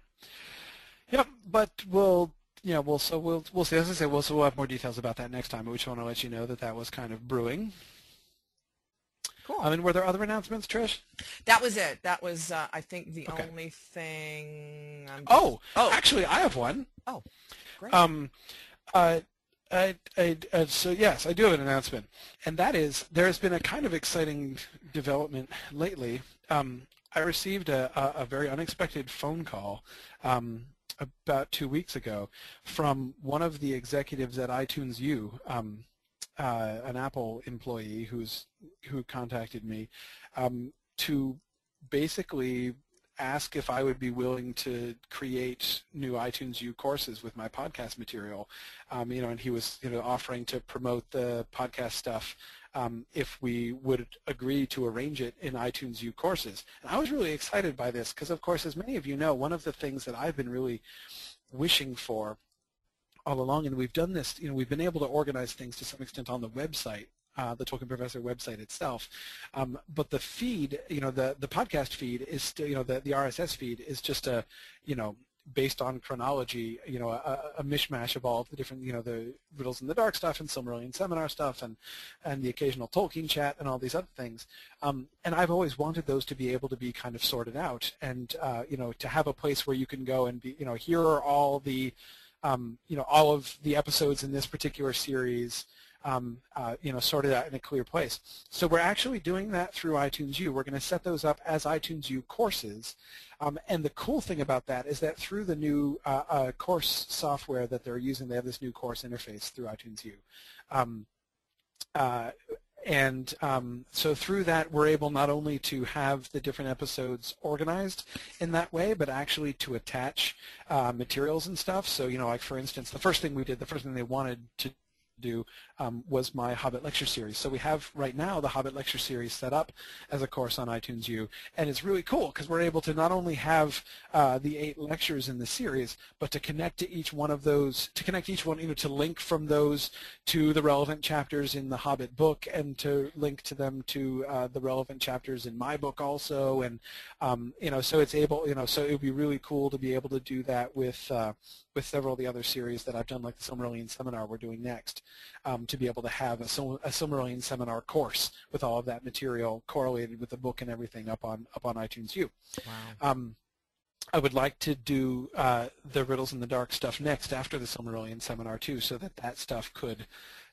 yep. But we'll yeah, well, so we'll we'll see. As I say, we'll so we'll have more details about that next time. But we just want to let you know that that was kind of brewing. Cool. I mean, were there other announcements, Trish? That was it. That was, uh, I think, the okay. only thing. Just... Oh, oh, actually, I have one. Oh, great. Um, uh, I, I, uh, so yes, I do have an announcement, and that is there has been a kind of exciting development lately. Um, I received a, a, a, very unexpected phone call um, about two weeks ago from one of the executives at iTunes U, um, uh, an Apple employee who's who contacted me um, to basically ask if I would be willing to create new iTunes U courses with my podcast material. Um, you know, and he was you know offering to promote the podcast stuff um, if we would agree to arrange it in iTunes U courses. And I was really excited by this because, of course, as many of you know, one of the things that I've been really wishing for all along, and we've done this, you know, we've been able to organize things to some extent on the website, uh, the Tolkien Professor website itself. Um, but the feed, you know, the, the podcast feed is still, you know, the, the RSS feed is just a, you know, based on chronology, you know, a, a, mishmash of all of the different, you know, the Riddles in the Dark stuff and Silmarillion Seminar stuff and, and the occasional Tolkien chat and all these other things. Um, and I've always wanted those to be able to be kind of sorted out and, uh, you know, to have a place where you can go and be, you know, here are all the, um, you know, all of the episodes in this particular series, um, uh, you know, sorted out in a clear place. So we're actually doing that through iTunes U. We're going to set those up as iTunes U courses. Um, and the cool thing about that is that through the new uh, uh, course software that they're using, they have this new course interface through iTunes U. Um, uh, and um, so through that, we're able not only to have the different episodes organized in that way, but actually to attach uh, materials and stuff. So, you know, like for instance, the first thing we did, the first thing they wanted to do um, was my Hobbit lecture series. So we have right now the Hobbit lecture series set up as a course on iTunes U, and it's really cool because we're able to not only have uh, the eight lectures in the series, but to connect to each one of those, to connect each one, you know, to link from those to the relevant chapters in the Hobbit book, and to link to them to uh, the relevant chapters in my book also, and um, you know, so it's able, you know, so it would be really cool to be able to do that with uh, with several of the other series that I've done, like the Silmarillion seminar we're doing next, um, to be able to have a, a Silmarillion seminar course with all of that material correlated with the book and everything up on up on iTunes U. Wow. Um, I would like to do uh, the Riddles in the Dark stuff next after the Silmarillion seminar too, so that that stuff could,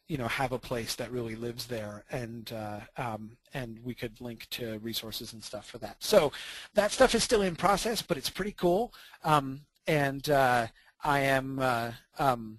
you know, have a place that really lives there, and uh, um, and we could link to resources and stuff for that. So that stuff is still in process, but it's pretty cool. Um, and uh, I am uh, um,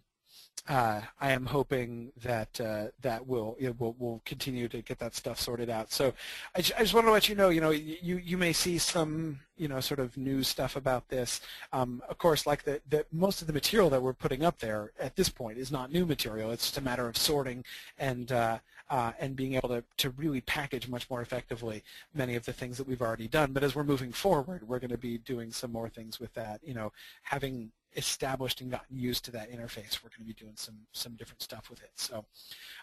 uh, I am hoping that uh, that will you know, will will continue to get that stuff sorted out. So I, I just want to let you know, you know, you you may see some you know sort of new stuff about this. Um, of course, like the, the most of the material that we're putting up there at this point is not new material. It's just a matter of sorting and uh, uh, and being able to, to really package much more effectively many of the things that we've already done. But as we're moving forward, we're going to be doing some more things with that. You know, having established and gotten used to that interface. We're going to be doing some some different stuff with it. So,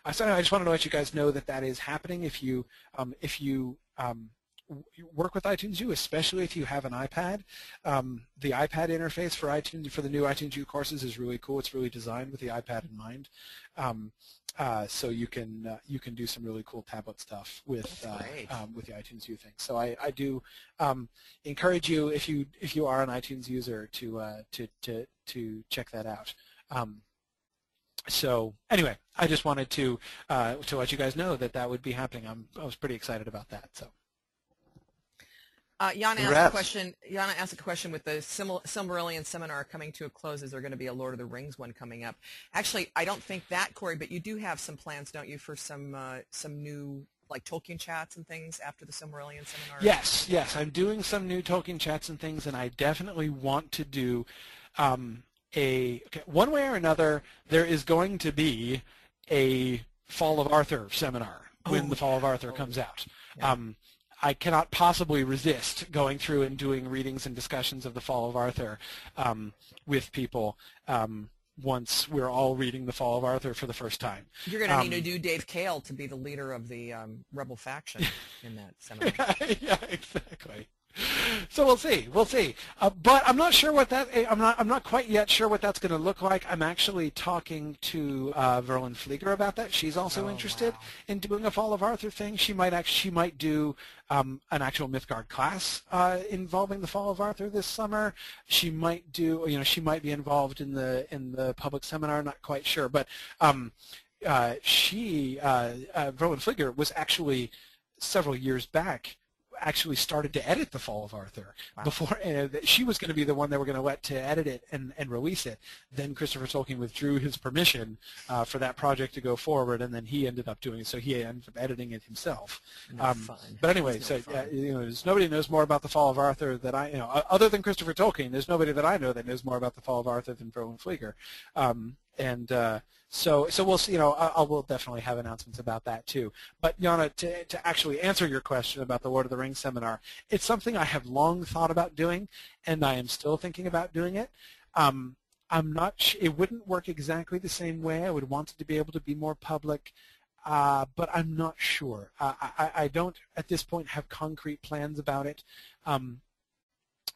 uh, so anyway, I just wanted to let you guys know that that is happening. If you um, if you um, work with iTunes U, especially if you have an iPad. Um, the iPad interface for iTunes for the new iTunes U courses is really cool. It's really designed with the iPad in mind. Um, uh, so you can uh, you can do some really cool tablet stuff with uh, um, with the iTunes U thing. So I, I do um, encourage you if you if you are an iTunes user to uh, to to to check that out. Um, so anyway, I just wanted to uh, to let you guys know that that would be happening. I'm I was pretty excited about that. So. Uh, Yana asked a question. Yana asked a question with the Silmarillion seminar coming to a close. Is there going to be a Lord of the Rings one coming up? Actually, I don't think that, Corey. But you do have some plans, don't you, for some uh, some new like Tolkien chats and things after the Silmarillion seminar? Yes, yes. I'm doing some new Tolkien chats and things, and I definitely want to do um, a okay, one way or another. There is going to be a Fall of Arthur seminar when Oh, the Fall of. Arthur Oh, comes out. yeah. Um, I cannot possibly resist going through and doing readings and discussions of the Fall of Arthur um, with people um, once we're all reading the Fall of Arthur for the first time. You're going to Um, need to do Dave Kale to be the leader of the um, rebel faction in that seminar. yeah, exactly. So we'll see. We'll see. Uh, but I'm not sure what that. I'm not. I'm not quite yet sure what that's going to look like. I'm actually talking to uh, Verlyn Flieger about that. She's also Oh, interested wow. in doing a Fall of Arthur thing. She might actually. She might do um, an actual Mythgard class uh, involving the Fall of Arthur this summer. She might do. You know, she might be involved in the in the public seminar. Not quite sure, but. Um, uh, she, uh, uh, Verlyn Flieger, was actually several years back actually started to edit the Fall of Arthur Wow. before uh, she was going to be the one they were going to let to edit it and, and release it. Then Christopher Tolkien withdrew his permission uh, for that project to go forward, and then he ended up doing it. So he ended up editing it himself. No Um. But anyway, so uh, you know, there's nobody knows more about the Fall of Arthur that I, you know, other than Christopher Tolkien. There's nobody that I know that knows more about the Fall of Arthur than Verlyn Flieger. Um, and uh, so, so we'll see. You know, I, I will definitely have announcements about that too. But Yana, to to actually answer your question about the Lord of the Rings seminar, it's something I have long thought about doing, and I am still thinking about doing it. Um, I'm not. It wouldn't work exactly the same way. I would want it to be able to be more public. Uh, but I'm not sure. Uh, I, I don't at this point have concrete plans about it. Um,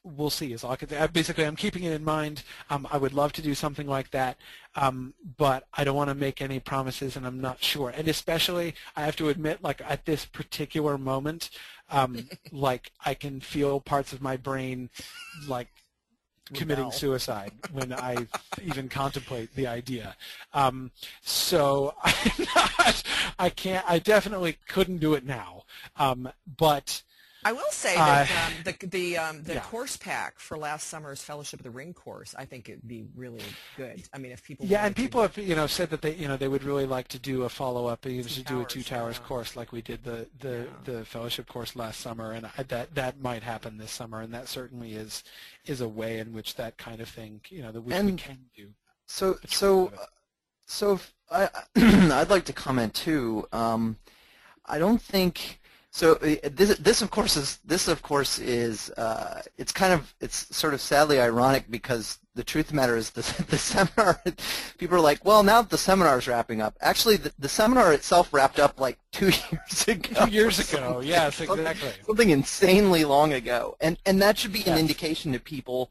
we'll see. Is all I can. Uh, Basically, I'm keeping it in mind. Um, I would love to do something like that, um, but I don't want to make any promises, and I'm not sure. And especially, I have to admit, like at this particular moment, um, like I can feel parts of my brain, like committing suicide when I even contemplate the idea. Um, so I'm not, I can't. I definitely couldn't do it now. Um, but I will say that Uh, um, the the um, the yeah. course pack for last summer's Fellowship of the Ring course, I think it'd be really good. I mean, if people yeah, and people have you know said that they you know they would really like to do a follow up, you know, to do a two towers yeah. course like we did the the Yeah. the fellowship course last summer, and I, that that might happen this summer, and that certainly is is a way in which that kind of thing you know that we, we can do. So, so, part of it. so if I, I'd like to comment too. Um, I don't think so. uh, This, this of course is this of course is uh, it's kind of it's sort of sadly ironic because the truth of the matter is the the seminar. People are like, well, now that the seminar is wrapping up. Actually, the, the seminar itself wrapped up like two years ago. Two years ago, yes, exactly. something insanely long ago, and and that should be an indication to people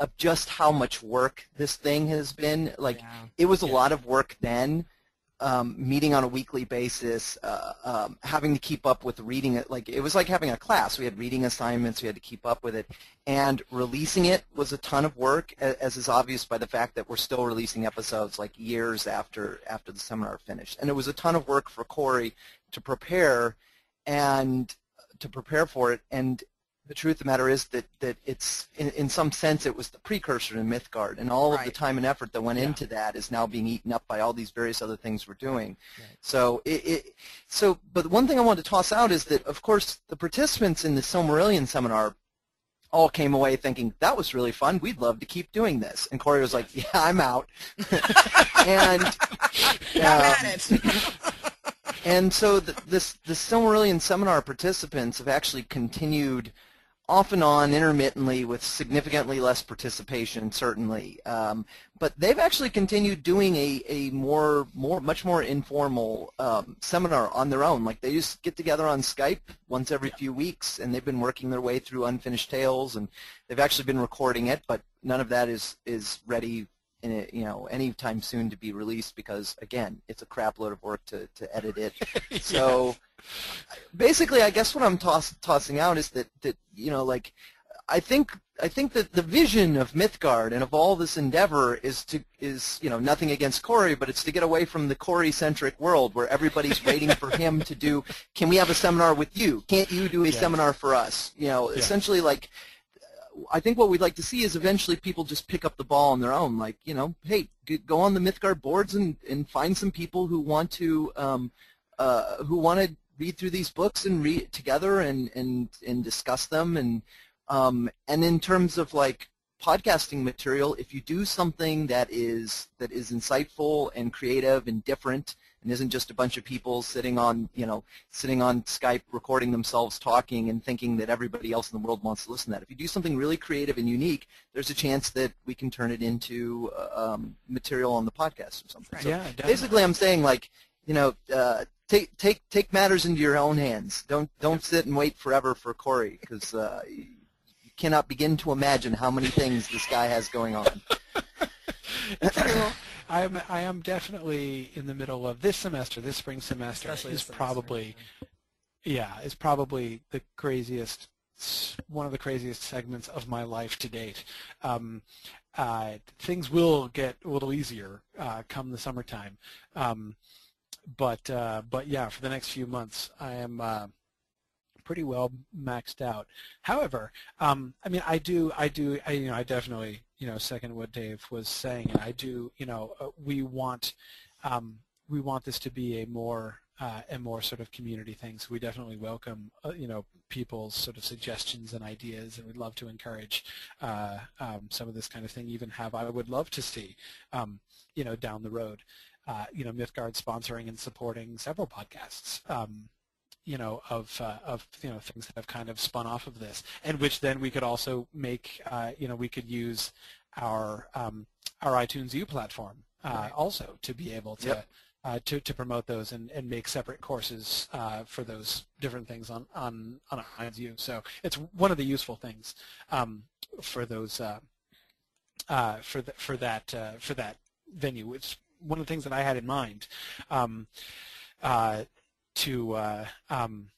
of just how much work this thing has been. Like Yeah. it was a lot of work then, um, meeting on a weekly basis, uh, um, having to keep up with reading it. Like it was like having a class. We had reading assignments. We had to keep up with it, and releasing it was a ton of work, a- as is obvious by the fact that we're still releasing episodes like years after after the seminar finished. And it was a ton of work for Corey to prepare, and to prepare for it. And the truth of the matter is that, that it's, in, in some sense, it was the precursor to Mythgard, and all of the time and effort that went Yeah. into that is now being eaten up by all these various other things we're doing. Right. So, it, it, so, but one thing I wanted to toss out is that, of course, the participants in the Silmarillion seminar all came away thinking that was really fun. We'd love to keep doing this. And Corey was like, "Yeah, I'm out." and um, at it. and so the, this the Silmarillion seminar participants have actually continued off and on intermittently with significantly less participation certainly. Um, but they've actually continued doing a, a more more much more informal um, seminar on their own. Like they just get together on Skype once every few weeks and they've been working their way through unfinished tales and they've actually been recording it but none of that is is ready in it, you know anytime soon to be released because again it's a crap load of work to, to edit it so basically, I guess what I'm toss, tossing out is that, that you know, like, I think I think that the vision of Mythgard and of all this endeavor is to is you know nothing against Corey, but it's to get away from the Corey-centric world where everybody's waiting for him to do. Can we have a seminar with you? Can't you do a Yes. seminar for us? You know, Yes. essentially like. I think what we'd like to see is eventually people just pick up the ball on their own. Like, you know, hey, go on the Mythgard boards and, and find some people who want to um, uh, who want to read through these books and read together and, and, and discuss them. And, um, and in terms of like podcasting material, if you do something that is, that is insightful and creative and different and isn't just a bunch of people sitting on, you know, sitting on Skype recording themselves talking and thinking that everybody else in the world wants to listen to that. If you do something really creative and unique, there's a chance that we can turn it into uh, um, material on the podcast or something. Right. So yeah, definitely. basically, I'm saying like, you know, uh, take take take matters into your own hands. Don't don't sit and wait forever for Corey because uh, you cannot begin to imagine how many things this guy has going on. I am I am definitely in the middle of this semester. This spring semester Especially is this probably yeah is probably the craziest one of the craziest segments of my life to date. Um, uh, things will get a little easier uh, come the summertime, um, but uh, but yeah, for the next few months, I am uh, pretty well maxed out. However, um, I mean, I do, I do, I, you know, I definitely, you know, second what Dave was saying, and I do, you know, uh, we want, um, we want this to be a more uh, a more sort of community thing. So we definitely welcome, uh, you know, people's sort of suggestions and ideas, and we'd love to encourage uh, um, some of this kind of thing. Even have I would love to see, um, you know, down the road, uh, you know, Mythgard sponsoring and supporting several podcasts. Um, you know, of uh, of you know things that have kind of spun off of this, and which then we could also make, uh, you know, we could use our um, our iTunes U platform Right. also to be able to Yep. uh, to to promote those and, and make separate courses uh, for those different things on on on iTunes U. So it's one of the useful things um, for those uh, uh, for the, for that uh, for that venue. It's one of the things that I had in mind um, uh, to uh, um,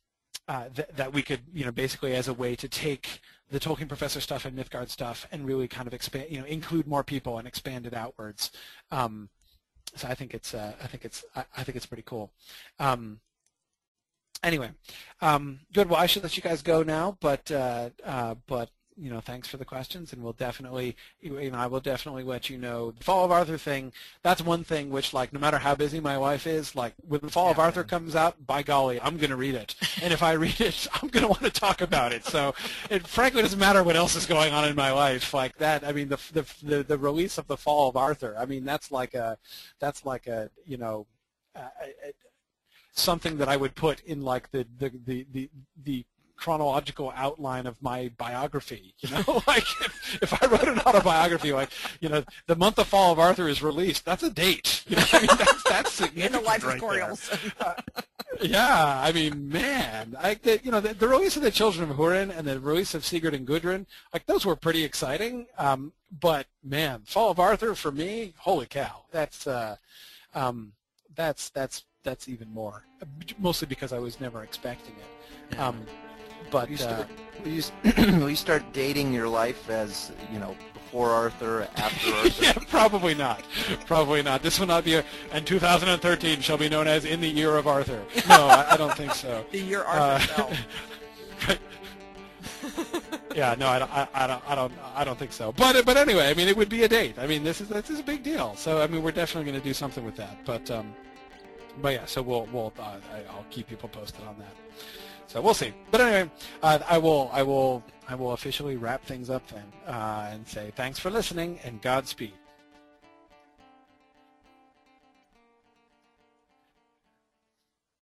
uh, th- that we could you know basically as a way to take the Tolkien Professor stuff and Mythgard stuff and really kind of expand you know include more people and expand it outwards. Um, so I think it's uh, I think it's I, I think it's pretty cool. Um, anyway, um, good. Well, I should let you guys go now, but uh, uh, but you know, thanks for the questions, and we'll definitely you know I will definitely let you know the Fall of Arthur thing. That's one thing which like no matter how busy my wife is, like when the Fall of Arthur man. comes out, by golly, I'm gonna read it, and if I read it, I'm gonna want to talk about it. So it frankly doesn't matter what else is going on in my life like that. I mean, the the the, the release of the Fall of Arthur. I mean, that's like a that's like a you know. A- a- something that I would put in like the the the the, the chronological outline of my biography you know like if, if I wrote an autobiography like you know the month of fall of Arthur is released that's a date you know I mean that's that's In the life right of Corey there. Olsen. Yeah, I mean, man, I, the, you know, the, the release of the Children of Hurin and the release of Sigurd and Gudrun, like those were pretty exciting. Um, but man, Fall of Arthur for me, holy cow, that's uh, um, that's that's that's even more. Mostly because I was never expecting it. Um, but Will you, uh, start, will, you, you start dating your life as, you know, before Arthur, after Arthur? yeah, probably not. Probably not. This will not be a. And 2013 shall be known as in the year of Arthur. No, I, I don't think so. The year Uh, Arthur fell. Yeah, no, I don't, I, I don't, I don't, I don't think so. But, but anyway, I mean, it would be a date. I mean, this is this is a big deal. So, I mean, we're definitely going to do something with that. But, um, but yeah, so we'll, we'll, uh, I'll keep people posted on that. So we'll see. But anyway, uh, I will, I will, I will officially wrap things up then uh, and say thanks for listening and Godspeed.